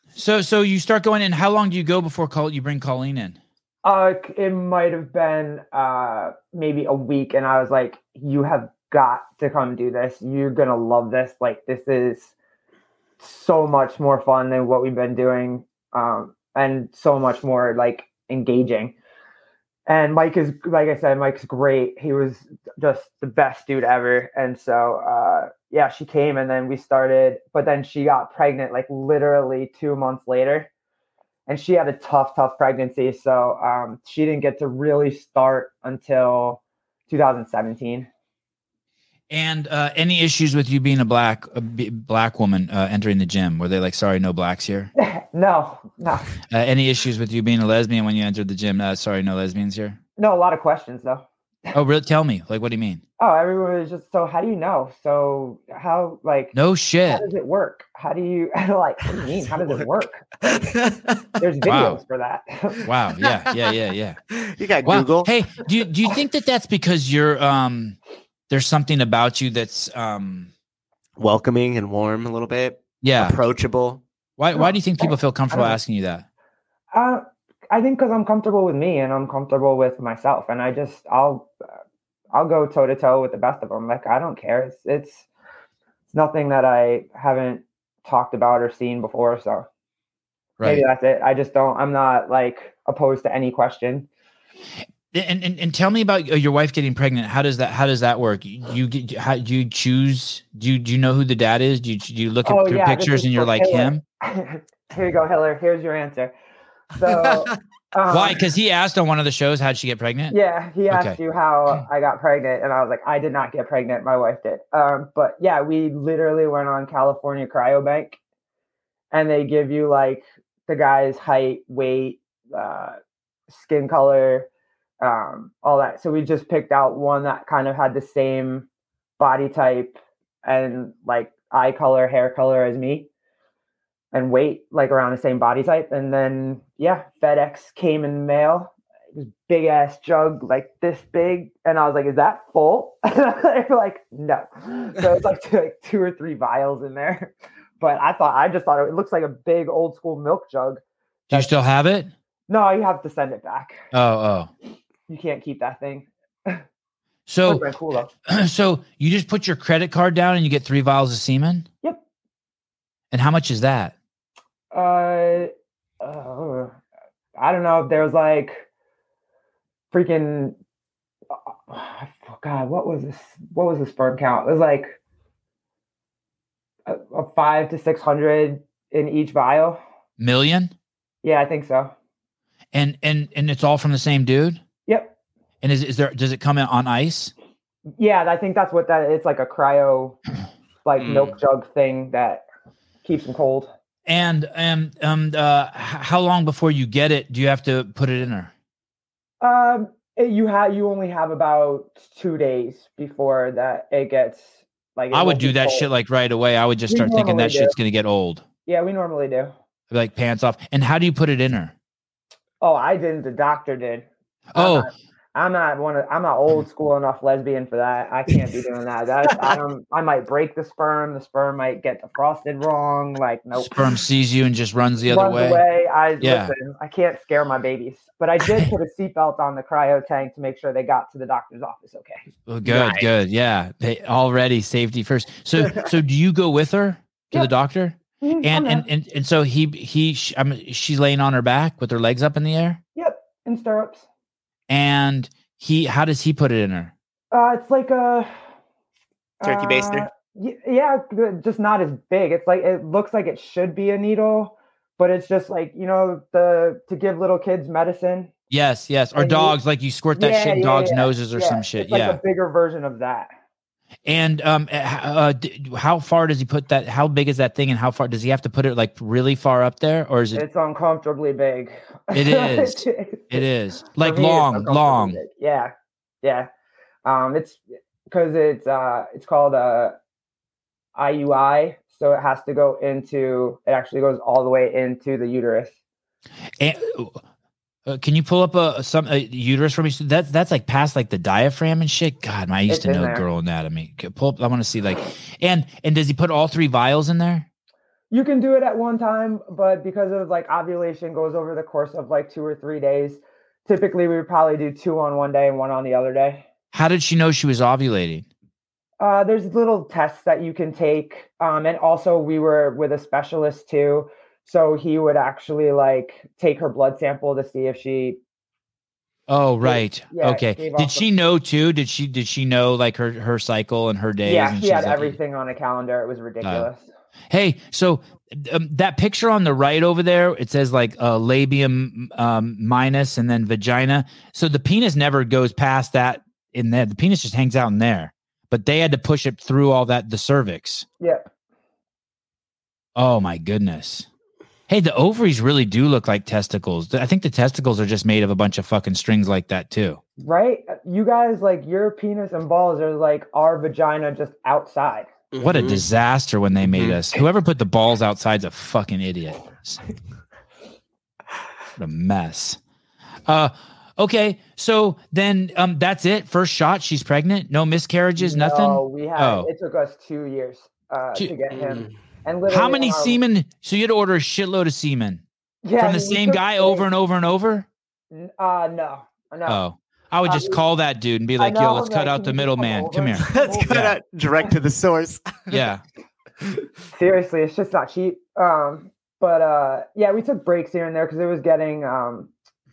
So so you start going in. How long do you go before call you bring Colleen in? Uh, it might have been uh maybe a week, and I was like, "You have got to come do this. You're gonna love this. Like this is so much more fun than what we've been doing, um, and so much more like engaging." And Mike is, like I said, Mike's great. He was just the best dude ever. And so, uh, yeah, she came, and then we started. But then she got pregnant, like literally two months later and she had a tough, tough pregnancy. So um, she didn't get to really start until 2017. And uh, any issues with you being a black a b- black woman uh, entering the gym? Were they like, sorry, no blacks here? no, no, Uh, any issues with you being a lesbian when you entered the gym? Uh, sorry, no lesbians here. no. A lot of questions though. Oh, really? Tell me. Like, what do you mean? Oh, everyone was just so. How do you know? So how like No shit. how does it work? How do you like? What do you mean? How does it work? There's videos Wow. for that. Wow. Yeah. Yeah. Yeah. Yeah. you got Wow. Google. Hey, do you do you think that that's because you're um there's something about you that's um Welcoming and warm a little bit. yeah. Approachable. Why why do you think people feel comfortable asking you that? Uh, I think because I'm comfortable with me and I'm comfortable with myself, and I just I'll I'll go toe to toe with the best of them. Like I don't care. It's it's it's nothing that I haven't talked about or seen before. So Right. maybe that's it. I just don't. I'm not like opposed to any question. And, and and tell me about uh, your wife getting pregnant. How does that how does that work? You, get how do you choose? Do you do you know who the dad is? Do you do you look at Oh, your yeah, pictures and you're like Taylor. him? Here you go, Hiller. Here's your answer. So um, Why? Because he asked on one of the shows, how'd she get pregnant? Yeah, he asked Okay. you how I got pregnant, and I was like, I did not get pregnant. My wife did. Um, but yeah, we literally went on California Cryobank, and they give you like the guy's height, weight, uh, skin color, um, all that. So we just picked out one that kind of had the same body type and like eye color, hair color as me, and weight like around the same body type. And then yeah, FedEx came in the mail. It was big ass jug, like this big, and I was like, "Is that full?" They're like, "No." So it's like two, like two or three vials in there. But I thought I just thought it looks like a big old school milk jug. Do you still have it? No, you have to send it back. Oh, oh, You can't keep that thing. oh. So, cool so you just put your credit card down and you get three vials of semen? Yep. And how much is that? Uh, uh, I don't know. There was like freaking. Uh, God, what was this? What was the sperm count? It was like a, a five to six hundred in each vial. Million? Yeah, I think so. And and and it's all from the same dude? And is is there does it come in on ice? Yeah, I think that's what that. It's like a cryo, like milk jug thing that keeps them cold. And um um uh how long before you get it do you have to put it in her? Um, you have you only have about two days before that it gets like. it I would do that cold. shit like right away. I would just We start thinking that do. shit's gonna get old. Yeah, we normally do. Like pants off. And how do you put it in her? Oh, I didn't. The doctor did. Oh, I'm not, one of. I'm not old school enough lesbian for that. I can't be doing that. That's I don't. I might break the sperm. The sperm might get defrosted wrong. Like nope. sperm sees you and just runs the other way. away. I Yeah. listen. I can't scare my babies, but I did put a seatbelt on the cryo tank to make sure they got to the doctor's office okay. Well, good, Nice. good. Yeah. They already safety first. So so do you go with her to the Yep. doctor? Mhm, And and and, and so he he sh- I mean, she's laying on her back with her legs up in the air. yep, in stirrups. And he how does he put it in her? Uh, it's like a Turkey baster? uh, Yeah, just not as big. It's like it looks like it should be a needle, but it's just like you know the to give little kids medicine. Yes, yes. Or And you- dogs, like you squirt that Yeah, shit in yeah, dogs' yeah, noses or Yeah, some shit. It's like yeah. a bigger version of that. And um, uh, h- uh, d- how far does he put that? How big is that thing, and how far does he have to put it? Like really far up there, or is it? It's uncomfortably big. It is. It is like long, long. big. Yeah, yeah. Um, it's because it's uh, it's called a IUI, so it has to go into. It actually goes all the way into the uterus. And, uh, can you pull up a some a uterus for me? That's that's like past like the diaphragm and shit. God, man, I used It's to know there. girl anatomy. Pull up. I want to see like, and and does he put all three vials in there? You can do it at one time, but because of like ovulation goes over the course of like two or three days, typically we would probably do two on one day and one on the other day. How did she know she was ovulating? Uh, there's little tests that you can take, um, and also we were with a specialist too, so he would actually like take her blood sample to see if she. Oh, right. yeah, okay. Did off the- she know too? Did she did she know like her her cycle and her days? yeah, she had like- everything on a calendar. It was ridiculous. Hey, so um, that picture on the right over there, it says like uh, labium um, minus and then vagina. So the penis never goes past that in there. The penis just hangs out in there. But they had to push it through all that the cervix. Yep. Oh my goodness. Hey, the ovaries really do look like testicles. I think the testicles are just made of a bunch of fucking strings like that too. Right? You guys like your penis and balls are like our vagina just outside. What a Mhm. disaster when they made Mhm. us. Whoever put the balls outside's a fucking idiot. What a mess. Uh okay, so then um that's it. First shot, she's pregnant. No miscarriages, No, nothing. we had Oh. it took us two years uh, Two- to get him. And literally How many on our- semen? So you had to order a shitload of semen Yeah, from the same guy over and over and over? Uh, no, no. Oh. I would just we- call that dude and be I like, yo, let's I'm cut like, out the "Can you just come middleman. Come over?" here. Let's cut Yeah. out direct to the source. Yeah. Seriously, it's just not cheap. Um, but uh, yeah, we took breaks here and there because it was getting um,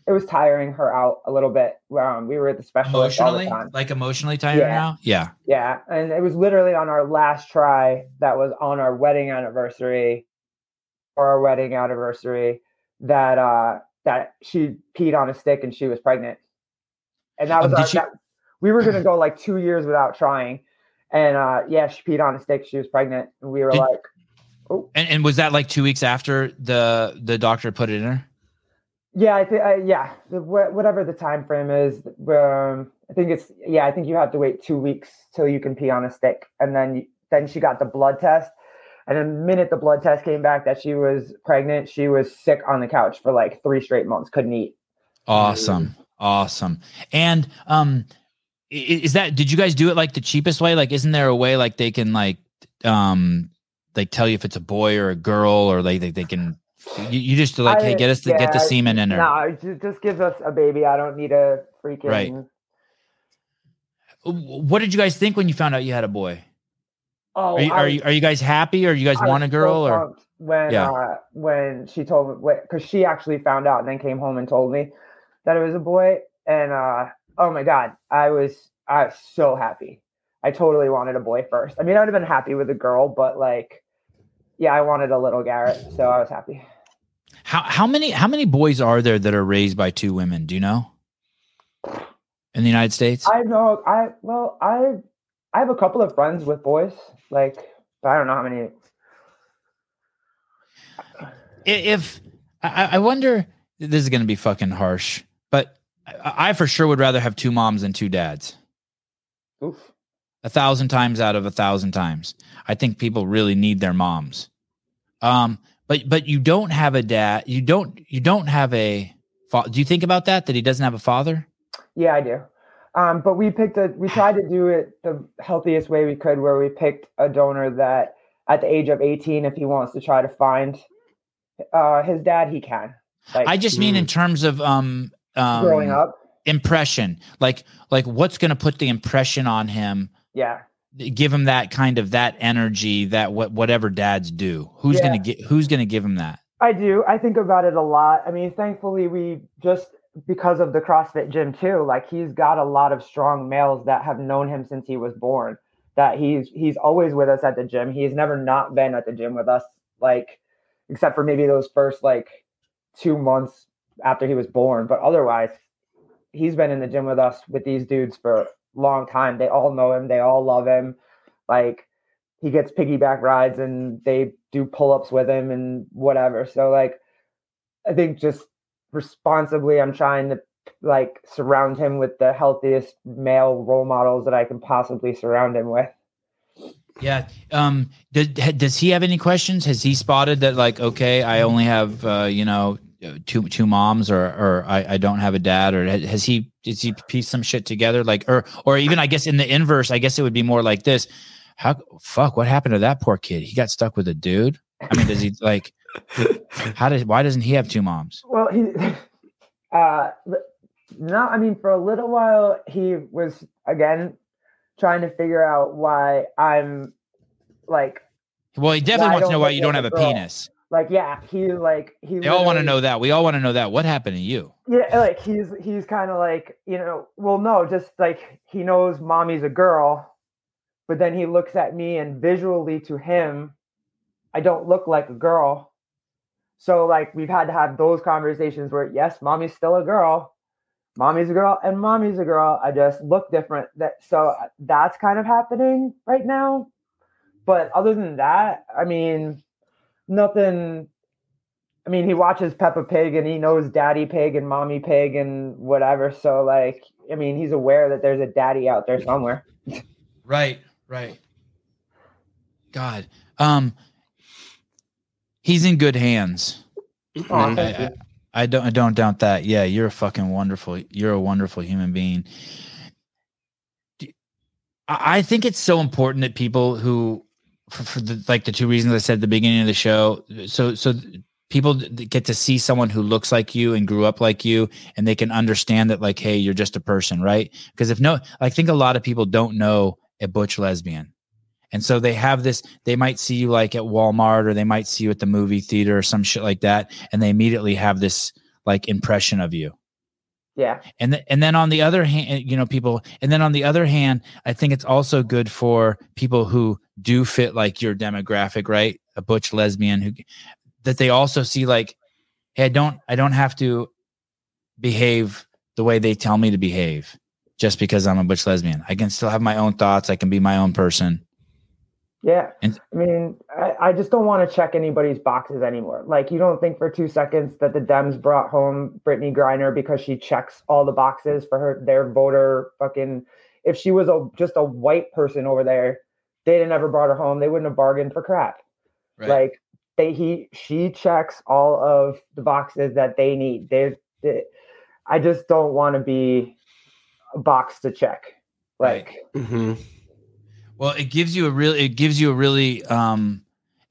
it was tiring her out a little bit. Um, we were at the special all the. Like emotionally tired Yeah. now? Yeah. Yeah, and it was literally on our last try that was on our wedding anniversary or our wedding anniversary that uh that she peed on a stick and she was pregnant. And that was Um, our, she- that, we were gonna go like two years without trying. And uh yeah, she peed on a stick, she was pregnant, and we were Did- like, Oh And, and was that like two weeks after the the doctor put it in her? Yeah, I think uh, yeah, whatever the time frame is, um, I think it's yeah, I think you have to wait two weeks till you can pee on a stick, and then then she got the blood test, and the minute the blood test came back that she was pregnant, she was sick on the couch for like three straight months, couldn't eat. Awesome. Awesome. And um is that did you guys do it like the cheapest way? Like isn't there a way like they can like um like tell you if it's a boy or a girl or they, they can you, you just like hey get us to get the semen in her. No, it ju- just gives us a baby. I don't need a freaking. Right. What did you guys think when you found out you had a boy? Oh, Are you, I- are you are you guys happy or you guys I want a girl so or when Yeah. uh, when she told me because she actually found out and then came home and told me that it was a boy and uh, oh my god I was I was so happy I totally wanted a boy first I mean I'd have been happy with a girl but like yeah I wanted a little Garrette so I was happy how how many how many boys are there that are raised by two women? Do you know? In the United States? I know I well I I have a couple of friends with boys like but I don't know how many I- if I, I wonder this is going to be fucking harsh but I, I for sure would rather have two moms than two dads oof a thousand times out of a thousand times i think people really need their moms um but but you don't have a dad you don't you don't have a fa- do you think about that that he doesn't have a father Yeah, I do. Um, but we picked a. We tried to do it the healthiest way we could, where we picked a donor that, at the age of eighteen, if he wants to try to find uh, his dad, he can. Like i just mean in terms of um um growing up. impression like like what's going to put the impression on him Yeah, give him that kind of that energy that what whatever dads do who's Yeah. gonna get who's gonna give him that I do. I think about it a lot. I mean, thankfully, we just because of the CrossFit gym too. Like he's got a lot of strong males that have known him since he was born. That he's he's always with us at the gym. He's never not been at the gym with us. Like except for maybe those first like two months after he was born. But otherwise, he's been in the gym with us with these dudes for long time. They all know him. They all love him. Like he gets piggyback rides and they do pull-ups with him and whatever. So like I think just responsibly I'm trying to like surround him with the healthiest male role models that I can possibly surround him with. yeah um does, does he have any questions has he spotted that like okay i only have uh you know two two moms or or i, I don't have a dad or has he does he piece some shit together? Like or or even i guess in the inverse i guess it would be more like this. How fuck what happened to that poor kid? He got stuck with a dude? I mean does he like how does why doesn't he have two moms? Well, he, uh, no, I mean, for a little while, he was again trying to figure out why I'm like, well he definitely wants to know why you don't have a a girl? penis like, yeah, he like he. they all want to know that we all want to know that what happened to you Yeah, like he's he's kind of like you know, well, no, just like he knows mommy's a girl, but then he looks at me and visually to him, I don't look like a girl. So like we've had to have those conversations where yes, mommy's still a girl, mommy's a girl, and mommy's a girl. I just look different. That so that's kind of happening right now. But other than that, I mean, nothing. I mean, he watches Peppa Pig and he knows Daddy Pig and Mommy Pig and whatever. So like, I mean, he's aware that there's a daddy out there somewhere. Right, right. God, um, he's in good hands. Oh, I, thank. I, I don't, I don't doubt that. Yeah, you're a fucking wonderful. You're a wonderful human being. I I think it's so important that people who, for, for the, like the two reasons I said at the beginning of the show, so so people get to see someone who looks like you and grew up like you, and they can understand that like, hey, you're just a person, right? Because if no, I think a lot of people don't know a butch lesbian. And so they have this, they might see you like at Walmart or they might see you at the movie theater or some shit like that. And they immediately have this like impression of you. Yeah. And, th- and then on the other hand, eh, you know, people, and then on the other hand, I think it's also good for people who do fit like your demographic, right? A butch lesbian who, that they also see like, hey, I don't I don't have to behave the way they tell me to behave just because I'm a butch lesbian. I can still have my own thoughts. I can be my own person. Yeah. And- I mean, I, I just don't want to check anybody's boxes anymore. Like, you don't think for two seconds that the Dems brought home Brittney Griner because she checks all the boxes for her their voter fucking. If she was a just a white person over there, they'd have never brought her home. They wouldn't have bargained for crap. Like they he she checks all of the boxes that they need. They, they I just don't want to be a box to check. Like hmm Well, it gives you a really it gives you a really um,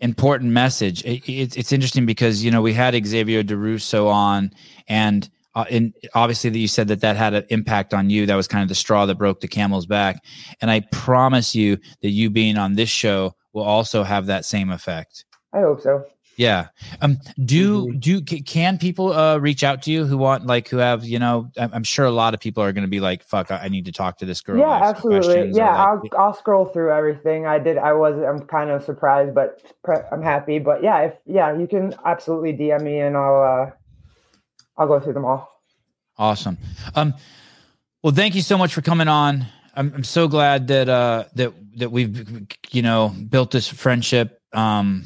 important message. It, it's it's interesting because you know we had Xavier DeRusso on, and uh, and obviously that you said that that had an impact on you. That was kind of the straw that broke the camel's back. And I promise you that you being on this show will also have that same effect. I hope so. Yeah. Um. Do Mhm. do can people uh reach out to you who want like who have you know I'm, sure a lot of people are going to be like fuck I, need to talk to this girl. Yeah, absolutely. questions," or, Yeah, I'll I'll scroll through everything. I did. I was. I'm kind of surprised, but pre- I'm happy. But yeah, if yeah, you can absolutely DM me, and I'll uh, I'll go through them all. Awesome. Um, well, thank you so much for coming on. I'm, I'm so glad that uh that that we've you know built this friendship. Um,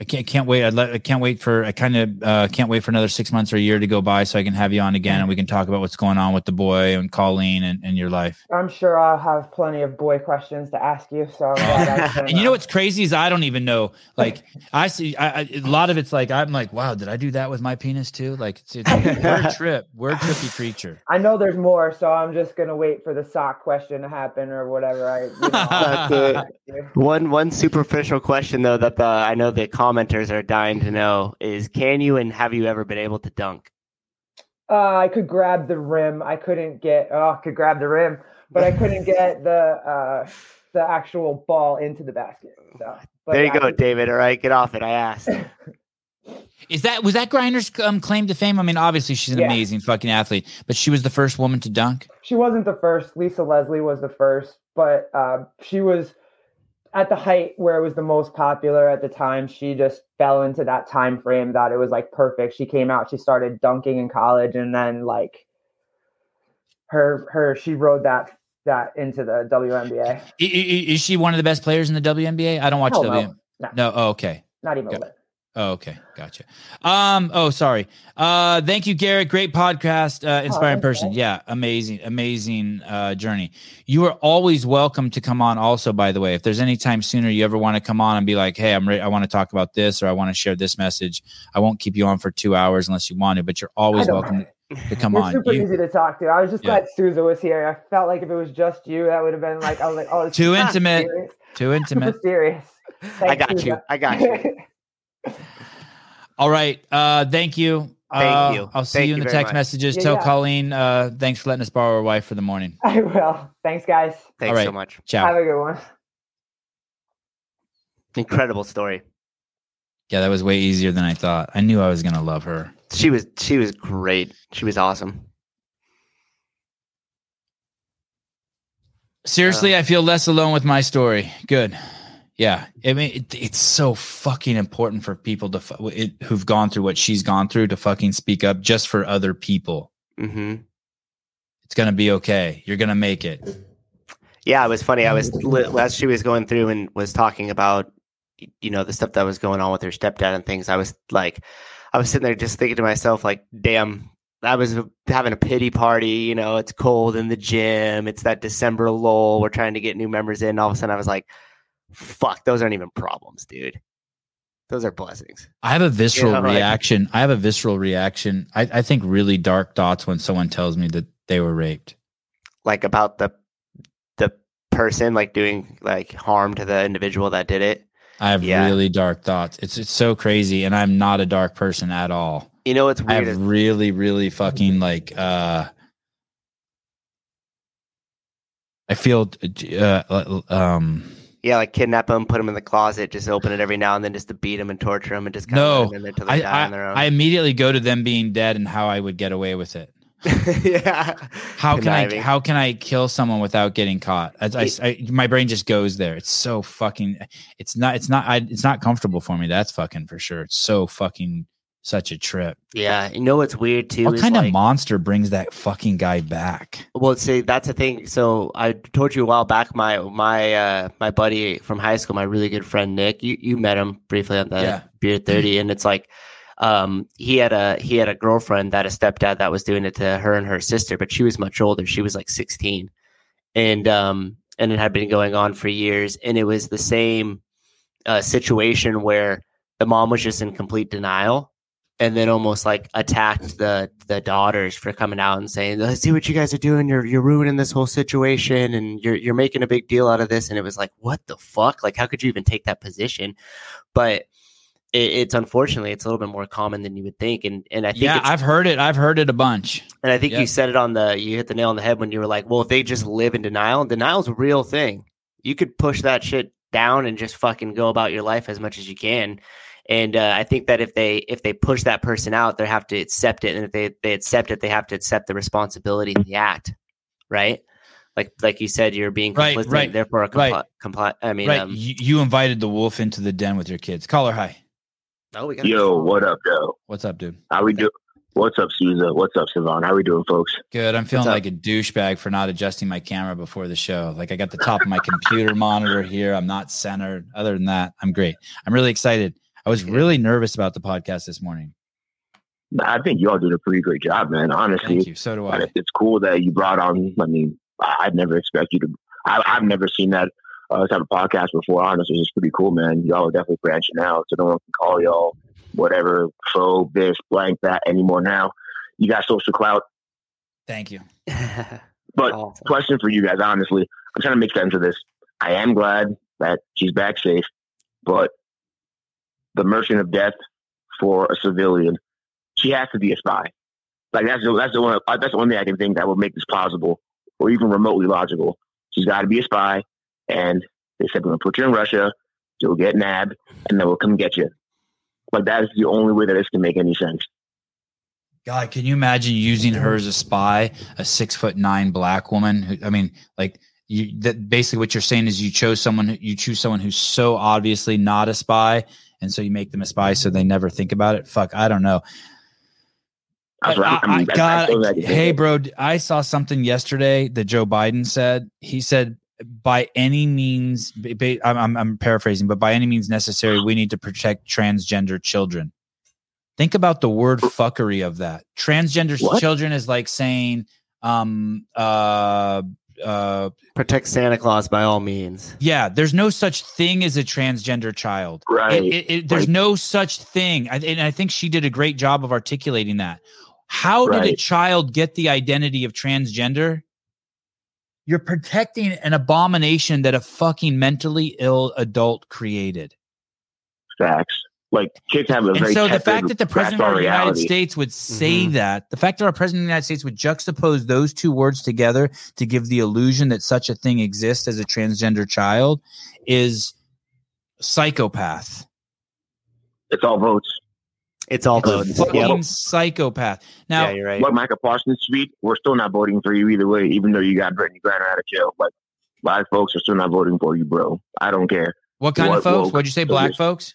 I can't can't wait. I'd let, I can't wait for I kind of uh, can't wait for another six months or a year to go by so I can have you on again and we can talk about what's going on with the boy and Colleen and, and your life. I'm sure I'll have plenty of boy questions to ask you. So I'm glad I can, And you know what's crazy is I don't even know. Like I see, I, I, a lot of it's like I'm like, wow, did I do that with my penis too? Like it's, it's we're a trip, we're a trippy creature. I know there's more, so I'm just gonna wait for the sock question to happen or whatever. I, you know, One one superficial question though that the I know the commenters are dying to know is can you and have you ever been able to dunk? Uh, I could grab the rim. I couldn't get. Oh, I could grab the rim, but I couldn't get the uh, the actual ball into the basket. So, but there you I go, could- David. All right, get off it. I asked. Is that was that Griner's um, claim to fame? I mean, obviously she's an Yeah. amazing fucking athlete, but she was the first woman to dunk. She wasn't the first. Lisa Leslie was the first, but uh, she was at the height where it was the most popular at the time. She just fell into that time frame that it was like perfect. She came out. She started dunking in college, and then like her her she rode that that into the WNBA. Is she one of the best players in the WNBA? I don't watch Hell W. no. No. No. Oh, okay. Not even a little. Oh, okay. Gotcha. Um. Oh, sorry. Uh. Thank you, Garrette. Great podcast. Uh. Inspiring thanks, person. Yeah. Amazing. Amazing. Uh. Journey. You are always welcome to come on. Also, by the way, if there's any time sooner you ever want to come on and be like, "Hey, I'm ready. I want to talk about this, or I want to share this message," I won't keep you on for two hours unless you want to. But you're always welcome to come You're on. super You- easy to talk to. I was just Yeah. glad Souza was here. I felt like if it was just you, that would have been like, I was like, oh, it's Too intimate. serious. too intimate. Super serious. I Thanks, got you. Souza. I got you. All right. Uh, thank you. Thank Uh, you. I'll see Thank you in you the text much. messages. Yeah, Tell yeah. Colleen, uh, thanks for letting us borrow her wife for the morning. I will. Thanks, guys. Thanks All right. so much. Ciao. Have a good one. Incredible story. Yeah, that was way easier than I thought. I knew I was gonna love her. She was she was great. She was awesome. Seriously, I feel less alone with my story. Good. Yeah, I mean, it, it's so fucking important for people to fu- it, who've gone through what she's gone through to fucking speak up just for other people. hmm It's gonna be okay. You're gonna make it. Yeah, it was funny. I was li- as she was going through and was talking about, you know, the stuff that was going on with her stepdad and things. I was like, I was sitting there just thinking to myself, like, damn, I was having a pity party. You know, it's cold in the gym. It's that December lull. We're trying to get new members in. All of a sudden, I was like, fuck, those aren't even problems, dude. Those are blessings. I have a visceral know, like- reaction. I have a visceral reaction. I, I think really dark thoughts when someone tells me that they were raped. Like about the the person like doing like harm to the individual that did it. I have Yeah. really dark thoughts. It's it's so crazy, and I'm not a dark person at all. You know what's weird. I have really, really fucking like uh I feel uh um Yeah, like kidnap them, put them in the closet, just open it every now and then just to beat them and torture them and just kind No, of them until they I die on their I, own. I immediately go to them being dead and how I would get away with it. yeah. How can I how can I kill someone without getting caught? I, I, I- my brain just goes there. It's so fucking. It's not. It's not. I, it's not comfortable for me. That's fucking for sure. It's so fucking such a trip. Yeah, you know what's weird too? What kind like- of monster brings that fucking guy back? Well, see, that's the thing. So I told you a while back. My my uh, my buddy from high school, my really good friend Nick. You you met him briefly on the Yeah. beer thirty, and it's like, um, he had a he had a girlfriend that a stepdad that was doing it to her and her sister, but she was much older. She was like sixteen, and um, and it had been going on for years, and it was the same uh, situation where the mom was just in complete denial and then almost like attacked the the daughters for coming out and saying, "I see what you guys are doing. You're you're ruining this whole situation, and you're you're making a big deal out of this." And it was like, "What the fuck? Like, how could you even take that position?" But it, it's unfortunately it's a little bit more common than you would think, and and I think Yeah, I've heard it. I've heard it a bunch. and I think Yep. you said it on the you hit the nail on the head when you were like, "Well, if they just live in denial, denial's a real thing. You could push that shit down and just fucking go about your life as much as you can." And uh, I think that if they if they push that person out, they have to accept it, and if they they accept it, they have to accept the responsibility of the act, right? Like like you said, you're being Right, complicit, right, therefore a right. compli- compli- I mean, right. um, you, you invited the wolf into the den with your kids. Call her hi. oh, we got Yo, what up, Joe? What's up, dude? How we do? What's up, Souza? What's up, Sevan? How we doing, folks? Good. I'm feeling like a douchebag for not adjusting my camera before the show. Like I got the top of my computer monitor here. I'm not centered. Other than that, I'm great. I'm really excited. I was really nervous about the podcast this morning. I think y'all did a pretty great job, man. Honestly, Thank you. So do I. it's cool that you brought on. I mean, I- I'd never expect you to. I, I've never seen that uh, type of podcast before. Honestly, it's pretty cool, man. Y'all are definitely branching out, so no one can call y'all whatever faux this blank that anymore. Now you got social clout. Thank you. But Awesome. question for you guys, honestly, I'm trying to make sense of this. I am glad that she's back safe, but the merchant of death for a civilian, she has to be a spy. Like that's the, that's the one uh, that's the one thing I can think that would make this plausible or even remotely logical. She's got to be a spy, and they said we're gonna put you in Russia, you'll get nabbed, and then we'll come get you. Like that is the only way that this can make any sense. God, can you imagine using her as a spy, a six foot nine black woman? Who, I mean, like you. That basically what you're saying is you chose someone. You choose someone who's so obviously not a spy, and so you make them a spy, so they never think about it. Fuck, I don't know. I, I. I- God, hey, bro, I saw something yesterday that Joe Biden said. He said, by any means, ba- ba- I'm, I'm, I'm paraphrasing, but by any means necessary, we need to protect transgender children. Think about the word fuckery of that. Transgender What? children is like saying, um, uh, uh, Protect Santa Claus by all means. yeah, there's no such thing as a transgender child. Right. It, it, it, there's Right. no such thing. I, and I think she did a great job of articulating that. How did a child get the identity of transgender? You're protecting an abomination that a fucking mentally ill adult created. Facts. Like kids have a very. And very so the fact that the president of the United reality. States would say Mhm. that, the fact that our president of the United States would juxtapose those two words together to give the illusion that such a thing exists as a transgender child is psychopath. it's all votes. It's all votes. Fucking Yep. psychopath. Now, yeah, you're right. What Micah Parsons tweet, we're still not voting for you either way, even though you got Brittney Griner out of jail. But black folks are still not voting for you, bro. I don't care. what kind of What folks? woke What'd you say, black folks?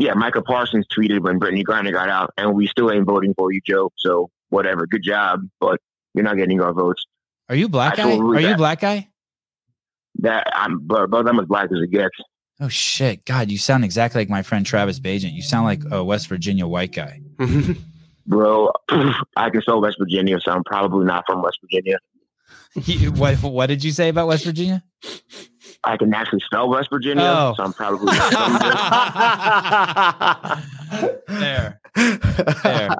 Yeah, Micah Parsons tweeted when Brittney Griner got out, and we still ain't voting for you, Joe. So whatever, good job, but you're not getting our votes. Are you black I guy? totally Are you black guy? That I'm, but, but I'm as black as it gets, Oh shit, God, you sound exactly like my friend Travis Bajent. You sound like a West Virginia white guy. bro. I can spell West Virginia, so I'm probably not from West Virginia. What, what did you say about West Virginia? I can actually spell West Virginia, Oh. so I'm probably there. there. There.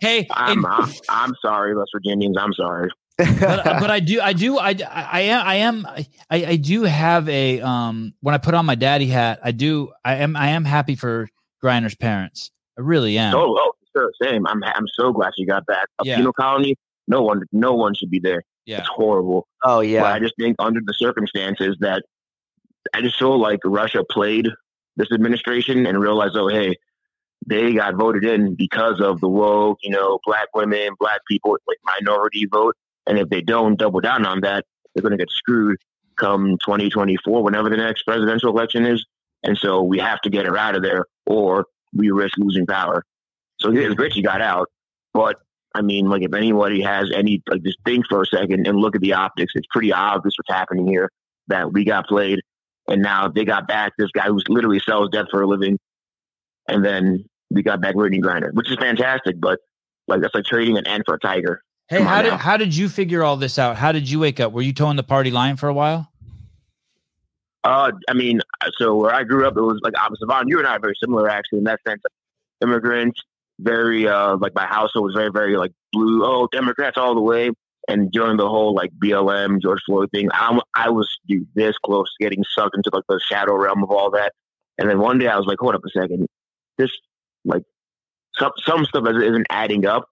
Hey, I'm, and- I'm, I'm sorry, West Virginians. I'm sorry. but, but I do, I do, I, I am, I am, I, I do have a, um, when I put on my daddy hat, I do, I am, I am happy for Griner's parents. I really am. Oh, oh, sure, same. I'm I'm so glad she got back. A Yeah. penal colony. No one, no one should be there. Yeah. It's horrible. oh But yeah. I just think under the circumstances that I just feel like Russia played this administration and realized, oh, hey, they got voted in because of the woke, you know, black women, black people, like minority vote. And if they don't double down on that, they're going to get screwed come 2024, whenever the next presidential election is. And so we have to get her out of there or we risk losing power. So it's great she got out. But I mean, like if anybody has any like just think for a second and look at the optics, it's pretty obvious what's happening here. That we got played, and now they got back this guy who literally sells death for a living, and then we got back Brittney Griner, which is fantastic. But like that's like trading an ant for a tiger. Hey, Come how did now. how did you figure all this out? How did you wake up? Were you towing the party line for a while? Uh, I mean, so where I grew up, it was like opposite. Vaughn, you and I are very similar, actually, in that sense. Immigrants, very uh, like my household was very, very like blue. Oh, Democrats all the way. And during the whole like BLM George Floyd thing, I, I was dude, this close to getting sucked into like the shadow realm of all that. And then one day I was like, hold up a second, this like some some stuff isn't- adding up.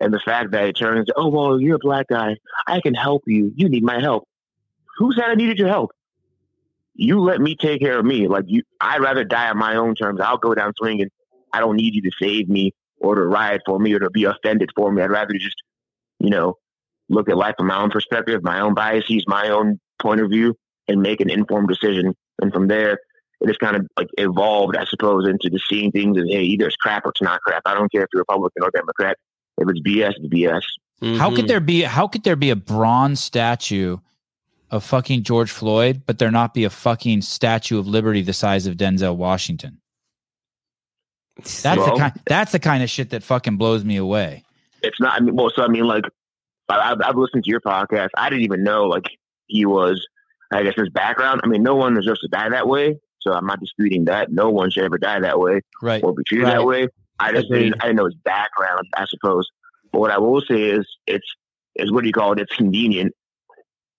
And the fact that it turns, oh well, you're a black guy, I can help you. You need my help. Who said I needed your help? you let me take care of me. Like you, I'd rather die on my own terms. I'll go down swinging. I don't need you to save me or to riot for me or to be offended for me. I'd rather just, you know, look at life from my own perspective, my own biases, my own point of view, and make an informed decision. And from there, it just kind of like evolved, I suppose, into just seeing things as, hey, either it's crap or it's not crap. I don't care if you're Republican or Democrat. If it's BS, it's BS. How Mm-hmm. could there be how could there be a bronze statue of fucking George Floyd, but there not be a fucking statue of liberty the size of Denzel Washington? That's Well- the kind that's the kind of shit that fucking blows me away. it's not. I mean, well, so I mean, like, I, I've, I've listened to your podcast. I didn't even know like he was. I guess his background. I mean, no one deserves to die that way. So I'm not disputing that. No one should ever die that way Right. or be treated Right. that way. I just Agreed. didn't, I didn't know his background. I suppose. But what I will say is, it's is what do you call it? It's convenient.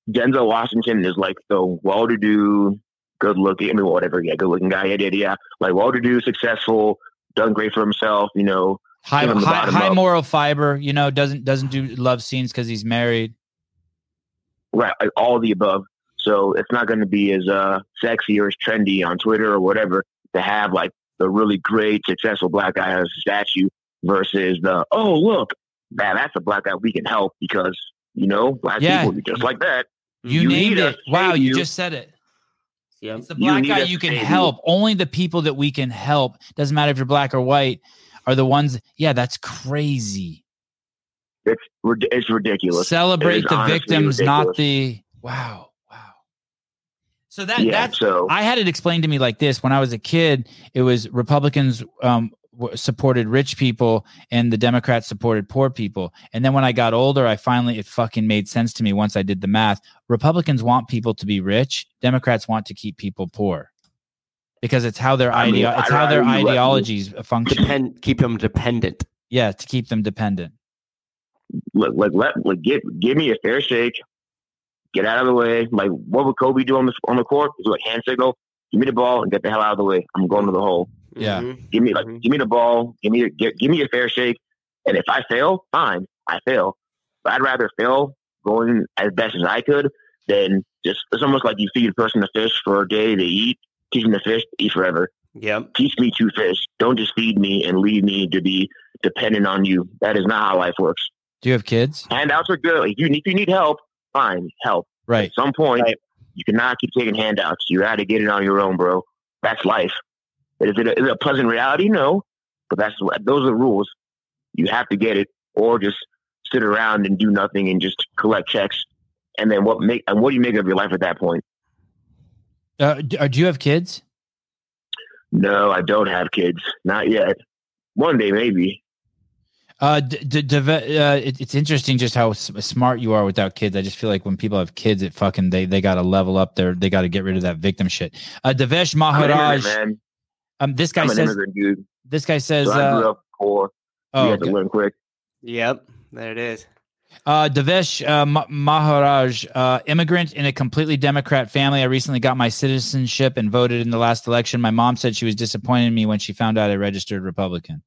Denzel Washington is like the well-to-do, good-looking. I mean, whatever. Yeah, good-looking guy. Yeah, yeah, yeah. Like well-to-do, successful, done great for himself. You know, High Give him the high, high moral fiber, you know, doesn't doesn't do love scenes because he's married. Right, like all the above. So it's not going to be as uh, sexy or as trendy on Twitter or whatever to have like the really great, successful black guy as a statue versus the oh look, man, that's a black guy we can help because you know black Yeah. people just like that. You, You named need it. Wow, you you. just said it. Yep. It's the You black need guy you can save you. help. Only the people that we can help, doesn't matter if you're black or white, are the ones. Yeah, that's crazy. It's it's ridiculous. Celebrate It the victims, not the wow, wow. So that yeah, that's so I had it explained to me like this when I was a kid. It was Republicans um, supported rich people and the Democrats supported poor people. And then when I got older, I finally it fucking made sense to me once I did the math. Republicans want people to be rich. Democrats want to keep people poor because it's how their I mean, it's how their rather you let me- ideologies function. Depend, keep them dependent. Yeah, to keep them dependent. like like let like give give me a fair shake, get out of the way. Like what would Kobe do on the on the court? Is like hand signal, give me the ball and get the hell out of the way. I'm going to the hole. Yeah. Mhm. Give me like Mhm. give me the ball, give me give, give me a fair shake, and if I fail, fine, I fail. But I'd rather fail going as best as I could than just it's almost like you feed a person a fish for a day, to eat, teach them to fish, eat forever. Yep. Teach me to fish. Don't just feed me and leave me to be dependent on you. That is not how life works. Do you have kids? Handouts are good. If you if you need help, fine, help. Right. At some point, Right. you cannot keep taking handouts. You got to get it on your own, bro. That's life. Is it, a, is it a pleasant reality? No, but that's what- those are the rules. You have to get it, or just sit around and do nothing and just collect checks. And then what make and what do you make of your life at that point? Uh, do, uh, do you have kids? No, I don't have kids, not yet. One day, maybe. Uh, d- d- deve- uh, it, it's interesting just how s- smart you are without kids. I just feel like when people have kids, it fucking they they got to level up their they got to get rid of that victim shit. Uh, Devesh I'm immigrant, Maharaj, man. um, this guy I'm says immigrant, dude. this guy says So I grew uh, up poor. oh, you have to learn quick. Yep. There it is. Uh, Devesh uh, Ma- Maharaj, uh, immigrant in a completely Democrat family. I recently got my citizenship and voted in the last election. My mom said she was disappointed in me when she found out I registered Republican.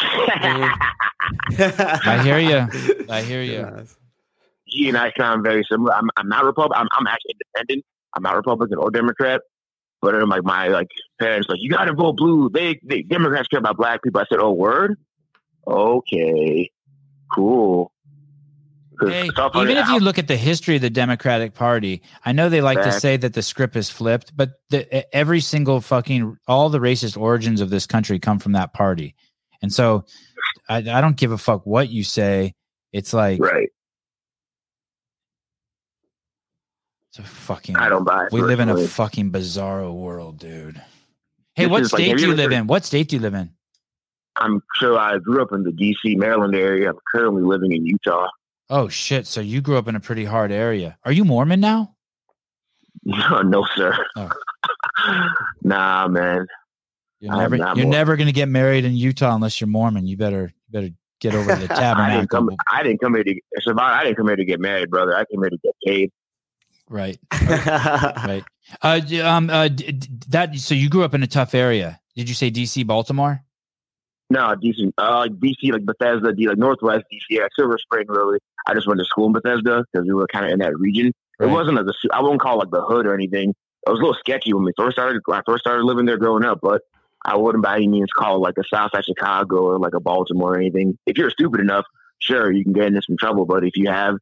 I hear you. I hear you. he and I sound very similar. I'm, I'm not Republican. I'm, I'm actually independent. I'm not Republican or Democrat. But then, like my like parents, like you got to vote blue. They, they Democrats care about black people. I said, oh word, okay, cool. Hey, it's all funny even if you look at the history of the Democratic Party, I know they like to say that the script is flipped, but the, every single fucking all the racist origins of this country come from that party. And so I, I don't give a fuck what you say. It's like Right. it's a fucking I don't buy it. we live in a fucking bizarro world, dude. Hey, This what like- state have do you you live heard- in? What state do you live in? I'm so I grew up in the DC, Maryland area. I'm currently living in Utah. Oh shit! So you grew up in a pretty hard area. Are you Mormon now? no, no, sir. Oh. nah, man. You're never you're never gonna get married in Utah unless you're Mormon. You better you better get over to the I didn't tabernacle. come. I didn't come here to survive. I didn't come here to get married, brother. I came here to get paid. right, right. Uh, um, uh, d- d- that so you grew up in a tough area. Did you say DC, Baltimore? No, DC, uh, like DC, like Bethesda, D, like Northwest DC, like Silver Spring. Really, I just went to school in Bethesda because we were kind of in that region. Right. It wasn't like the, I won't call it like the hood or anything. It was a little sketchy when we first started. When I first started living there, growing up, but I wouldn't by any means call it like a South Side Chicago or like a Baltimore or anything. If you're stupid enough, sure, you can get into some trouble. But if you have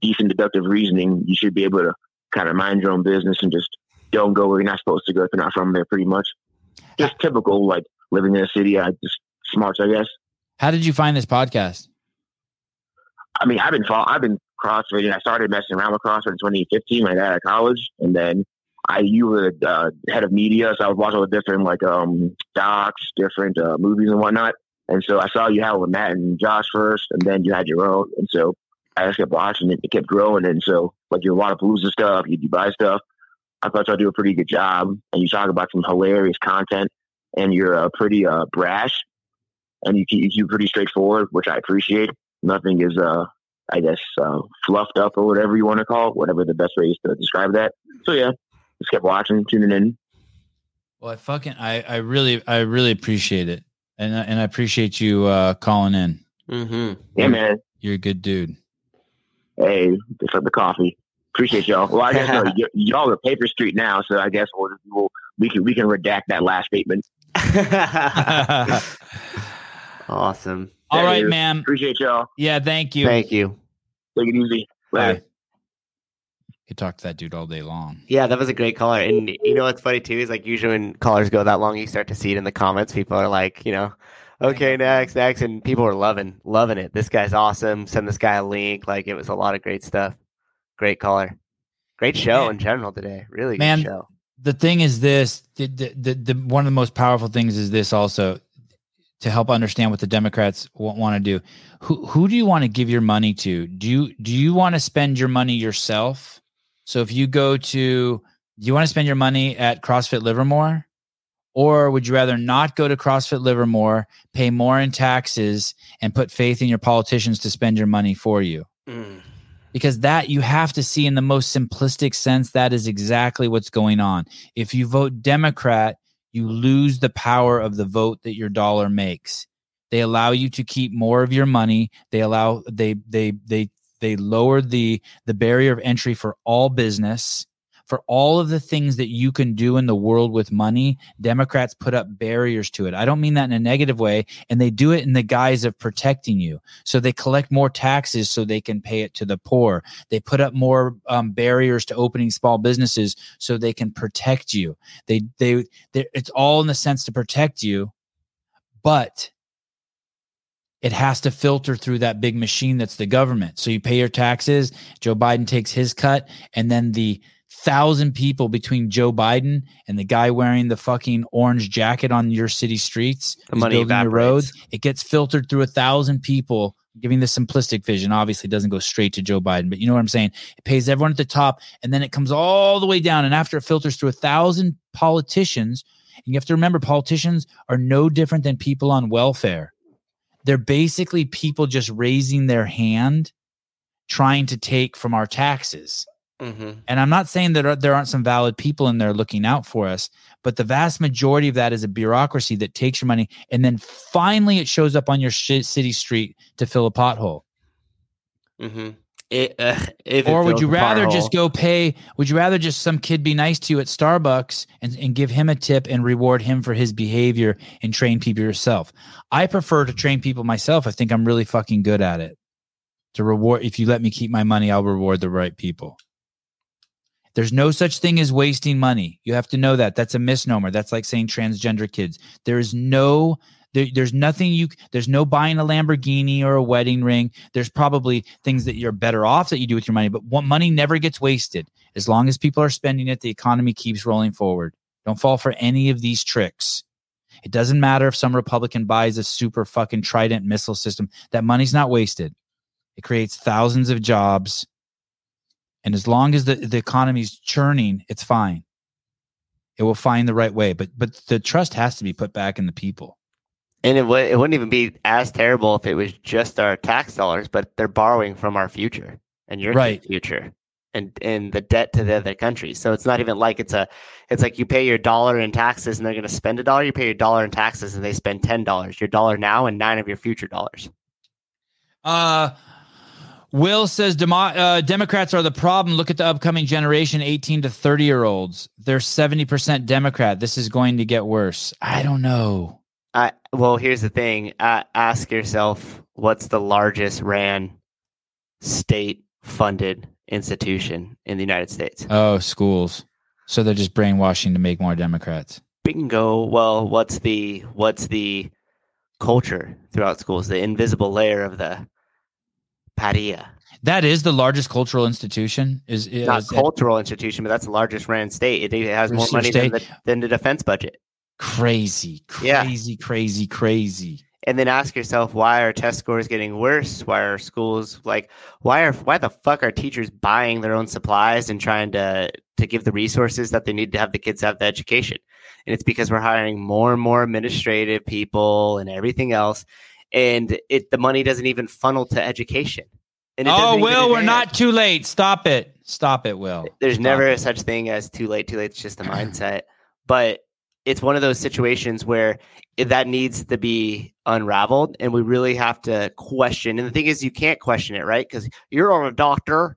decent deductive reasoning, you should be able to kind of mind your own business and just don't go where you're not supposed to go if you're not from there. Pretty much, just typical like living in a city. I just smarts, I guess. How did you find this podcast? I mean, I've been I've been crossfitting. I started messing around with CrossFit in 2015, right out of college, and then I you were the uh, head of media, so I was watching all the different like um docs, different uh, movies and whatnot. And so I saw you had with Matt and Josh first, and then you had your own. And so I just kept watching it. It kept growing, and so like your Wodapalooza stuff, you buy stuff. I thought y'all do a pretty good job, and you talk about some hilarious content, and you're uh, pretty uh, brash, and you keep, you pretty straightforward, which I appreciate. Nothing is uh I guess, uh, fluffed up or whatever you want to call it, whatever the best way is to describe that. So yeah, just kept watching, tuning in. Well, I fucking I I really I really appreciate it, and I- and I appreciate you uh calling in. hmm Yeah, man. You're a good dude. Hey, just like the coffee. Appreciate y'all. Well, I guess no, y- y'all are Paper Street now, so I guess we'll, we'll we can we can redact that last statement. awesome. All There it right, man. Appreciate y'all. Yeah, thank you. Thank you. Take it easy. Later. Bye. Could talk to that dude all day long. Yeah, that was a great caller. And you know what's funny too is like usually when callers go that long, you start to see it in the comments. People are like, you know, okay, next, next, and people are loving, loving it. This guy's awesome. Send this guy a link. Like it was a lot of great stuff. Great caller. Great show Man. in general today. Really good Man, show. the thing is this the, the, the, the one of the most powerful things is this also to help understand what the democrats want to do. Who who do you want to give your money to? Do you do you want to spend your money yourself? So if you go to do you want to spend your money at crossfit livermore? Or would you rather not go to crossfit livermore pay more in taxes and put faith in your politicians to spend your money for you? Mm. because that you have to see in the most simplistic sense that is exactly what's going on. If you vote democrat you lose the power of the vote that your dollar makes. They allow you to keep more of your money. They allow they they they they lower the the barrier of entry for all business for all of the things that you can do in the world with money democrats put up barriers to it i don't mean that in a negative way and they do it in the guise of protecting you so they collect more taxes so they can pay it to the poor. They put up more um, barriers to opening small businesses so they can protect you. They they they it's all in the sense to protect you, but it has to filter through that big machine that's the government. So you pay your taxes, Joe Biden takes his cut, and then the thousand people between Joe Biden and the guy wearing the fucking orange jacket on your city streets, The money building evaporates. roads, it gets filtered through a thousand people. Giving the simplistic vision. Obviously it doesn't go straight to joe biden but you know what i'm saying? It pays everyone at the top and then it comes all the way down and after it filters through a thousand politicians and you have to remember politicians are no different than people on welfare. They're basically people just raising their hand trying to take from our taxes hmm and I'm not saying that there- aren't some valid people in there looking out for us, but the vast majority of that is a bureaucracy that takes your money and then finally it shows up on your shi city street to fill a pothole. hmm It, uh, if it or would you rather pothole. just go pay? Would you rather just some kid be nice to you at Starbucks and, and give him a tip and reward him for his behavior and train people yourself? I prefer to train people myself. I think I'm really fucking good at it. To reward, if you let me keep my money, I'll reward the right people. There's no such thing as wasting money. You have to know that. That's a misnomer. That's like saying transgender kids. There is no There, there's nothing you. There's no buying a Lamborghini or a wedding ring. There's probably things that you're better off that you do with your money, but what money never gets wasted. As long as people are spending it, the economy keeps rolling forward. Don't fall for any of these tricks. It doesn't matter if some Republican buys a super fucking Trident missile system. That money's not wasted. It creates thousands of jobs. And as long as the, the economy's churning, it's fine. It will find the right way. But but the trust has to be put back in the people. And it, w- it wouldn't even be as terrible if it was just our tax dollars, but they're borrowing from our future and your Right. future and and the debt to the other countries. So it's not even like it's a it's like you pay your dollar in taxes and they're going to spend a dollar. You pay your dollar in taxes and they spend ten dollars. Your dollar now and nine of your future dollars. Uh, Will says Demo- uh, Democrats are the problem. Look at the upcoming generation, 18 to 30 year olds. They're 70% Democrat. This is going to get worse. I don't know. I well, here's the thing. Uh, ask yourself, what's the largest ran state funded institution in the United States? Oh, schools. So they're just brainwashing to make more Democrats. bingo well what's the what's the culture throughout schools the invisible layer of the padilla. That is the largest cultural institution. Is, is not cultural institution but that's the largest ran state. It has more money than the, than the defense budget. Crazy, Yeah. crazy, crazy, crazy. and then ask yourself why are test scores getting worse? Why are schools like why are why the fuck are teachers buying their own supplies and trying to to give the resources that they need to have the kids have the education? And it's because we're hiring more and more administrative people and everything else and it the money doesn't even funnel to education and it Oh, Will, we're not too late. Stop it. Stop it, Will. there's Stop never it. a such thing as too late too late it's just a mindset but it's one of those situations where it, that needs to be unraveled and we really have to question and the thing is you can't question it right because you're a doctor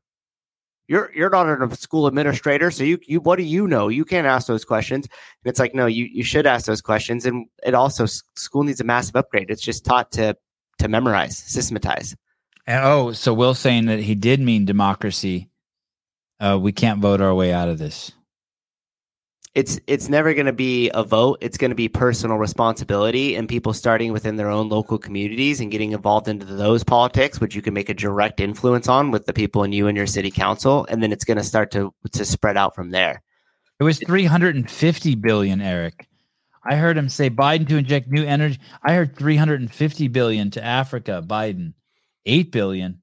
you're you're not a school administrator so you you what do you know? You can't ask those questions. And it's like no you you should ask those questions. And it also school needs a massive upgrade. It's just taught to to memorize systematize. And, oh, so Will saying that he did mean democracy. Uh, we can't vote our way out of this. It's it's never going to be a vote it's going to be personal responsibility and people starting within their own local communities and getting involved into those politics which you can make a direct influence on with the people in you and your city council and then it's going to start to to spread out from there It was 350 billion, Eric. I heard him say Biden to inject new energy. I heard 350 billion to Africa, Biden. 8 billion.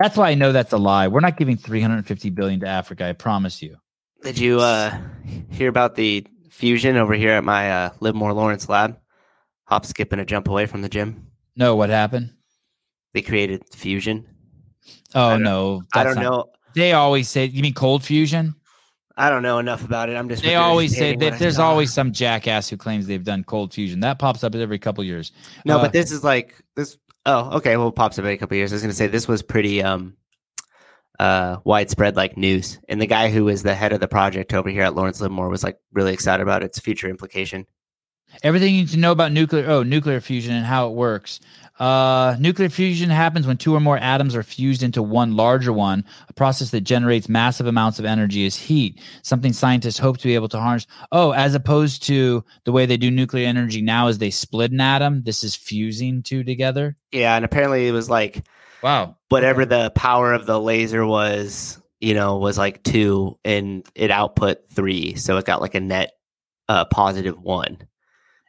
That's why I know that's a lie. We're not giving 350 billion to Africa, I promise you. Did you uh hear about the fusion over here at my uh livermore lawrence lab hop skip and a jump away from the gym No, what happened? they created fusion Oh don't- no. i don't not- know They always say you mean cold fusion? i don't know enough about it i'm just They always say that there's always some jackass who claims they've done cold fusion. That pops up every couple years. No, Uh, but this is like this. Oh, okay. Well, it pops up every couple years. I was going to say this was pretty um, uh, widespread like news, and the guy who was the head of the project over here at Lawrence Livermore was like really excited about its future implication. Everything you need to know about nuclear oh nuclear fusion and how it works. Uh, nuclear fusion happens when two or more atoms are fused into one larger one. A process that generates massive amounts of energy as heat. Something scientists hope to be able to harness. Oh, as opposed to the way they do nuclear energy now, is they split an atom. This is fusing two together. Yeah, and apparently it was like Wow. whatever the power of the laser was, you know, was like two, and it output three, so it got like a net uh, positive one.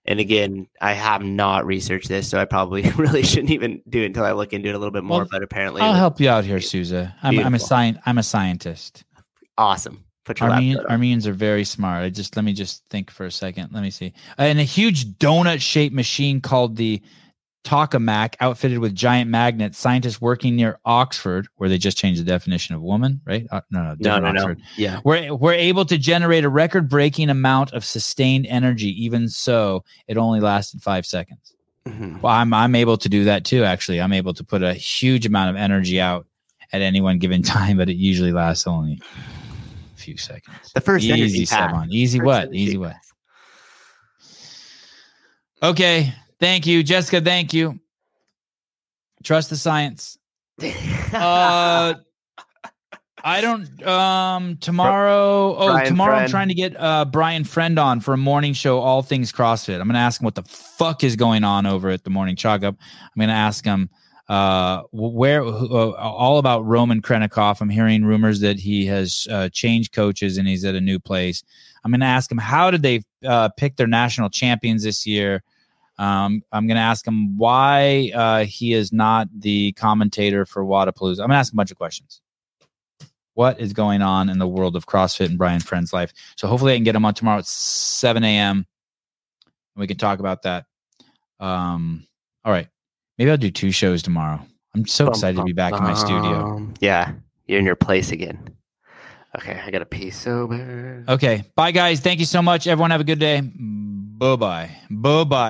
And again, I have not researched this, so I probably really shouldn't even do it until I look into it a little bit more. Well, but apparently, I'll help you out here, Souza. I'm, I'm a science. I'm a scientist. awesome. Put your Armenian. Armenians are very smart. I just let me just think for a second. Let me see. And a huge donut-shaped machine called the Tokamak, outfitted with giant magnets. Scientists working near Oxford, where they just changed the definition of woman, right? Uh, no, no, No, no, no. Yeah. We're, we're able to generate a record-breaking amount of sustained energy. Even so, it only lasted five seconds. Mhm. Well, I'm I'm able to do that too. Actually, I'm able to put a huge amount of energy out at any one given time, but it usually lasts only a few seconds. The first Easy, energy. Easy First what? Easy what? Okay. Thank you, Jessica. Thank you. Trust the science. Uh, I don't. Um, tomorrow. Oh, Brian tomorrow I'm trying to get uh Brian Friend on for a morning show, all things CrossFit. I'm gonna ask him what the fuck is going on over at the morning chalk up. I'm gonna ask him uh where uh, all about Roman Khrennikov. I'm hearing rumors that he has uh, changed coaches and he's at a new place. I'm gonna ask him how did they uh, pick their national champions this year. Um, I'm going to ask him why uh, he is not the commentator for Wodapalooza. I'm going to ask a bunch of questions. What is going on in the world of CrossFit and Brian Friend's life? So hopefully I can get him on tomorrow at 7 a.m. and we can talk about that. Um, all right. Maybe I'll do two shows tomorrow. I'm so excited to be back in my studio. Yeah, you're in your place again. Okay, I got to pee so bad. Okay. Bye, guys. Thank you so much. Everyone have a good day. Bye bye. Bye bye.